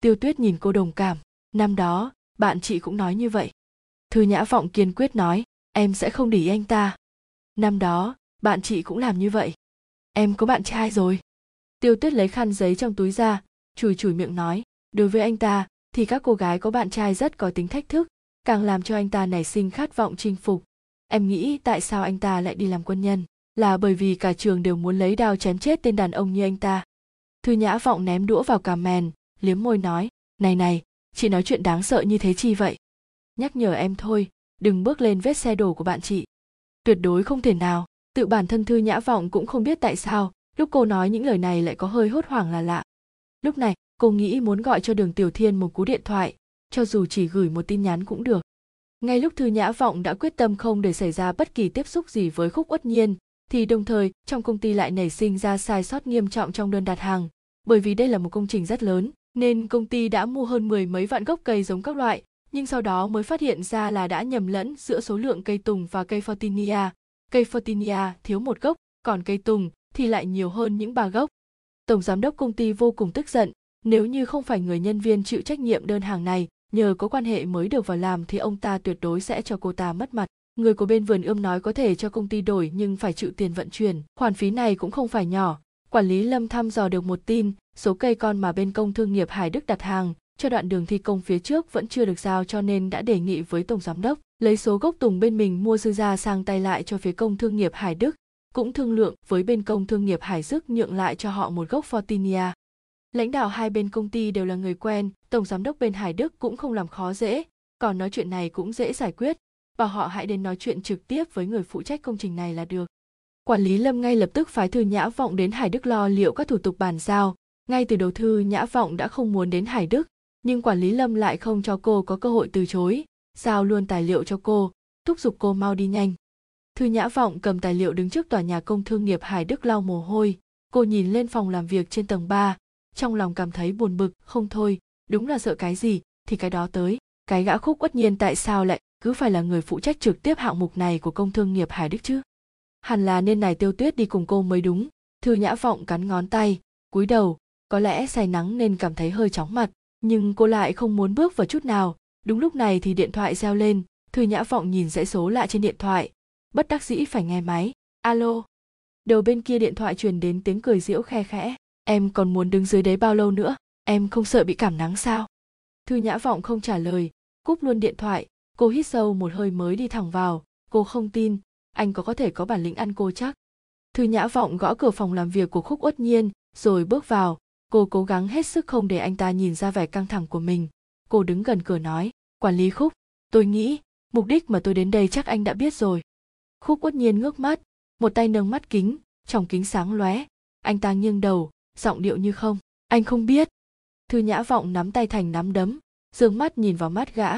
Tiêu tuyết nhìn cô đồng cảm. Năm đó, bạn chị cũng nói như vậy thư nhã vọng kiên quyết nói, em sẽ không để ý anh ta. Năm đó, bạn chị cũng làm như vậy. Em có bạn trai rồi. Tiêu tuyết lấy khăn giấy trong túi ra, chùi chùi miệng nói, đối với anh ta, thì các cô gái có bạn trai rất có tính thách thức, càng làm cho anh ta nảy sinh khát vọng chinh phục. Em nghĩ tại sao anh ta lại đi làm quân nhân? Là bởi vì cả trường đều muốn lấy đao chém chết tên đàn ông như anh ta. Thư nhã vọng ném đũa vào cà mèn, liếm môi nói, này này, chị nói chuyện đáng sợ như thế chi vậy? Nhắc nhở em thôi, đừng bước lên vết xe đổ của bạn chị. Tuyệt đối không thể nào, tự bản thân thư nhã vọng cũng không biết tại sao, lúc cô nói những lời này lại có hơi hốt hoảng là lạ. Lúc này, cô nghĩ muốn gọi cho đường tiểu thiên một cú điện thoại, cho dù chỉ gửi một tin nhắn cũng được. Ngay lúc thư nhã vọng đã quyết tâm không để xảy ra bất kỳ tiếp xúc gì với khúc uất nhiên, thì đồng thời, trong công ty lại nảy sinh ra sai sót nghiêm trọng trong đơn đặt hàng. Bởi vì đây là một công trình rất lớn, nên công ty đã mua hơn mười mấy vạn gốc cây giống các loại nhưng sau đó mới phát hiện ra là đã nhầm lẫn giữa số lượng cây tùng và cây Fortinia. Cây Fortinia thiếu một gốc, còn cây tùng thì lại nhiều hơn những ba gốc. Tổng giám đốc công ty vô cùng tức giận, nếu như không phải người nhân viên chịu trách nhiệm đơn hàng này, nhờ có quan hệ mới được vào làm thì ông ta tuyệt đối sẽ cho cô ta mất mặt. Người của bên vườn ươm nói có thể cho công ty đổi nhưng phải chịu tiền vận chuyển. Khoản phí này cũng không phải nhỏ. Quản lý Lâm thăm dò được một tin, số cây con mà bên công thương nghiệp Hải Đức đặt hàng cho đoạn đường thi công phía trước vẫn chưa được giao cho nên đã đề nghị với tổng giám đốc lấy số gốc tùng bên mình mua dư ra sang tay lại cho phía công thương nghiệp Hải Đức, cũng thương lượng với bên công thương nghiệp Hải Dức nhượng lại cho họ một gốc Fortinia. Lãnh đạo hai bên công ty đều là người quen, tổng giám đốc bên Hải Đức cũng không làm khó dễ, còn nói chuyện này cũng dễ giải quyết, bảo họ hãy đến nói chuyện trực tiếp với người phụ trách công trình này là được. Quản lý Lâm ngay lập tức phái thư Nhã Vọng đến Hải Đức lo liệu các thủ tục bàn giao. Ngay từ đầu thư Nhã Vọng đã không muốn đến Hải Đức, nhưng quản lý lâm lại không cho cô có cơ hội từ chối giao luôn tài liệu cho cô thúc giục cô mau đi nhanh. Thư nhã vọng cầm tài liệu đứng trước tòa nhà công thương nghiệp hải đức lau mồ hôi cô nhìn lên phòng làm việc trên tầng 3, trong lòng cảm thấy buồn bực không thôi đúng là sợ cái gì thì cái đó tới cái gã khúc uất nhiên tại sao lại cứ phải là người phụ trách trực tiếp hạng mục này của công thương nghiệp hải đức chứ? Hẳn là nên này tiêu tuyết đi cùng cô mới đúng thư nhã vọng cắn ngón tay cúi đầu có lẽ say nắng nên cảm thấy hơi chóng mặt nhưng cô lại không muốn bước vào chút nào. Đúng lúc này thì điện thoại reo lên. Thư nhã vọng nhìn dãy số lạ trên điện thoại. Bất đắc dĩ phải nghe máy. Alo. Đầu bên kia điện thoại truyền đến tiếng cười diễu khe khẽ. Em còn muốn đứng dưới đấy bao lâu nữa? Em không sợ bị cảm nắng sao? Thư nhã vọng không trả lời. Cúp luôn điện thoại. Cô hít sâu một hơi mới đi thẳng vào. Cô không tin. Anh có có thể có bản lĩnh ăn cô chắc? Thư nhã vọng gõ cửa phòng làm việc của khúc uất nhiên, rồi bước vào cô cố gắng hết sức không để anh ta nhìn ra vẻ căng thẳng của mình. Cô đứng gần cửa nói, quản lý khúc, tôi nghĩ, mục đích mà tôi đến đây chắc anh đã biết rồi. Khúc uất nhiên ngước mắt, một tay nâng mắt kính, trong kính sáng lóe, anh ta nghiêng đầu, giọng điệu như không, anh không biết. Thư nhã vọng nắm tay thành nắm đấm, dương mắt nhìn vào mắt gã.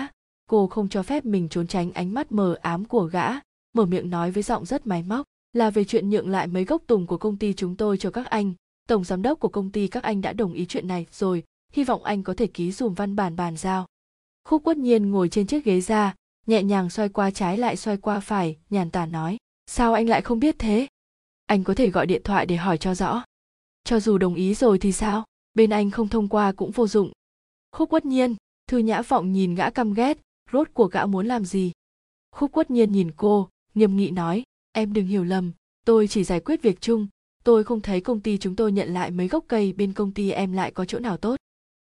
Cô không cho phép mình trốn tránh ánh mắt mờ ám của gã, mở miệng nói với giọng rất máy móc, là về chuyện nhượng lại mấy gốc tùng của công ty chúng tôi cho các anh tổng giám đốc của công ty các anh đã đồng ý chuyện này rồi, hy vọng anh có thể ký dùm văn bản bàn giao. Khúc quất nhiên ngồi trên chiếc ghế ra, nhẹ nhàng xoay qua trái lại xoay qua phải, nhàn tản nói, sao anh lại không biết thế? Anh có thể gọi điện thoại để hỏi cho rõ. Cho dù đồng ý rồi thì sao? Bên anh không thông qua cũng vô dụng. Khúc quất nhiên, thư nhã vọng nhìn gã căm ghét, rốt cuộc gã muốn làm gì? Khúc quất nhiên nhìn cô, nghiêm nghị nói, em đừng hiểu lầm, tôi chỉ giải quyết việc chung tôi không thấy công ty chúng tôi nhận lại mấy gốc cây bên công ty em lại có chỗ nào tốt.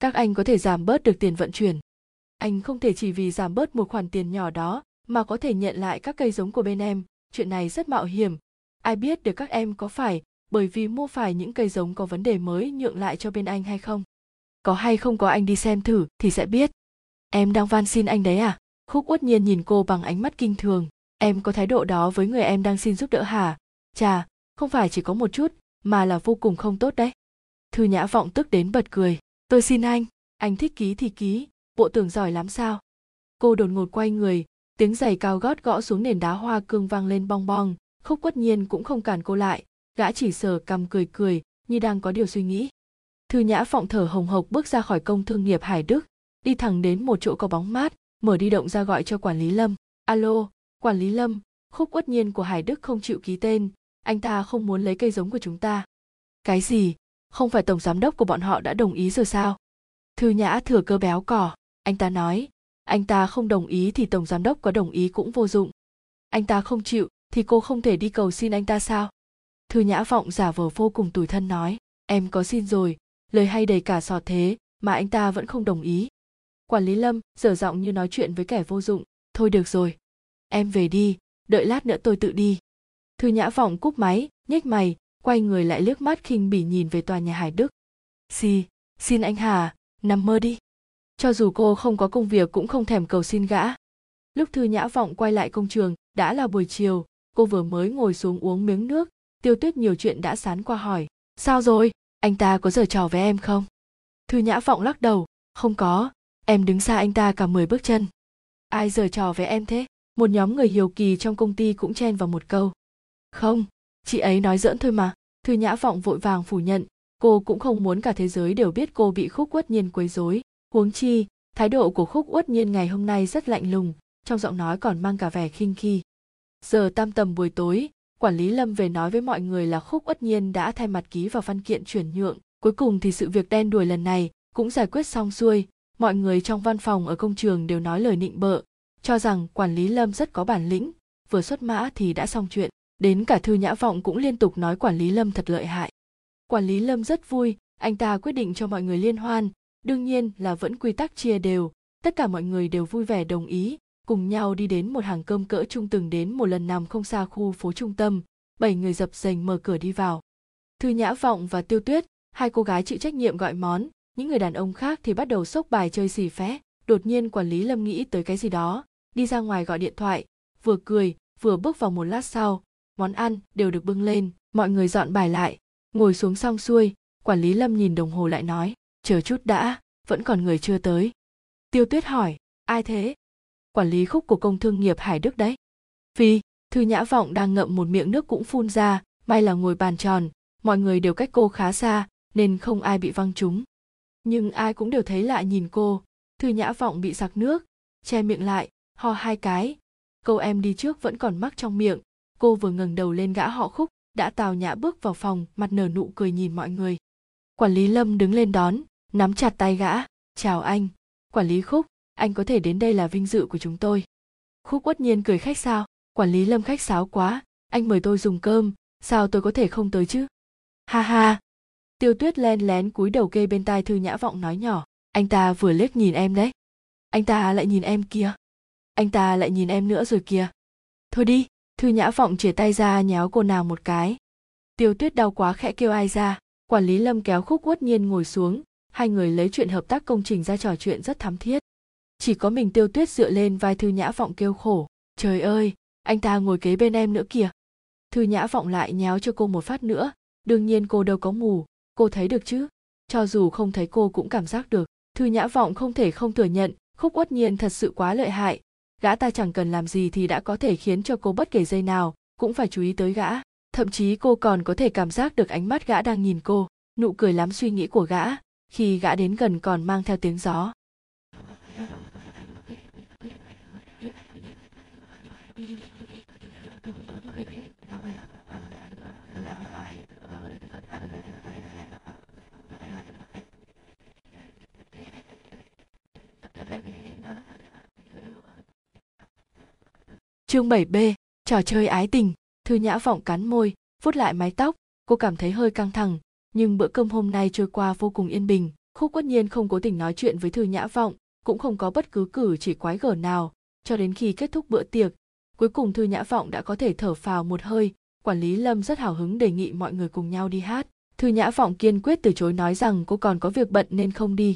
Các anh có thể giảm bớt được tiền vận chuyển. Anh không thể chỉ vì giảm bớt một khoản tiền nhỏ đó mà có thể nhận lại các cây giống của bên em. Chuyện này rất mạo hiểm. Ai biết được các em có phải bởi vì mua phải những cây giống có vấn đề mới nhượng lại cho bên anh hay không? Có hay không có anh đi xem thử thì sẽ biết. Em đang van xin anh đấy à? Khúc uất nhiên nhìn cô bằng ánh mắt kinh thường. Em có thái độ đó với người em đang xin giúp đỡ hả? Chà không phải chỉ có một chút, mà là vô cùng không tốt đấy. Thư nhã vọng tức đến bật cười. Tôi xin anh anh thích ký thì ký, bộ tưởng giỏi lắm sao? Cô đột ngột quay người, tiếng giày cao gót gõ xuống nền đá hoa cương vang lên bong bong, khúc quất nhiên cũng không cản cô lại, gã chỉ sờ cầm cười cười, như đang có điều suy nghĩ. Thư nhã phọng thở hồng hộc bước ra khỏi công thương nghiệp hải đức, đi thẳng đến một chỗ có bóng mát, mở đi động ra gọi cho quản lý lâm. Alo, quản lý lâm, khúc uất nhiên của hải đức không chịu ký tên anh ta không muốn lấy cây giống của chúng ta. Cái gì? Không phải tổng giám đốc của bọn họ đã đồng ý rồi sao? Thư nhã thừa cơ béo cỏ anh ta nói, anh ta không đồng ý thì tổng giám đốc có đồng ý cũng vô dụng. Anh ta không chịu thì cô không thể đi cầu xin anh ta sao? Thư nhã vọng giả vờ vô cùng tủi thân nói, em có xin rồi. Lời hay đầy cả sọt thế mà anh ta vẫn không đồng ý. Quản lý lâm dở giọng như nói chuyện với kẻ vô dụng, thôi được rồi, em về đi, đợi lát nữa tôi tự đi thư nhã vọng cúp máy, nhếch mày, quay người lại liếc mắt khinh bỉ nhìn về tòa nhà hải đức. Xì, xin anh hà, nằm mơ đi. Cho dù cô không có công việc cũng không thèm cầu xin gã. Lúc thư nhã vọng quay lại công trường, đã là buổi chiều, cô vừa mới ngồi xuống uống miếng nước. Tiêu tuyết nhiều chuyện đã sán qua hỏi. Sao rồi? Anh ta có giở trò với em không? Thư nhã vọng lắc đầu. Không có. Em đứng xa anh ta cả mười bước chân. Ai giở trò với em thế? Một nhóm người hiếu kỳ trong công ty cũng chen vào một câu không, chị ấy nói giỡn thôi mà. Thư nhã vọng vội vàng phủ nhận. Cô cũng không muốn cả thế giới đều biết cô bị khúc uất nhiên quấy rối. Huống chi, thái độ của khúc uất nhiên ngày hôm nay rất lạnh lùng, trong giọng nói còn mang cả vẻ khinh khi. Giờ tam tầm buổi tối, quản lý lâm về nói với mọi người là khúc uất nhiên đã thay mặt ký vào văn kiện chuyển nhượng. Cuối cùng thì sự việc đen đuổi lần này cũng giải quyết xong xuôi. Mọi người trong văn phòng ở công trường đều nói lời nịnh bợ, cho rằng quản lý lâm rất có bản lĩnh. Vừa xuất mã thì đã xong chuyện đến cả thư nhã vọng cũng liên tục nói quản lý lâm thật lợi hại. Quản lý lâm rất vui, anh ta quyết định cho mọi người liên hoan. Đương nhiên là vẫn quy tắc chia đều, tất cả mọi người đều vui vẻ đồng ý, cùng nhau đi đến một hàng cơm cỡ trung từng đến một lần nằm không xa khu phố trung tâm. Bảy người dập dềnh mở cửa đi vào. Thư nhã vọng và tiêu tuyết, hai cô gái chịu trách nhiệm gọi món. Những người đàn ông khác thì bắt đầu sốc bài chơi xì phé. Đột nhiên quản lý lâm nghĩ tới cái gì đó, đi ra ngoài gọi điện thoại, vừa cười, vừa bước vào một lát sau món ăn đều được bưng lên, mọi người dọn bài lại. Ngồi xuống xong xuôi, quản lý lâm nhìn đồng hồ lại nói, chờ chút đã, vẫn còn người chưa tới. Tiêu tuyết hỏi, ai thế? Quản lý khúc của công thương nghiệp hải đức đấy. Vì thư nhã vọng đang ngậm một miệng nước cũng phun ra, may là ngồi bàn tròn, mọi người đều cách cô khá xa, nên không ai bị văng trúng. Nhưng ai cũng đều thấy lạ nhìn cô, thư nhã vọng bị sặc nước, che miệng lại, ho hai cái. Câu em đi trước vẫn còn mắc trong miệng cô vừa ngẩng đầu lên gã họ khúc, đã tào nhã bước vào phòng, mặt nở nụ cười nhìn mọi người. Quản lý lâm đứng lên đón, nắm chặt tay gã, chào anh. Quản lý khúc, anh có thể đến đây là vinh dự của chúng tôi. Khúc uất nhiên cười khách sao, quản lý lâm khách sáo quá, anh mời tôi dùng cơm, sao tôi có thể không tới chứ? Ha ha. Tiêu tuyết len lén cúi đầu kê bên tai thư nhã vọng nói nhỏ, anh ta vừa liếc nhìn em đấy. Anh ta lại nhìn em kia. Anh ta lại nhìn em nữa rồi kìa. Thôi đi thư nhã vọng chìa tay ra nhéo cô nàng một cái. Tiêu tuyết đau quá khẽ kêu ai ra, quản lý lâm kéo khúc uất nhiên ngồi xuống, hai người lấy chuyện hợp tác công trình ra trò chuyện rất thắm thiết. Chỉ có mình tiêu tuyết dựa lên vai thư nhã vọng kêu khổ, trời ơi, anh ta ngồi kế bên em nữa kìa. Thư nhã vọng lại nhéo cho cô một phát nữa, đương nhiên cô đâu có mù, cô thấy được chứ. Cho dù không thấy cô cũng cảm giác được, thư nhã vọng không thể không thừa nhận, khúc uất nhiên thật sự quá lợi hại gã ta chẳng cần làm gì thì đã có thể khiến cho cô bất kể giây nào, cũng phải chú ý tới gã. Thậm chí cô còn có thể cảm giác được ánh mắt gã đang nhìn cô. Nụ cười lắm suy nghĩ của gã khi gã đến gần còn mang theo tiếng gió. Chương 7B, trò chơi ái tình, Thư Nhã Vọng cắn môi, vuốt lại mái tóc, cô cảm thấy hơi căng thẳng, nhưng bữa cơm hôm nay trôi qua vô cùng yên bình. Khúc Quất Nhiên không cố tình nói chuyện với Thư Nhã Vọng, cũng không có bất cứ cử chỉ quái gở nào, cho đến khi kết thúc bữa tiệc, cuối cùng Thư Nhã Vọng đã có thể thở phào một hơi, quản lý Lâm rất hào hứng đề nghị mọi người cùng nhau đi hát. Thư Nhã Vọng kiên quyết từ chối nói rằng cô còn có việc bận nên không đi.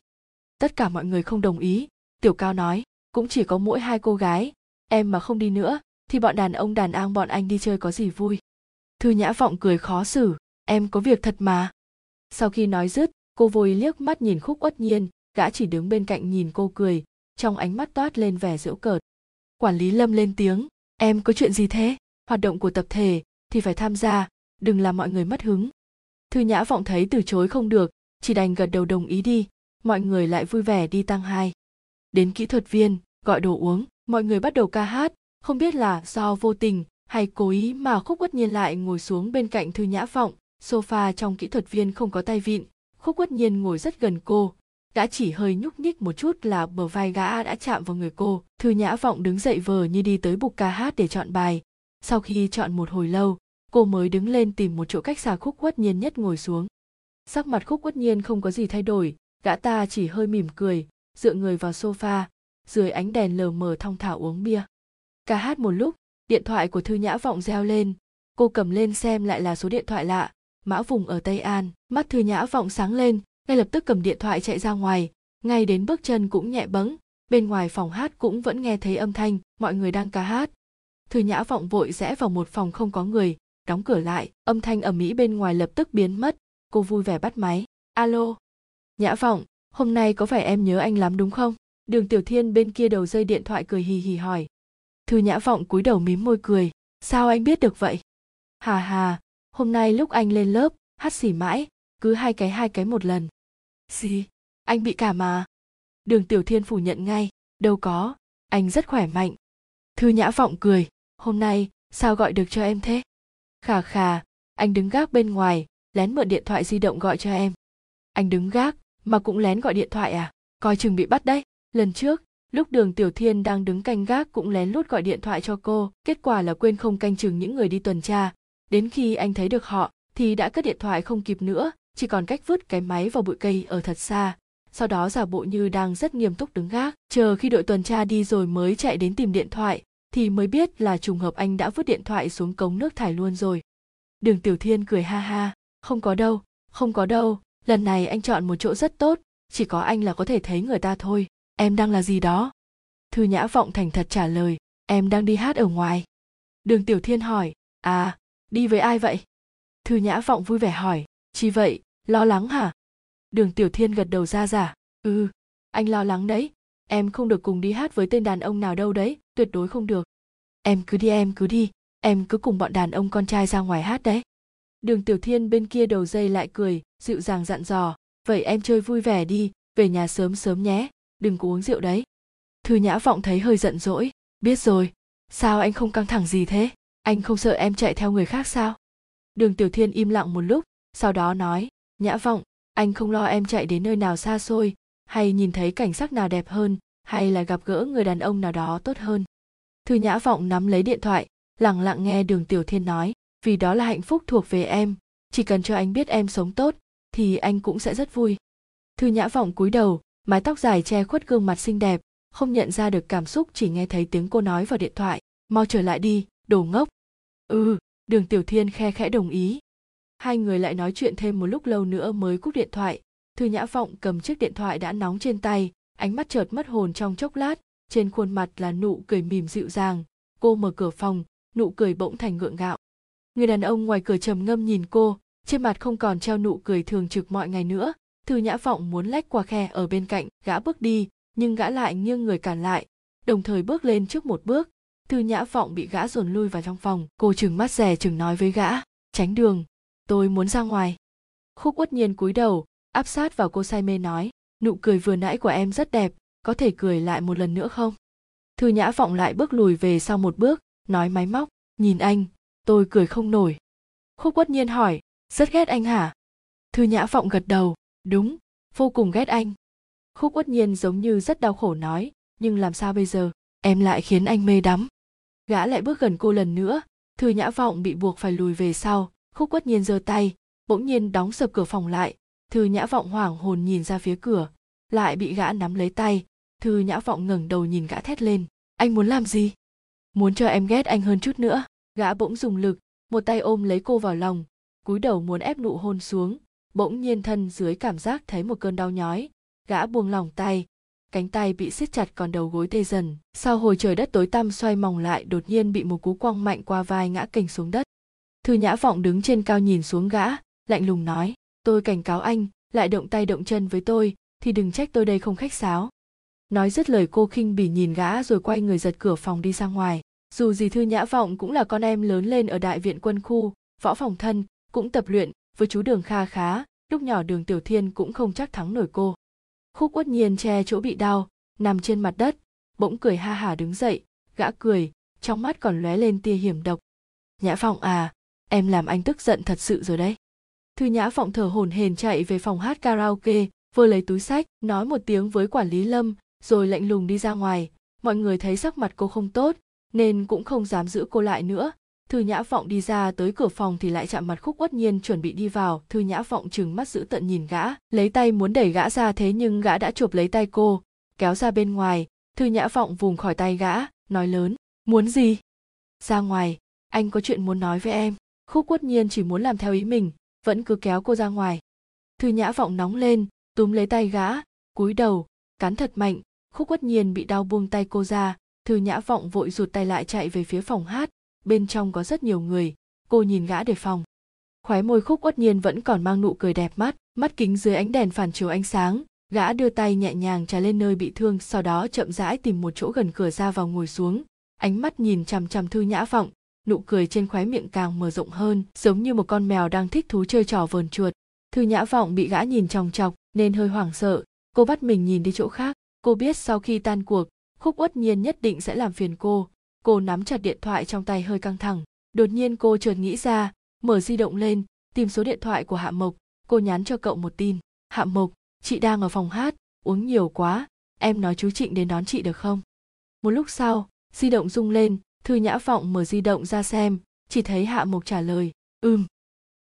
Tất cả mọi người không đồng ý, Tiểu Cao nói, cũng chỉ có mỗi hai cô gái, em mà không đi nữa, thì bọn đàn ông đàn an bọn anh đi chơi có gì vui. Thư Nhã Vọng cười khó xử, em có việc thật mà. Sau khi nói dứt, cô vội liếc mắt nhìn khúc uất nhiên, gã chỉ đứng bên cạnh nhìn cô cười, trong ánh mắt toát lên vẻ giễu cợt. Quản lý Lâm lên tiếng, em có chuyện gì thế? Hoạt động của tập thể thì phải tham gia, đừng làm mọi người mất hứng. Thư Nhã Vọng thấy từ chối không được, chỉ đành gật đầu đồng ý đi, mọi người lại vui vẻ đi tăng hai. Đến kỹ thuật viên, gọi đồ uống, mọi người bắt đầu ca hát, không biết là do vô tình hay cố ý mà khúc quất nhiên lại ngồi xuống bên cạnh thư nhã vọng, sofa trong kỹ thuật viên không có tay vịn. Khúc quất nhiên ngồi rất gần cô đã chỉ hơi nhúc nhích một chút là bờ vai gã đã chạm vào người cô. Thư nhã vọng đứng dậy vờ như đi tới bục ca hát để chọn bài. Sau khi chọn một hồi lâu, cô mới đứng lên tìm một chỗ cách xa khúc quất nhiên nhất ngồi xuống. Sắc mặt khúc quất nhiên không có gì thay đổi, gã ta chỉ hơi mỉm cười, dựa người vào sofa, dưới ánh đèn lờ mờ thong thả uống bia ca hát một lúc, điện thoại của thư nhã vọng reo lên. Cô cầm lên xem lại là số điện thoại lạ. Mã vùng ở tây an. Mắt thư nhã vọng sáng lên, ngay lập tức cầm điện thoại chạy ra ngoài. Ngay đến bước chân cũng nhẹ bẫng. Bên ngoài phòng hát cũng vẫn nghe thấy âm thanh, mọi người đang ca hát. Thư nhã vọng vội rẽ vào một phòng không có người. Đóng cửa lại, âm thanh ầm ĩ bên ngoài lập tức biến mất. Cô vui vẻ bắt máy. Alo. Nhã vọng, hôm nay có phải em nhớ anh lắm đúng không? Đường tiểu thiên bên kia đầu dây điện thoại cười hì hì hỏi thư nhã vọng cúi đầu mím môi cười. Sao anh biết được vậy? Hà hà, hôm nay lúc anh lên lớp, hát xỉ mãi, cứ hai cái hai cái một lần. Gì anh bị cảm mà. Đường tiểu thiên phủ nhận ngay, đâu có, anh rất khỏe mạnh. Thư nhã vọng cười, hôm nay, sao gọi được cho em thế? Khà khà, anh đứng gác bên ngoài, lén mượn điện thoại di động gọi cho em. Anh đứng gác, mà cũng lén gọi điện thoại à? Coi chừng bị bắt đấy, lần trước lúc đường tiểu thiên đang đứng canh gác cũng lén lút gọi điện thoại cho cô, kết quả là quên không canh chừng những người đi tuần tra. Đến khi anh thấy được họ, thì đã cất điện thoại không kịp nữa, chỉ còn cách vứt cái máy vào bụi cây ở thật xa. Sau đó giả bộ như đang rất nghiêm túc đứng gác, chờ khi đội tuần tra đi rồi mới chạy đến tìm điện thoại, thì mới biết là trùng hợp anh đã vứt điện thoại xuống cống nước thải luôn rồi. Đường tiểu thiên cười ha ha, không có đâu, không có đâu, lần này anh chọn một chỗ rất tốt, chỉ có anh là có thể thấy người ta thôi em đang là gì đó? Thư nhã vọng thành thật trả lời, em đang đi hát ở ngoài. Đường tiểu thiên hỏi à đi với ai vậy? Thư nhã vọng vui vẻ hỏi chi vậy, lo lắng hả? Đường tiểu thiên gật đầu ra giả ừ anh lo lắng đấy. Em không được cùng đi hát với tên đàn ông nào đâu đấy, tuyệt đối không được. Em cứ đi, em cứ đi, em cứ cùng bọn đàn ông con trai ra ngoài hát đấy. Đường tiểu thiên bên kia đầu dây lại cười, dịu dàng dặn dò, vậy em chơi vui vẻ đi, về nhà sớm sớm nhé đừng có uống rượu đấy. Thư nhã vọng thấy hơi giận dỗi. Biết rồi. Sao anh không căng thẳng gì thế? Anh không sợ em chạy theo người khác sao? Đường tiểu thiên im lặng một lúc, sau đó nói, nhã vọng, anh không lo em chạy đến nơi nào xa xôi, hay nhìn thấy cảnh sắc nào đẹp hơn, hay là gặp gỡ người đàn ông nào đó tốt hơn? Thư nhã vọng nắm lấy điện thoại, lặng lặng nghe đường tiểu thiên nói, vì đó là hạnh phúc thuộc về em. Chỉ cần cho anh biết em sống tốt, thì anh cũng sẽ rất vui. Thư nhã vọng cúi đầu mái tóc dài che khuất gương mặt xinh đẹp, không nhận ra được cảm xúc chỉ nghe thấy tiếng cô nói vào điện thoại. Mau trở lại đi, đồ ngốc. Ừ đường tiểu thiên khe khẽ đồng ý. Hai người lại nói chuyện thêm một lúc lâu nữa mới cúp điện thoại. Thư nhã vọng cầm chiếc điện thoại đã nóng trên tay, ánh mắt chợt mất hồn trong chốc lát. Trên khuôn mặt là nụ cười mỉm dịu dàng. Cô mở cửa phòng, nụ cười bỗng thành ngượng gạo người đàn ông ngoài cửa trầm ngâm nhìn cô, trên mặt không còn treo nụ cười thường trực mọi ngày nữa thư nhã vọng muốn lách qua khe ở bên cạnh, gã bước đi, nhưng gã lại nghiêng người cản lại, đồng thời bước lên trước một bước. Thư nhã vọng bị gã dồn lui vào trong phòng, cô chừng mắt rè chừng nói với gã, tránh đường, tôi muốn ra ngoài. Khúc uất nhiên cúi đầu, áp sát vào cô say mê nói, nụ cười vừa nãy của em rất đẹp, có thể cười lại một lần nữa không? Thư nhã vọng lại bước lùi về sau một bước, nói máy móc, nhìn anh, tôi cười không nổi. Khúc uất nhiên hỏi, rất ghét anh hả? Thư nhã vọng gật đầu đúng, vô cùng ghét anh. Khúc uất nhiên giống như rất đau khổ nói, nhưng làm sao bây giờ, em lại khiến anh mê đắm. Gã lại bước gần cô lần nữa, thư nhã vọng bị buộc phải lùi về sau, khúc quất nhiên giơ tay, bỗng nhiên đóng sập cửa phòng lại, thư nhã vọng hoảng hồn nhìn ra phía cửa, lại bị gã nắm lấy tay, thư nhã vọng ngẩng đầu nhìn gã thét lên, anh muốn làm gì? Muốn cho em ghét anh hơn chút nữa. Gã bỗng dùng lực, một tay ôm lấy cô vào lòng, cúi đầu muốn ép nụ hôn xuống bỗng nhiên thân dưới cảm giác thấy một cơn đau nhói, gã buông lòng tay, cánh tay bị siết chặt còn đầu gối tê dần. Sau hồi trời đất tối tăm xoay mòng lại, đột nhiên bị một cú quăng mạnh qua vai ngã kềnh xuống đất. Thư nhã vọng đứng trên cao nhìn xuống gã, lạnh lùng nói, tôi cảnh cáo anh, lại động tay động chân với tôi, thì đừng trách tôi đây không khách sáo. Nói dứt lời, cô khinh bỉ nhìn gã rồi quay người giật cửa phòng đi ra ngoài. Dù gì thư nhã vọng cũng là con em lớn lên ở đại viện quân khu, võ phòng thân, cũng tập luyện với chú đường kha khá, lúc nhỏ đường tiểu thiên cũng không chắc thắng nổi cô. Khúc uất nhiên che chỗ bị đau, nằm trên mặt đất, bỗng cười ha hả đứng dậy, gã cười, trong mắt còn lóe lên tia hiểm độc. Nhã vọng à em làm anh tức giận thật sự rồi đấy. Thư nhã vọng thở hổn hển chạy về phòng hát karaoke, vừa lấy túi sách, nói một tiếng với quản lý lâm, rồi lạnh lùng đi ra ngoài. Mọi người thấy sắc mặt cô không tốt, nên cũng không dám giữ cô lại nữa thư nhã vọng đi ra tới cửa phòng thì lại chạm mặt khúc uất nhiên chuẩn bị đi vào. Thư nhã vọng chừng mắt giữ tận nhìn gã, lấy tay muốn đẩy gã ra thế nhưng gã đã chụp lấy tay cô, kéo ra bên ngoài. Thư nhã vọng vùng khỏi tay gã, nói lớn, muốn gì? Ra ngoài, anh có chuyện muốn nói với em. Khúc Uất nhiên chỉ muốn làm theo ý mình, vẫn cứ kéo cô ra ngoài. Thư nhã vọng nóng lên, túm lấy tay gã, cúi đầu, cắn thật mạnh. Khúc Uất nhiên bị đau buông tay cô ra. Thư nhã vọng vội rụt tay lại chạy về phía phòng hát bên trong có rất nhiều người. Cô nhìn gã đề phòng. Khóe môi khúc uất nhiên vẫn còn mang nụ cười đẹp mắt mắt kính dưới ánh đèn phản chiếu ánh sáng. Gã đưa tay nhẹ nhàng trà lên nơi bị thương, sau đó chậm rãi tìm một chỗ gần cửa ra vào ngồi xuống. Ánh mắt nhìn chằm chằm thư nhã vọng, nụ cười trên khóe miệng càng mở rộng hơn, giống như một con mèo đang thích thú chơi trò vờn chuột thư nhã vọng bị gã nhìn chòng chọc, nên hơi hoảng sợ. Cô bắt mình nhìn đi chỗ khác. Cô biết sau khi tan cuộc, khúc uất nhiên nhất định sẽ làm phiền cô cô nắm chặt điện thoại trong tay hơi căng thẳng. Đột nhiên cô chợt nghĩ ra, mở di động lên, tìm số điện thoại của hạ mộc. Cô nhắn cho cậu một tin. Hạ mộc, chị đang ở phòng hát, uống nhiều quá. Em nói chú trịnh đến đón chị được không? Một lúc sau, di động rung lên, thư nhã vọng mở di động ra xem. Chỉ thấy hạ mộc trả lời, ừm.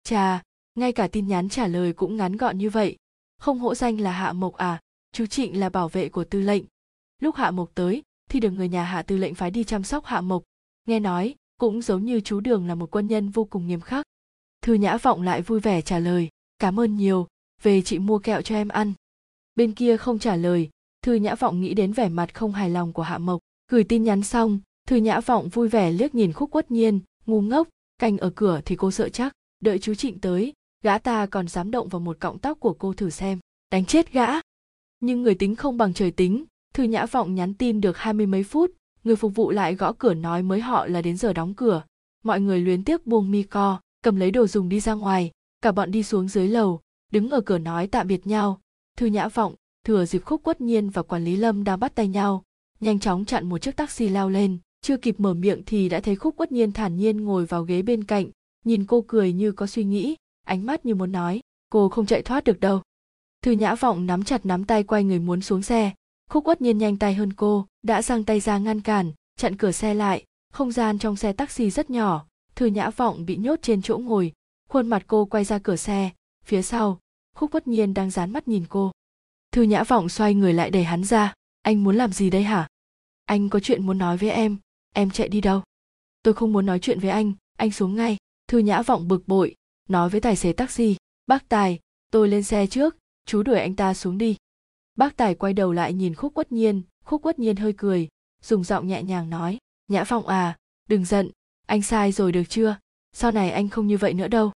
Chà, ngay cả tin nhắn trả lời cũng ngắn gọn như vậy. Không hỗ danh là hạ mộc à chú trịnh là bảo vệ của tư lệnh. Lúc hạ mộc tới thì được người nhà hạ tư lệnh phái đi chăm sóc hạ mộc. Nghe nói, cũng giống như chú đường là một quân nhân vô cùng nghiêm khắc. Thư nhã vọng lại vui vẻ trả lời, cảm ơn nhiều, về chị mua kẹo cho em ăn. Bên kia không trả lời, thư nhã vọng nghĩ đến vẻ mặt không hài lòng của hạ mộc, gửi tin nhắn xong, thư nhã vọng vui vẻ liếc nhìn khúc quất nhiên, ngu ngốc canh ở cửa thì cô sợ chắc, đợi chú trịnh tới, gã ta còn dám động vào một cọng tóc của cô thử xem. Đánh chết gã? Nhưng người tính không bằng trời tính thư nhã vọng nhắn tin được hai mươi mấy phút, người phục vụ lại gõ cửa nói mới họ là đến giờ đóng cửa. Mọi người luyến tiếc buông mi co, cầm lấy đồ dùng đi ra ngoài, cả bọn đi xuống dưới lầu, đứng ở cửa nói tạm biệt nhau. Thư nhã vọng, thừa dịp khúc quất nhiên và quản lý lâm đang bắt tay nhau, nhanh chóng chặn một chiếc taxi lao lên. Chưa kịp mở miệng thì đã thấy khúc quất nhiên thản nhiên ngồi vào ghế bên cạnh, nhìn cô cười như có suy nghĩ, ánh mắt như muốn nói, cô không chạy thoát được đâu. Thư nhã vọng nắm chặt nắm tay quay người muốn xuống xe khúc uất nhiên nhanh tay hơn cô, đã giang tay ra ngăn cản, chặn cửa xe lại. Không gian trong xe taxi rất nhỏ, thư nhã vọng bị nhốt trên chỗ ngồi. Khuôn mặt cô quay ra cửa xe. Phía sau, khúc uất nhiên đang dán mắt nhìn cô. Thư nhã vọng xoay người lại đẩy hắn ra. Anh muốn làm gì đây hả? Anh có chuyện muốn nói với em. Em chạy đi đâu? Tôi không muốn nói chuyện với anh. Anh xuống ngay. Thư nhã vọng bực bội. Nói với tài xế taxi. Bác tài, tôi lên xe trước. Chú đuổi anh ta xuống đi bác tài quay đầu lại nhìn khúc quất nhiên. Khúc quất nhiên hơi cười, dùng giọng nhẹ nhàng nói, nhã phong à đừng giận, anh sai rồi được chưa? Sau này anh không như vậy nữa đâu.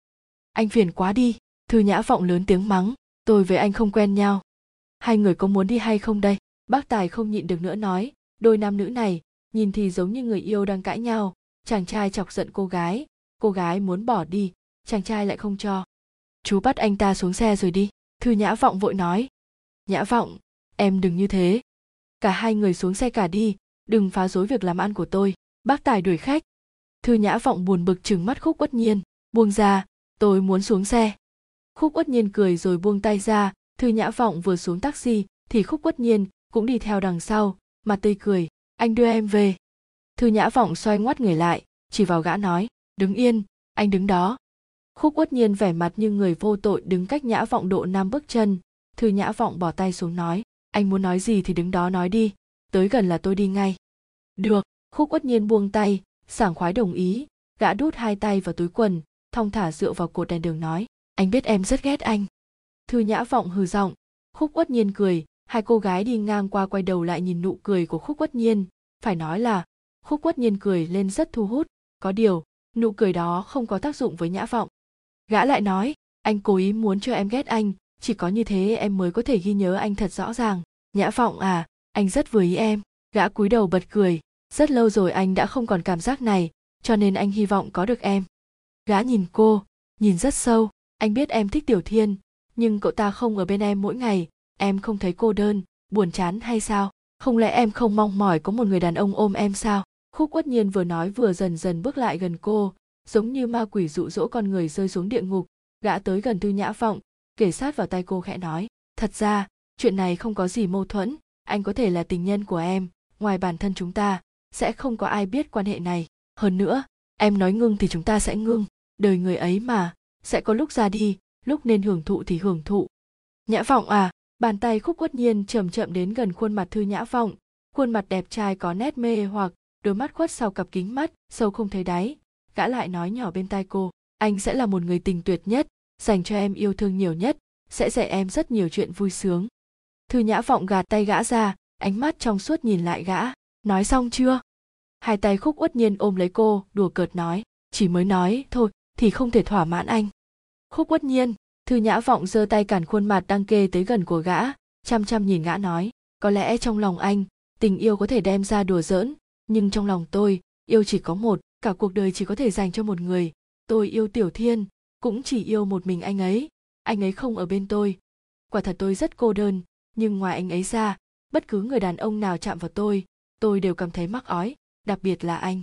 Anh phiền quá đi, thư nhã vọng lớn tiếng mắng, tôi với anh không quen nhau. Hai người có muốn đi hay không đây? Bác tài không nhịn được nữa nói, đôi nam nữ này, nhìn thì giống như người yêu đang cãi nhau, chàng trai chọc giận cô gái cô gái muốn bỏ đi, chàng trai lại không cho. Chú bắt anh ta xuống xe rồi đi. Thư nhã vọng vội nói nhã vọng, em đừng như thế. Cả hai người xuống xe cả đi, đừng phá rối việc làm ăn của tôi. Bác tài đuổi khách. Thư nhã vọng buồn bực chừng mắt khúc uất nhiên, buông ra, tôi muốn xuống xe. Khúc uất nhiên cười rồi buông tay ra, thư nhã vọng vừa xuống taxi, thì khúc uất nhiên cũng đi theo đằng sau, mà tươi cười, anh đưa em về. Thư nhã vọng xoay ngoắt người lại, chỉ vào gã nói, đứng yên, anh đứng đó. Khúc uất nhiên vẻ mặt như người vô tội đứng cách nhã vọng độ năm bước chân thư nhã vọng bỏ tay xuống nói, anh muốn nói gì thì đứng đó nói đi, tới gần là tôi đi ngay. Được. Khúc uất nhiên buông tay, sảng khoái đồng ý, gã đút hai tay vào túi quần, thong thả dựa vào cột đèn đường nói, anh biết em rất ghét anh. Thư nhã vọng hừ giọng, khúc uất nhiên cười, hai cô gái đi ngang qua quay đầu lại nhìn nụ cười của khúc uất nhiên, phải nói là, khúc uất nhiên cười lên rất thu hút, có điều, nụ cười đó không có tác dụng với nhã vọng. Gã lại nói, anh cố ý muốn cho em ghét anh chỉ có như thế em mới có thể ghi nhớ anh thật rõ ràng. Nhã vọng à anh rất vừa ý em. Gã cúi đầu bật cười. Rất lâu rồi anh đã không còn cảm giác này, cho nên anh hy vọng có được em. Gã nhìn cô, nhìn rất sâu. Anh biết em thích tiểu thiên, nhưng cậu ta không ở bên em mỗi ngày. Em không thấy cô đơn, buồn chán hay sao? Không lẽ em không mong mỏi có một người đàn ông ôm em sao? Khúc uất nhiên vừa nói vừa dần dần bước lại gần cô. Giống như ma quỷ dụ dỗ con người rơi xuống địa ngục. Gã tới gần tư nhã vọng kể sát vào tay cô khẽ nói, thật ra, chuyện này không có gì mâu thuẫn, anh có thể là tình nhân của em, ngoài bản thân chúng ta, sẽ không có ai biết quan hệ này. Hơn nữa, em nói ngưng thì chúng ta sẽ ngưng, đời người ấy mà, sẽ có lúc ra đi, lúc nên hưởng thụ thì hưởng thụ. Nhã vọng à bàn tay khúc quất nhiên chậm chậm đến gần khuôn mặt thư nhã vọng, khuôn mặt đẹp trai có nét mê hoặc, đôi mắt khuất sau cặp kính mắt, sâu không thấy đáy. Gã lại nói nhỏ bên tai cô, anh sẽ là một người tình tuyệt nhất dành cho em yêu thương nhiều nhất, sẽ dạy em rất nhiều chuyện vui sướng. Thư nhã vọng gạt tay gã ra, ánh mắt trong suốt nhìn lại gã. Nói xong chưa? Hai tay khúc uất nhiên ôm lấy cô, đùa cợt nói. Chỉ mới nói, thôi, thì không thể thỏa mãn anh. Khúc uất nhiên, thư nhã vọng giơ tay cản khuôn mặt đang kê tới gần của gã, chăm chăm nhìn gã nói. Có lẽ trong lòng anh, tình yêu có thể đem ra đùa giỡn, nhưng trong lòng tôi, yêu chỉ có một, cả cuộc đời chỉ có thể dành cho một người. Tôi yêu tiểu thiên cũng chỉ yêu một mình anh ấy. Anh ấy không ở bên tôi. Quả thật tôi rất cô đơn, nhưng ngoài anh ấy ra, bất cứ người đàn ông nào chạm vào tôi tôi đều cảm thấy mắc ói, đặc biệt là anh.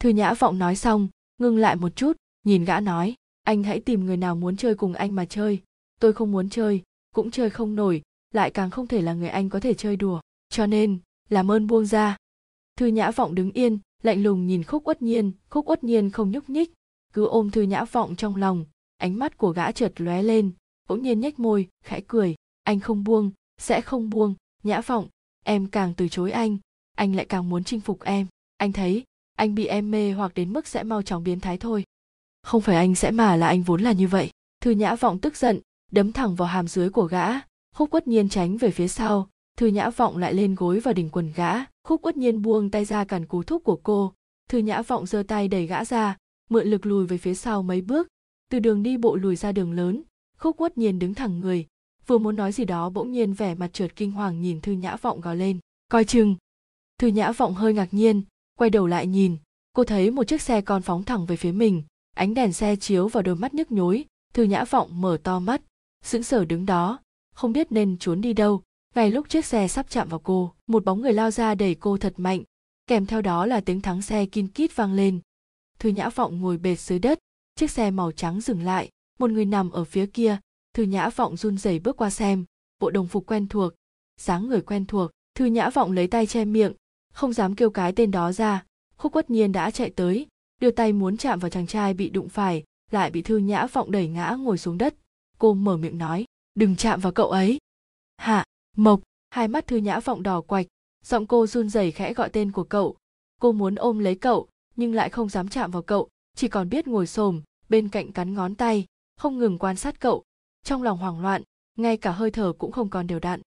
Thư nhã vọng nói xong ngưng lại một chút, nhìn gã nói, anh hãy tìm người nào muốn chơi cùng anh mà chơi. Tôi không muốn chơi, cũng chơi không nổi, lại càng không thể là người anh có thể chơi đùa. Cho nên, làm ơn buông ra. Thư nhã vọng đứng yên, lạnh lùng nhìn khúc uất nhiên, khúc uất nhiên không nhúc nhích cứ ôm thư nhã vọng trong lòng, ánh mắt của gã chợt lóe lên, bỗng nhiên nhếch môi, khẽ cười, anh không buông, sẽ không buông, nhã vọng, em càng từ chối anh anh lại càng muốn chinh phục em. Anh thấy, anh bị em mê hoặc đến mức sẽ mau chóng biến thái thôi. Không phải anh sẽ mà là anh vốn là như vậy. Thư nhã vọng tức giận, đấm thẳng vào hàm dưới của gã, khúc quất nhiên tránh về phía sau. Thư nhã vọng lại lên gối vào đỉnh quần gã, khúc quất nhiên buông tay ra cản cú thúc của cô. Thư nhã vọng giơ tay đẩy gã ra mượn lực lùi về phía sau mấy bước. Từ đường đi bộ lùi ra đường lớn, khúc quất nhiên đứng thẳng người. Vừa muốn nói gì đó bỗng nhiên vẻ mặt trượt kinh hoàng nhìn thư nhã vọng gào lên. Coi chừng. Thư nhã vọng hơi ngạc nhiên, quay đầu lại nhìn. Cô thấy một chiếc xe con phóng thẳng về phía mình. Ánh đèn xe chiếu vào đôi mắt nhức nhối. Thư nhã vọng mở to mắt, sững sờ đứng đó. Không biết nên trốn đi đâu. Ngay lúc chiếc xe sắp chạm vào cô, một bóng người lao ra đẩy cô thật mạnh. Kèm theo đó là tiếng thắng xe kin kít vang lên thư nhã vọng ngồi bệt dưới đất, chiếc xe màu trắng dừng lại, một người nằm ở phía kia. Thư nhã vọng run rẩy bước qua xem, bộ đồng phục quen thuộc, dáng người quen thuộc. Thư nhã vọng lấy tay che miệng, không dám kêu cái tên đó ra. Khúc quất nhiên đã chạy tới, đưa tay muốn chạm vào chàng trai bị đụng phải, lại bị thư nhã vọng đẩy ngã ngồi xuống đất. Cô mở miệng nói, đừng chạm vào cậu ấy. Hạ, mộc. Hai mắt thư nhã vọng đỏ quạch, giọng cô run rẩy khẽ gọi tên của cậu. Cô muốn ôm lấy cậu nhưng lại không dám chạm vào cậu, chỉ còn biết ngồi xổm bên cạnh cắn ngón tay, không ngừng quan sát cậu. Trong lòng hoảng loạn, ngay cả hơi thở cũng không còn đều đặn.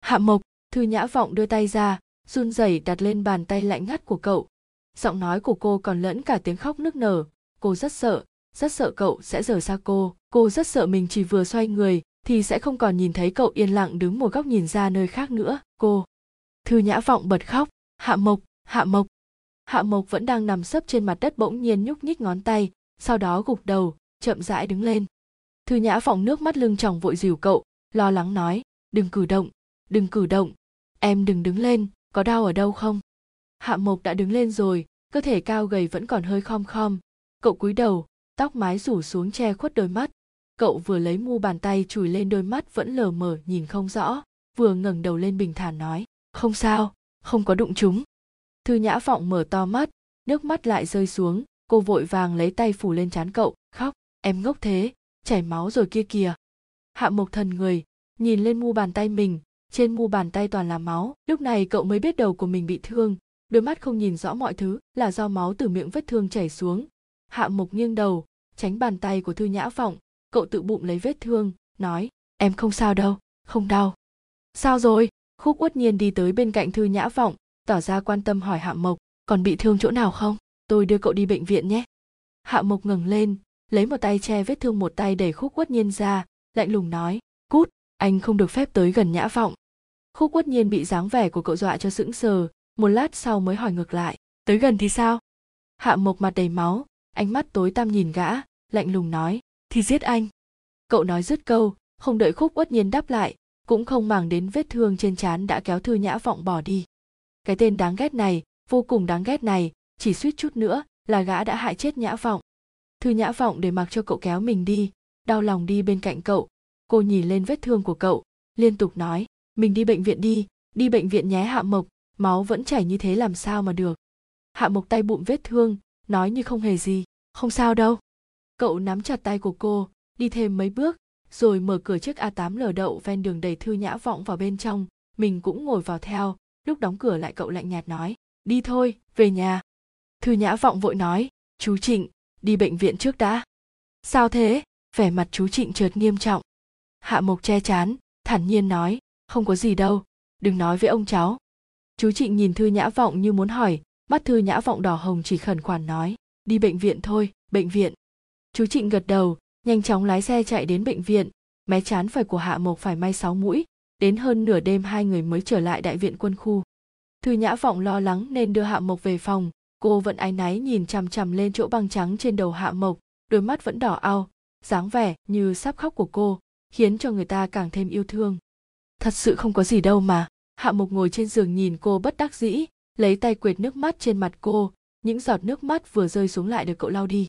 Hạ mộc, thư nhã vọng đưa tay ra, run rẩy đặt lên bàn tay lạnh ngắt của cậu. Giọng nói của cô còn lẫn cả tiếng khóc nức nở. Cô rất sợ rất sợ cậu sẽ rời xa cô. Cô rất sợ mình chỉ vừa xoay người thì sẽ không còn nhìn thấy cậu yên lặng đứng một góc nhìn ra nơi khác nữa. Cô, thư nhã vọng bật khóc. Hạ mộc hạ mộc hạ mộc vẫn đang nằm sấp trên mặt đất bỗng nhiên nhúc nhích ngón tay, sau đó gục đầu, chậm rãi đứng lên. Thư nhã phỏng nước mắt lưng tròng vội dìu cậu, lo lắng nói, đừng cử động, đừng cử động, em đừng đứng lên, có đau ở đâu không? Hạ mộc đã đứng lên rồi, cơ thể cao gầy vẫn còn hơi khom khom. Cậu cúi đầu, tóc mái rủ xuống che khuất đôi mắt. Cậu vừa lấy mu bàn tay chùi lên đôi mắt vẫn lờ mờ, nhìn không rõ, vừa ngẩng đầu lên bình thản nói, không sao, không có đụng chúng thư nhã vọng mở to mắt, nước mắt lại rơi xuống. Cô vội vàng lấy tay phủ lên trán cậu, khóc. Em ngốc thế, chảy máu rồi kia kìa. Hạ mộc thần người, nhìn lên mu bàn tay mình. Trên mu bàn tay toàn là máu. Lúc này cậu mới biết đầu của mình bị thương. Đôi mắt không nhìn rõ mọi thứ, là do máu từ miệng vết thương chảy xuống. Hạ mộc nghiêng đầu, tránh bàn tay của thư nhã vọng. Cậu tự bụng lấy vết thương, nói, em không sao đâu, không đau. Sao rồi? Khúc uất nhiên đi tới bên cạnh thư nhã vọng tỏ ra quan tâm hỏi hạ mộc, còn bị thương chỗ nào không? Tôi đưa cậu đi bệnh viện nhé. Hạ mộc ngẩng lên, lấy một tay che vết thương một tay đẩy khúc quất nhiên ra, lạnh lùng nói, cút, anh không được phép tới gần nhã vọng. Khúc quất nhiên bị dáng vẻ của cậu dọa cho sững sờ, một lát sau mới hỏi ngược lại, tới gần thì sao? Hạ mộc mặt đầy máu, ánh mắt tối tăm nhìn gã, lạnh lùng nói, thì giết anh. Cậu nói dứt câu, không đợi khúc uất nhiên đáp lại, cũng không màng đến vết thương trên trán đã kéo thư nhã vọng bỏ đi cái tên đáng ghét này vô cùng đáng ghét này chỉ suýt chút nữa là gã đã hại chết nhã vọng. Thư nhã vọng để mặc cho cậu kéo mình đi đau lòng đi bên cạnh cậu. Cô nhìn lên vết thương của cậu liên tục nói mình đi bệnh viện đi đi bệnh viện nhé hạ mộc máu vẫn chảy như thế làm sao mà được. Hạ mộc tay bụng vết thương nói như không hề gì không sao đâu. Cậu nắm chặt tay của cô đi thêm mấy bước rồi mở cửa chiếc A8 lờ đậu ven đường đầy thư nhã vọng vào bên trong, mình cũng ngồi vào theo, lúc đóng cửa lại cậu lạnh nhạt nói, đi thôi, về nhà. Thư nhã vọng vội nói, chú Trịnh, đi bệnh viện trước đã. Sao thế? Vẻ mặt chú Trịnh chợt nghiêm trọng. Hạ Mộc che chán, thản nhiên nói, không có gì đâu, đừng nói với ông cháu. Chú Trịnh nhìn Thư Nhã Vọng như muốn hỏi, mắt Thư Nhã Vọng đỏ hồng chỉ khẩn khoản nói, đi bệnh viện thôi, bệnh viện. Chú Trịnh gật đầu, nhanh chóng lái xe chạy đến bệnh viện mé chán phải của hạ mộc phải may sáu mũi đến hơn nửa đêm hai người mới trở lại đại viện quân khu. Thư nhã vọng lo lắng nên đưa hạ mộc về phòng. Cô vẫn áy náy nhìn chằm chằm lên chỗ băng trắng trên đầu hạ mộc, đôi mắt vẫn đỏ ao, dáng vẻ như sắp khóc của cô, khiến cho người ta càng thêm yêu thương. Thật sự không có gì đâu mà. Hạ mộc ngồi trên giường nhìn cô bất đắc dĩ, lấy tay quệt nước mắt trên mặt cô. Những giọt nước mắt vừa rơi xuống lại được cậu lau đi.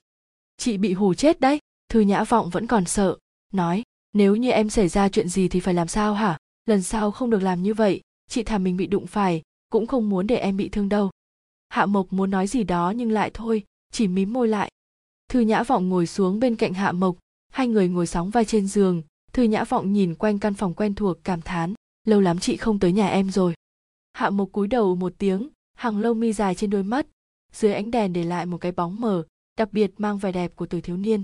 Chị bị hù chết đấy. Thư nhã vọng vẫn còn sợ, nói, nếu như em xảy ra chuyện gì thì phải làm sao hả? Lần sau không được làm như vậy, chị thà mình bị đụng phải, cũng không muốn để em bị thương đâu. Hạ mộc muốn nói gì đó nhưng lại thôi, chỉ mím môi lại. Thư nhã vọng ngồi xuống bên cạnh hạ mộc, hai người ngồi sóng vai trên giường. Thư nhã vọng nhìn quanh căn phòng quen thuộc, cảm thán, lâu lắm chị không tới nhà em rồi. Hạ mộc cúi đầu một tiếng, hàng lông mi dài trên đôi mắt, dưới ánh đèn để lại một cái bóng mờ, đặc biệt mang vẻ đẹp của tuổi thiếu niên.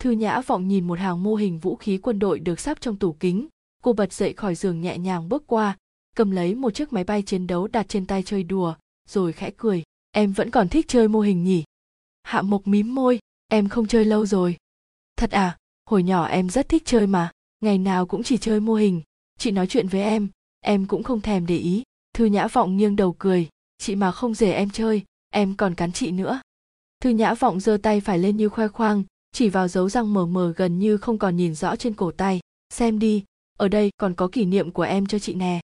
Thư Nhã vọng nhìn một hàng mô hình vũ khí quân đội được sắp trong tủ kính. Cô bật dậy khỏi giường nhẹ nhàng bước qua, cầm lấy một chiếc máy bay chiến đấu đặt trên tay chơi đùa, rồi khẽ cười. Em vẫn còn thích chơi mô hình nhỉ? Hạ Mộc mím môi, em không chơi lâu rồi. Thật à, hồi nhỏ em rất thích chơi mà, ngày nào cũng chỉ chơi mô hình. Chị nói chuyện với em, em cũng không thèm để ý. Thư Nhã vọng nghiêng đầu cười, chị mà không rể em chơi, em còn cắn chị nữa. Thư Nhã vọng giơ tay phải lên như khoe khoang, chỉ vào dấu răng mờ mờ gần như không còn nhìn rõ trên cổ tay xem đi ở đây còn có kỷ niệm của em cho chị nè.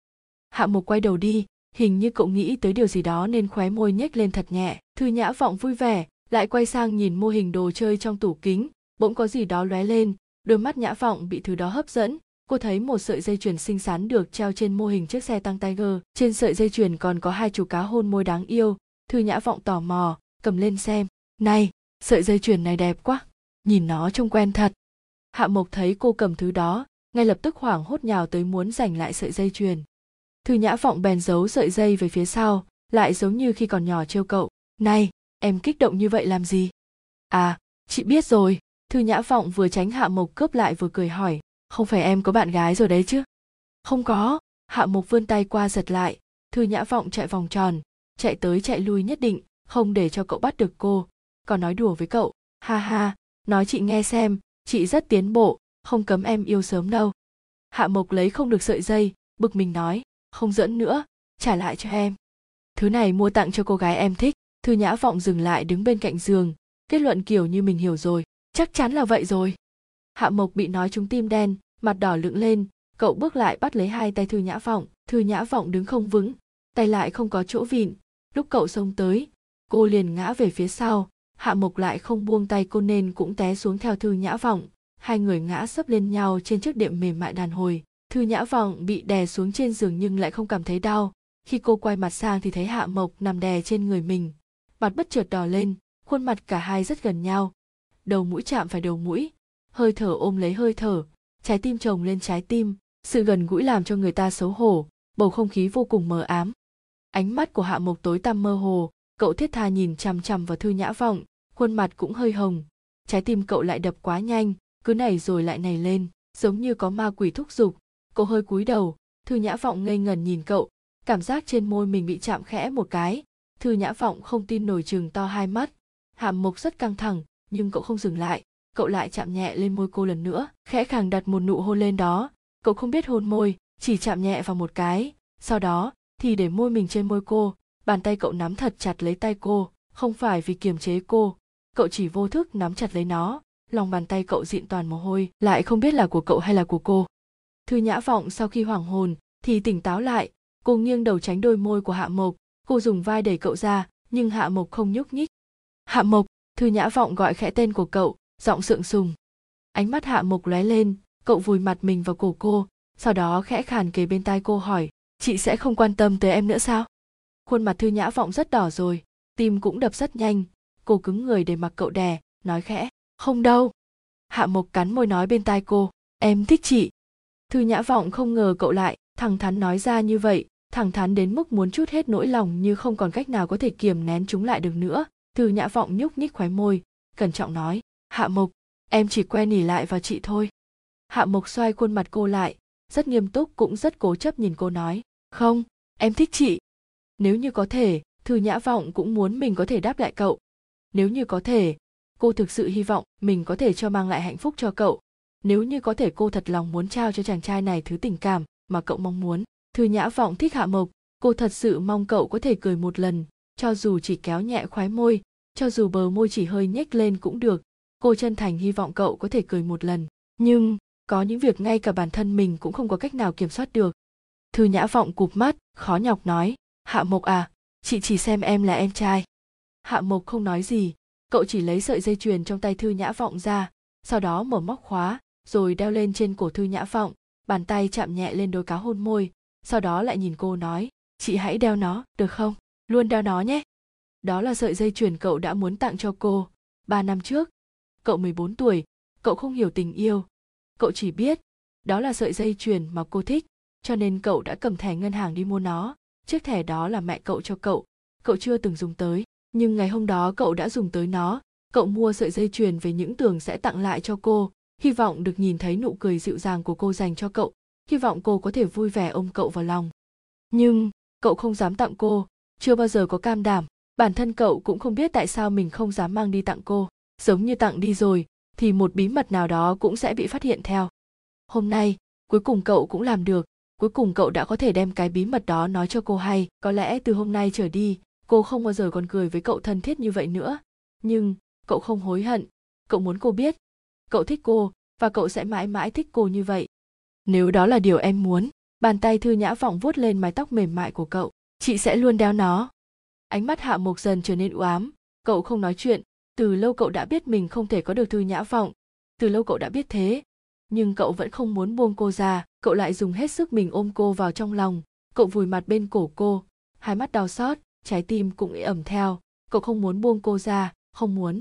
Hạ mục quay đầu đi, hình như cậu nghĩ tới điều gì đó nên khóe môi nhếch lên thật nhẹ. Thư nhã vọng vui vẻ, lại quay sang nhìn mô hình đồ chơi trong tủ kính. Bỗng có gì đó lóe lên, đôi mắt nhã vọng bị thứ đó hấp dẫn. Cô thấy một sợi dây chuyền xinh xắn được treo trên mô hình chiếc xe tăng tiger. Trên sợi dây chuyền còn có hai chú cá hôn môi đáng yêu. Thư nhã vọng tò mò, cầm lên xem. Này, sợi dây chuyền này đẹp quá, nhìn nó trông quen thật. Hạ mộc thấy cô cầm thứ đó ngay lập tức hoảng hốt nhào tới muốn giành lại sợi dây chuyền. Thư nhã vọng bèn giấu sợi dây về phía sau, lại giống như khi còn nhỏ trêu cậu, này, em kích động như vậy làm gì? À chị biết rồi. Thư nhã vọng vừa tránh hạ mộc cướp lại vừa cười hỏi, không phải em có bạn gái rồi đấy chứ? Không có. Hạ mộc vươn tay qua giật lại. Thư nhã vọng chạy vòng tròn, chạy tới chạy lui nhất định, không để cho cậu bắt được cô. Còn nói đùa với cậu. Ha ha, nói chị nghe xem, chị rất tiến bộ không cấm em yêu sớm đâu. Hạ mộc lấy không được sợi dây, bực mình nói, không dẫn nữa, trả lại cho em. Thứ này mua tặng cho cô gái em thích, thư nhã vọng dừng lại đứng bên cạnh giường, kết luận kiểu như mình hiểu rồi, chắc chắn là vậy rồi. Hạ mộc bị nói trúng tim đen, mặt đỏ lựng lên, cậu bước lại bắt lấy hai tay thư nhã vọng, thư nhã vọng đứng không vững, tay lại không có chỗ vịn. Lúc cậu xông tới, cô liền ngã về phía sau, hạ mộc lại không buông tay cô nên cũng té xuống theo thư nhã vọng hai người ngã sấp lên nhau trên chiếc đệm mềm mại đàn hồi. Thư nhã vọng bị đè xuống trên giường nhưng lại không cảm thấy đau. Khi cô quay mặt sang thì thấy hạ mộc nằm đè trên người mình. Mặt bất chợt đỏ lên, khuôn mặt cả hai rất gần nhau. Đầu mũi chạm phải đầu mũi. Hơi thở ôm lấy hơi thở. Trái tim chồng lên trái tim. Sự gần gũi làm cho người ta xấu hổ. Bầu không khí vô cùng mờ ám. Ánh mắt của hạ mộc tối tăm mơ hồ. Cậu thiết tha nhìn chằm chằm vào thư nhã vọng. Khuôn mặt cũng hơi hồng. Trái tim cậu lại đập quá nhanh cứ này rồi lại này lên, giống như có ma quỷ thúc giục. Cậu hơi cúi đầu, thư nhã vọng ngây ngần nhìn cậu, cảm giác trên môi mình bị chạm khẽ một cái. Thư nhã vọng không tin nổi chừng to hai mắt. Hàm mộc rất căng thẳng, nhưng cậu không dừng lại, cậu lại chạm nhẹ lên môi cô lần nữa, khẽ khàng đặt một nụ hôn lên đó. Cậu không biết hôn môi, chỉ chạm nhẹ vào một cái. Sau đó, thì để môi mình trên môi cô, bàn tay cậu nắm thật chặt lấy tay cô, không phải vì kiềm chế cô. Cậu chỉ vô thức nắm chặt lấy nó lòng bàn tay cậu dịn toàn mồ hôi, lại không biết là của cậu hay là của cô. Thư nhã vọng sau khi hoảng hồn thì tỉnh táo lại, cô nghiêng đầu tránh đôi môi của hạ mộc. Cô dùng vai đẩy cậu ra, nhưng hạ mộc không nhúc nhích. Hạ mộc, thư nhã vọng gọi khẽ tên của cậu, giọng sượng sùng. Ánh mắt hạ mộc lóe lên, cậu vùi mặt mình vào cổ cô, sau đó khẽ khàn kề bên tai cô hỏi, chị sẽ không quan tâm tới em nữa sao? Khuôn mặt thư nhã vọng rất đỏ rồi, tim cũng đập rất nhanh. Cô cứng người để mặc cậu đè, nói khẽ không đâu. Hạ mộc cắn môi nói bên tai cô, em thích chị. Thư nhã vọng không ngờ cậu lại, thẳng thắn nói ra như vậy, thẳng thắn đến mức muốn chút hết nỗi lòng như không còn cách nào có thể kiềm nén chúng lại được nữa. Thư nhã vọng nhúc nhích khóe môi, cẩn trọng nói, hạ mộc, em chỉ quen nỉ lại vào chị thôi. Hạ mộc xoay khuôn mặt cô lại, rất nghiêm túc cũng rất cố chấp nhìn cô nói, không, em thích chị. Nếu như có thể, thư nhã vọng cũng muốn mình có thể đáp lại cậu. Nếu như có thể cô thực sự hy vọng mình có thể cho mang lại hạnh phúc cho cậu. Nếu như có thể cô thật lòng muốn trao cho chàng trai này thứ tình cảm mà cậu mong muốn, thư nhã vọng thích hạ mộc. Cô thật sự mong cậu có thể cười một lần, cho dù chỉ kéo nhẹ khoái môi, cho dù bờ môi chỉ hơi nhếch lên cũng được. Cô chân thành hy vọng cậu có thể cười một lần. Nhưng, có những việc ngay cả bản thân mình cũng không có cách nào kiểm soát được. Thư nhã vọng cụp mắt, khó nhọc nói, hạ mộc à chị chỉ xem em là em trai. Hạ mộc không nói gì cậu chỉ lấy sợi dây chuyền trong tay thư nhã vọng ra, sau đó mở móc khóa, rồi đeo lên trên cổ thư nhã vọng, bàn tay chạm nhẹ lên đôi cá hôn môi, sau đó lại nhìn cô nói, chị hãy đeo nó, được không? Luôn đeo nó nhé. Đó là sợi dây chuyền cậu đã muốn tặng cho cô ba năm trước. Cậu 14 tuổi, cậu không hiểu tình yêu. Cậu chỉ biết, đó là sợi dây chuyền mà cô thích, cho nên cậu đã cầm thẻ ngân hàng đi mua nó. Chiếc thẻ đó là mẹ cậu cho cậu cậu chưa từng dùng tới nhưng ngày hôm đó cậu đã dùng tới nó. Cậu mua sợi dây chuyền về những tưởng sẽ tặng lại cho cô. Hy vọng được nhìn thấy nụ cười dịu dàng của cô dành cho cậu. Hy vọng cô có thể vui vẻ ôm cậu vào lòng. Nhưng, cậu không dám tặng cô. Chưa bao giờ có cam đảm. Bản thân cậu cũng không biết tại sao mình không dám mang đi tặng cô. Giống như tặng đi rồi, thì một bí mật nào đó cũng sẽ bị phát hiện theo. Hôm nay, cuối cùng cậu cũng làm được. Cuối cùng cậu đã có thể đem cái bí mật đó nói cho cô hay. Có lẽ từ hôm nay trở đi cô không bao giờ còn cười với cậu thân thiết như vậy nữa. Nhưng, cậu không hối hận. Cậu muốn cô biết. Cậu thích cô, và cậu sẽ mãi mãi thích cô như vậy. Nếu đó là điều em muốn, bàn tay thư nhã vọng vuốt lên mái tóc mềm mại của cậu. Chị sẽ luôn đeo nó. Ánh mắt hạ mộc dần trở nên u ám. Cậu không nói chuyện. Từ lâu cậu đã biết mình không thể có được thư nhã vọng. Từ lâu cậu đã biết thế. Nhưng cậu vẫn không muốn buông cô ra. Cậu lại dùng hết sức mình ôm cô vào trong lòng. Cậu vùi mặt bên cổ cô. Hai mắt đau xót trái tim cũng ẩm theo. Cậu không muốn buông cô ra không muốn.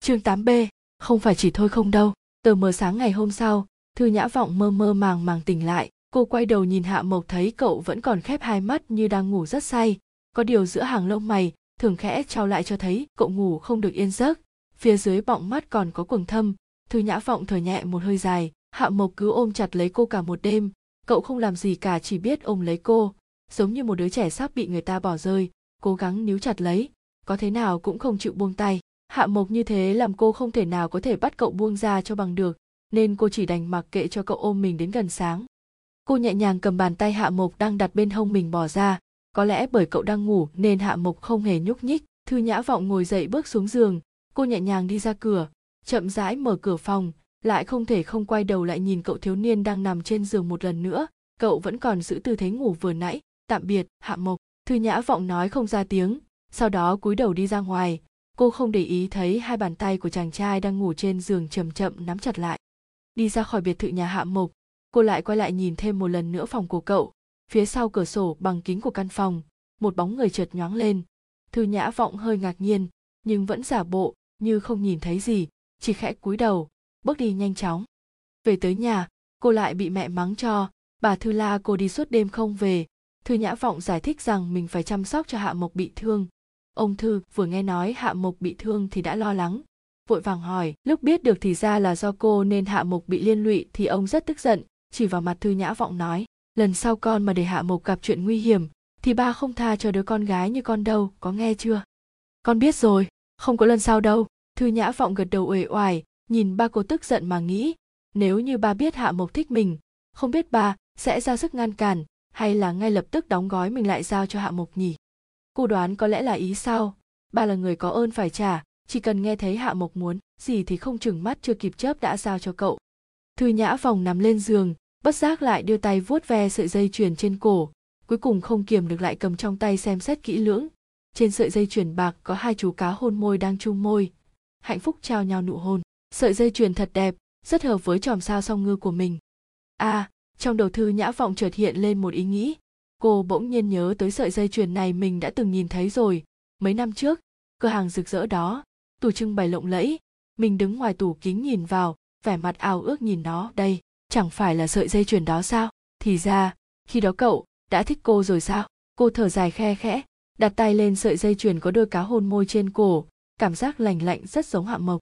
Chương 8B, không phải chỉ thôi không đâu. Tờ mờ sáng ngày hôm sau, Thư Nhã Vọng mơ mơ màng màng tỉnh lại, cô quay đầu nhìn Hạ Mộc thấy cậu vẫn còn khép hai mắt như đang ngủ rất say, có điều giữa hàng lông mày, thường khẽ trao lại cho thấy cậu ngủ không được yên giấc. Phía dưới bọng mắt còn có quầng thâm, Thư Nhã Vọng thở nhẹ một hơi dài, Hạ Mộc cứ ôm chặt lấy cô cả một đêm, cậu không làm gì cả chỉ biết ôm lấy cô, giống như một đứa trẻ sắp bị người ta bỏ rơi, cố gắng níu chặt lấy, có thế nào cũng không chịu buông tay. Hạ mộc như thế làm cô không thể nào có thể bắt cậu buông ra cho bằng được nên cô chỉ đành mặc kệ cho cậu ôm mình đến gần sáng cô nhẹ nhàng cầm bàn tay hạ mộc đang đặt bên hông mình bỏ ra. Có lẽ bởi cậu đang ngủ nên hạ mộc không hề nhúc nhích. Thư nhã vọng ngồi dậy bước xuống giường. Cô nhẹ nhàng đi ra cửa, chậm rãi mở cửa phòng, lại không thể không quay đầu lại nhìn cậu thiếu niên đang nằm trên giường một lần nữa. Cậu vẫn còn giữ tư thế ngủ vừa nãy. Tạm biệt, hạ mộc. Thư nhã vọng nói không ra tiếng. Sau đó cúi đầu đi ra ngoài. Cô không để ý thấy hai bàn tay của chàng trai đang ngủ trên giường chậm chậm nắm chặt lại. Đi ra khỏi biệt thự nhà hạ mộc cô lại quay lại nhìn thêm một lần nữa phòng của cậu. Phía sau cửa sổ bằng kính của căn phòng, một bóng người chợt nhoáng lên. Thư nhã vọng hơi ngạc nhiên, nhưng vẫn giả bộ, như không nhìn thấy gì, chỉ khẽ cúi đầu, bước đi nhanh chóng. Về tới nhà, cô lại bị mẹ mắng cho, bà thư la, cô đi suốt đêm không về. Thư nhã vọng giải thích rằng mình phải chăm sóc cho hạ mộc bị thương. Ông thư vừa nghe nói hạ mộc bị thương thì đã lo lắng, vội vàng hỏi, lúc biết được thì ra là do cô nên hạ mộc bị liên lụy thì ông rất tức giận chỉ vào mặt thư nhã vọng nói, lần sau con mà để hạ mộc gặp chuyện nguy hiểm, thì ba không tha cho đứa con gái như con đâu, có nghe chưa? Con biết rồi, không có lần sau đâu. Thư nhã vọng gật đầu uể oải, nhìn ba cô tức giận mà nghĩ, nếu như ba biết hạ mộc thích mình, không biết ba sẽ ra sức ngăn cản, hay là ngay lập tức đóng gói mình lại giao cho hạ mộc nhỉ? Cô đoán có lẽ là ý sau ba là người có ơn phải trả, chỉ cần nghe thấy hạ mộc muốn, gì thì không chừng mắt chưa kịp chớp đã giao cho cậu. Thư nhã vòng nằm lên giường bất giác lại đưa tay vuốt ve sợi dây chuyền trên cổ, cuối cùng không kiềm được lại cầm trong tay xem xét kỹ lưỡng. Trên sợi dây chuyền bạc có hai chú cá hôn môi đang chung môi. Hạnh phúc trao nhau nụ hôn. Sợi dây chuyền thật đẹp, rất hợp với chòm sao song ngư của mình. À trong đầu thư nhã vọng chợt hiện lên một ý nghĩ. Cô bỗng nhiên nhớ tới sợi dây chuyền này mình đã từng nhìn thấy rồi. Mấy năm trước, cửa hàng rực rỡ đó tủ trưng bày lộng lẫy. Mình đứng ngoài tủ kính nhìn vào, vẻ mặt ao ước nhìn nó đây chẳng phải là sợi dây chuyền đó sao? Thì ra, khi đó cậu đã thích cô rồi sao? Cô thở dài khe khẽ, đặt tay lên sợi dây chuyền có đôi cá hôn môi trên cổ, cảm giác lành lạnh rất giống hạ mộc.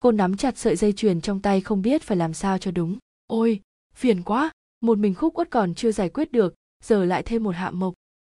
Cô nắm chặt sợi dây chuyền trong tay không biết phải làm sao cho đúng. Ôi, phiền quá, một mình khúc uất còn chưa giải quyết được, giờ lại thêm một hạ mộc.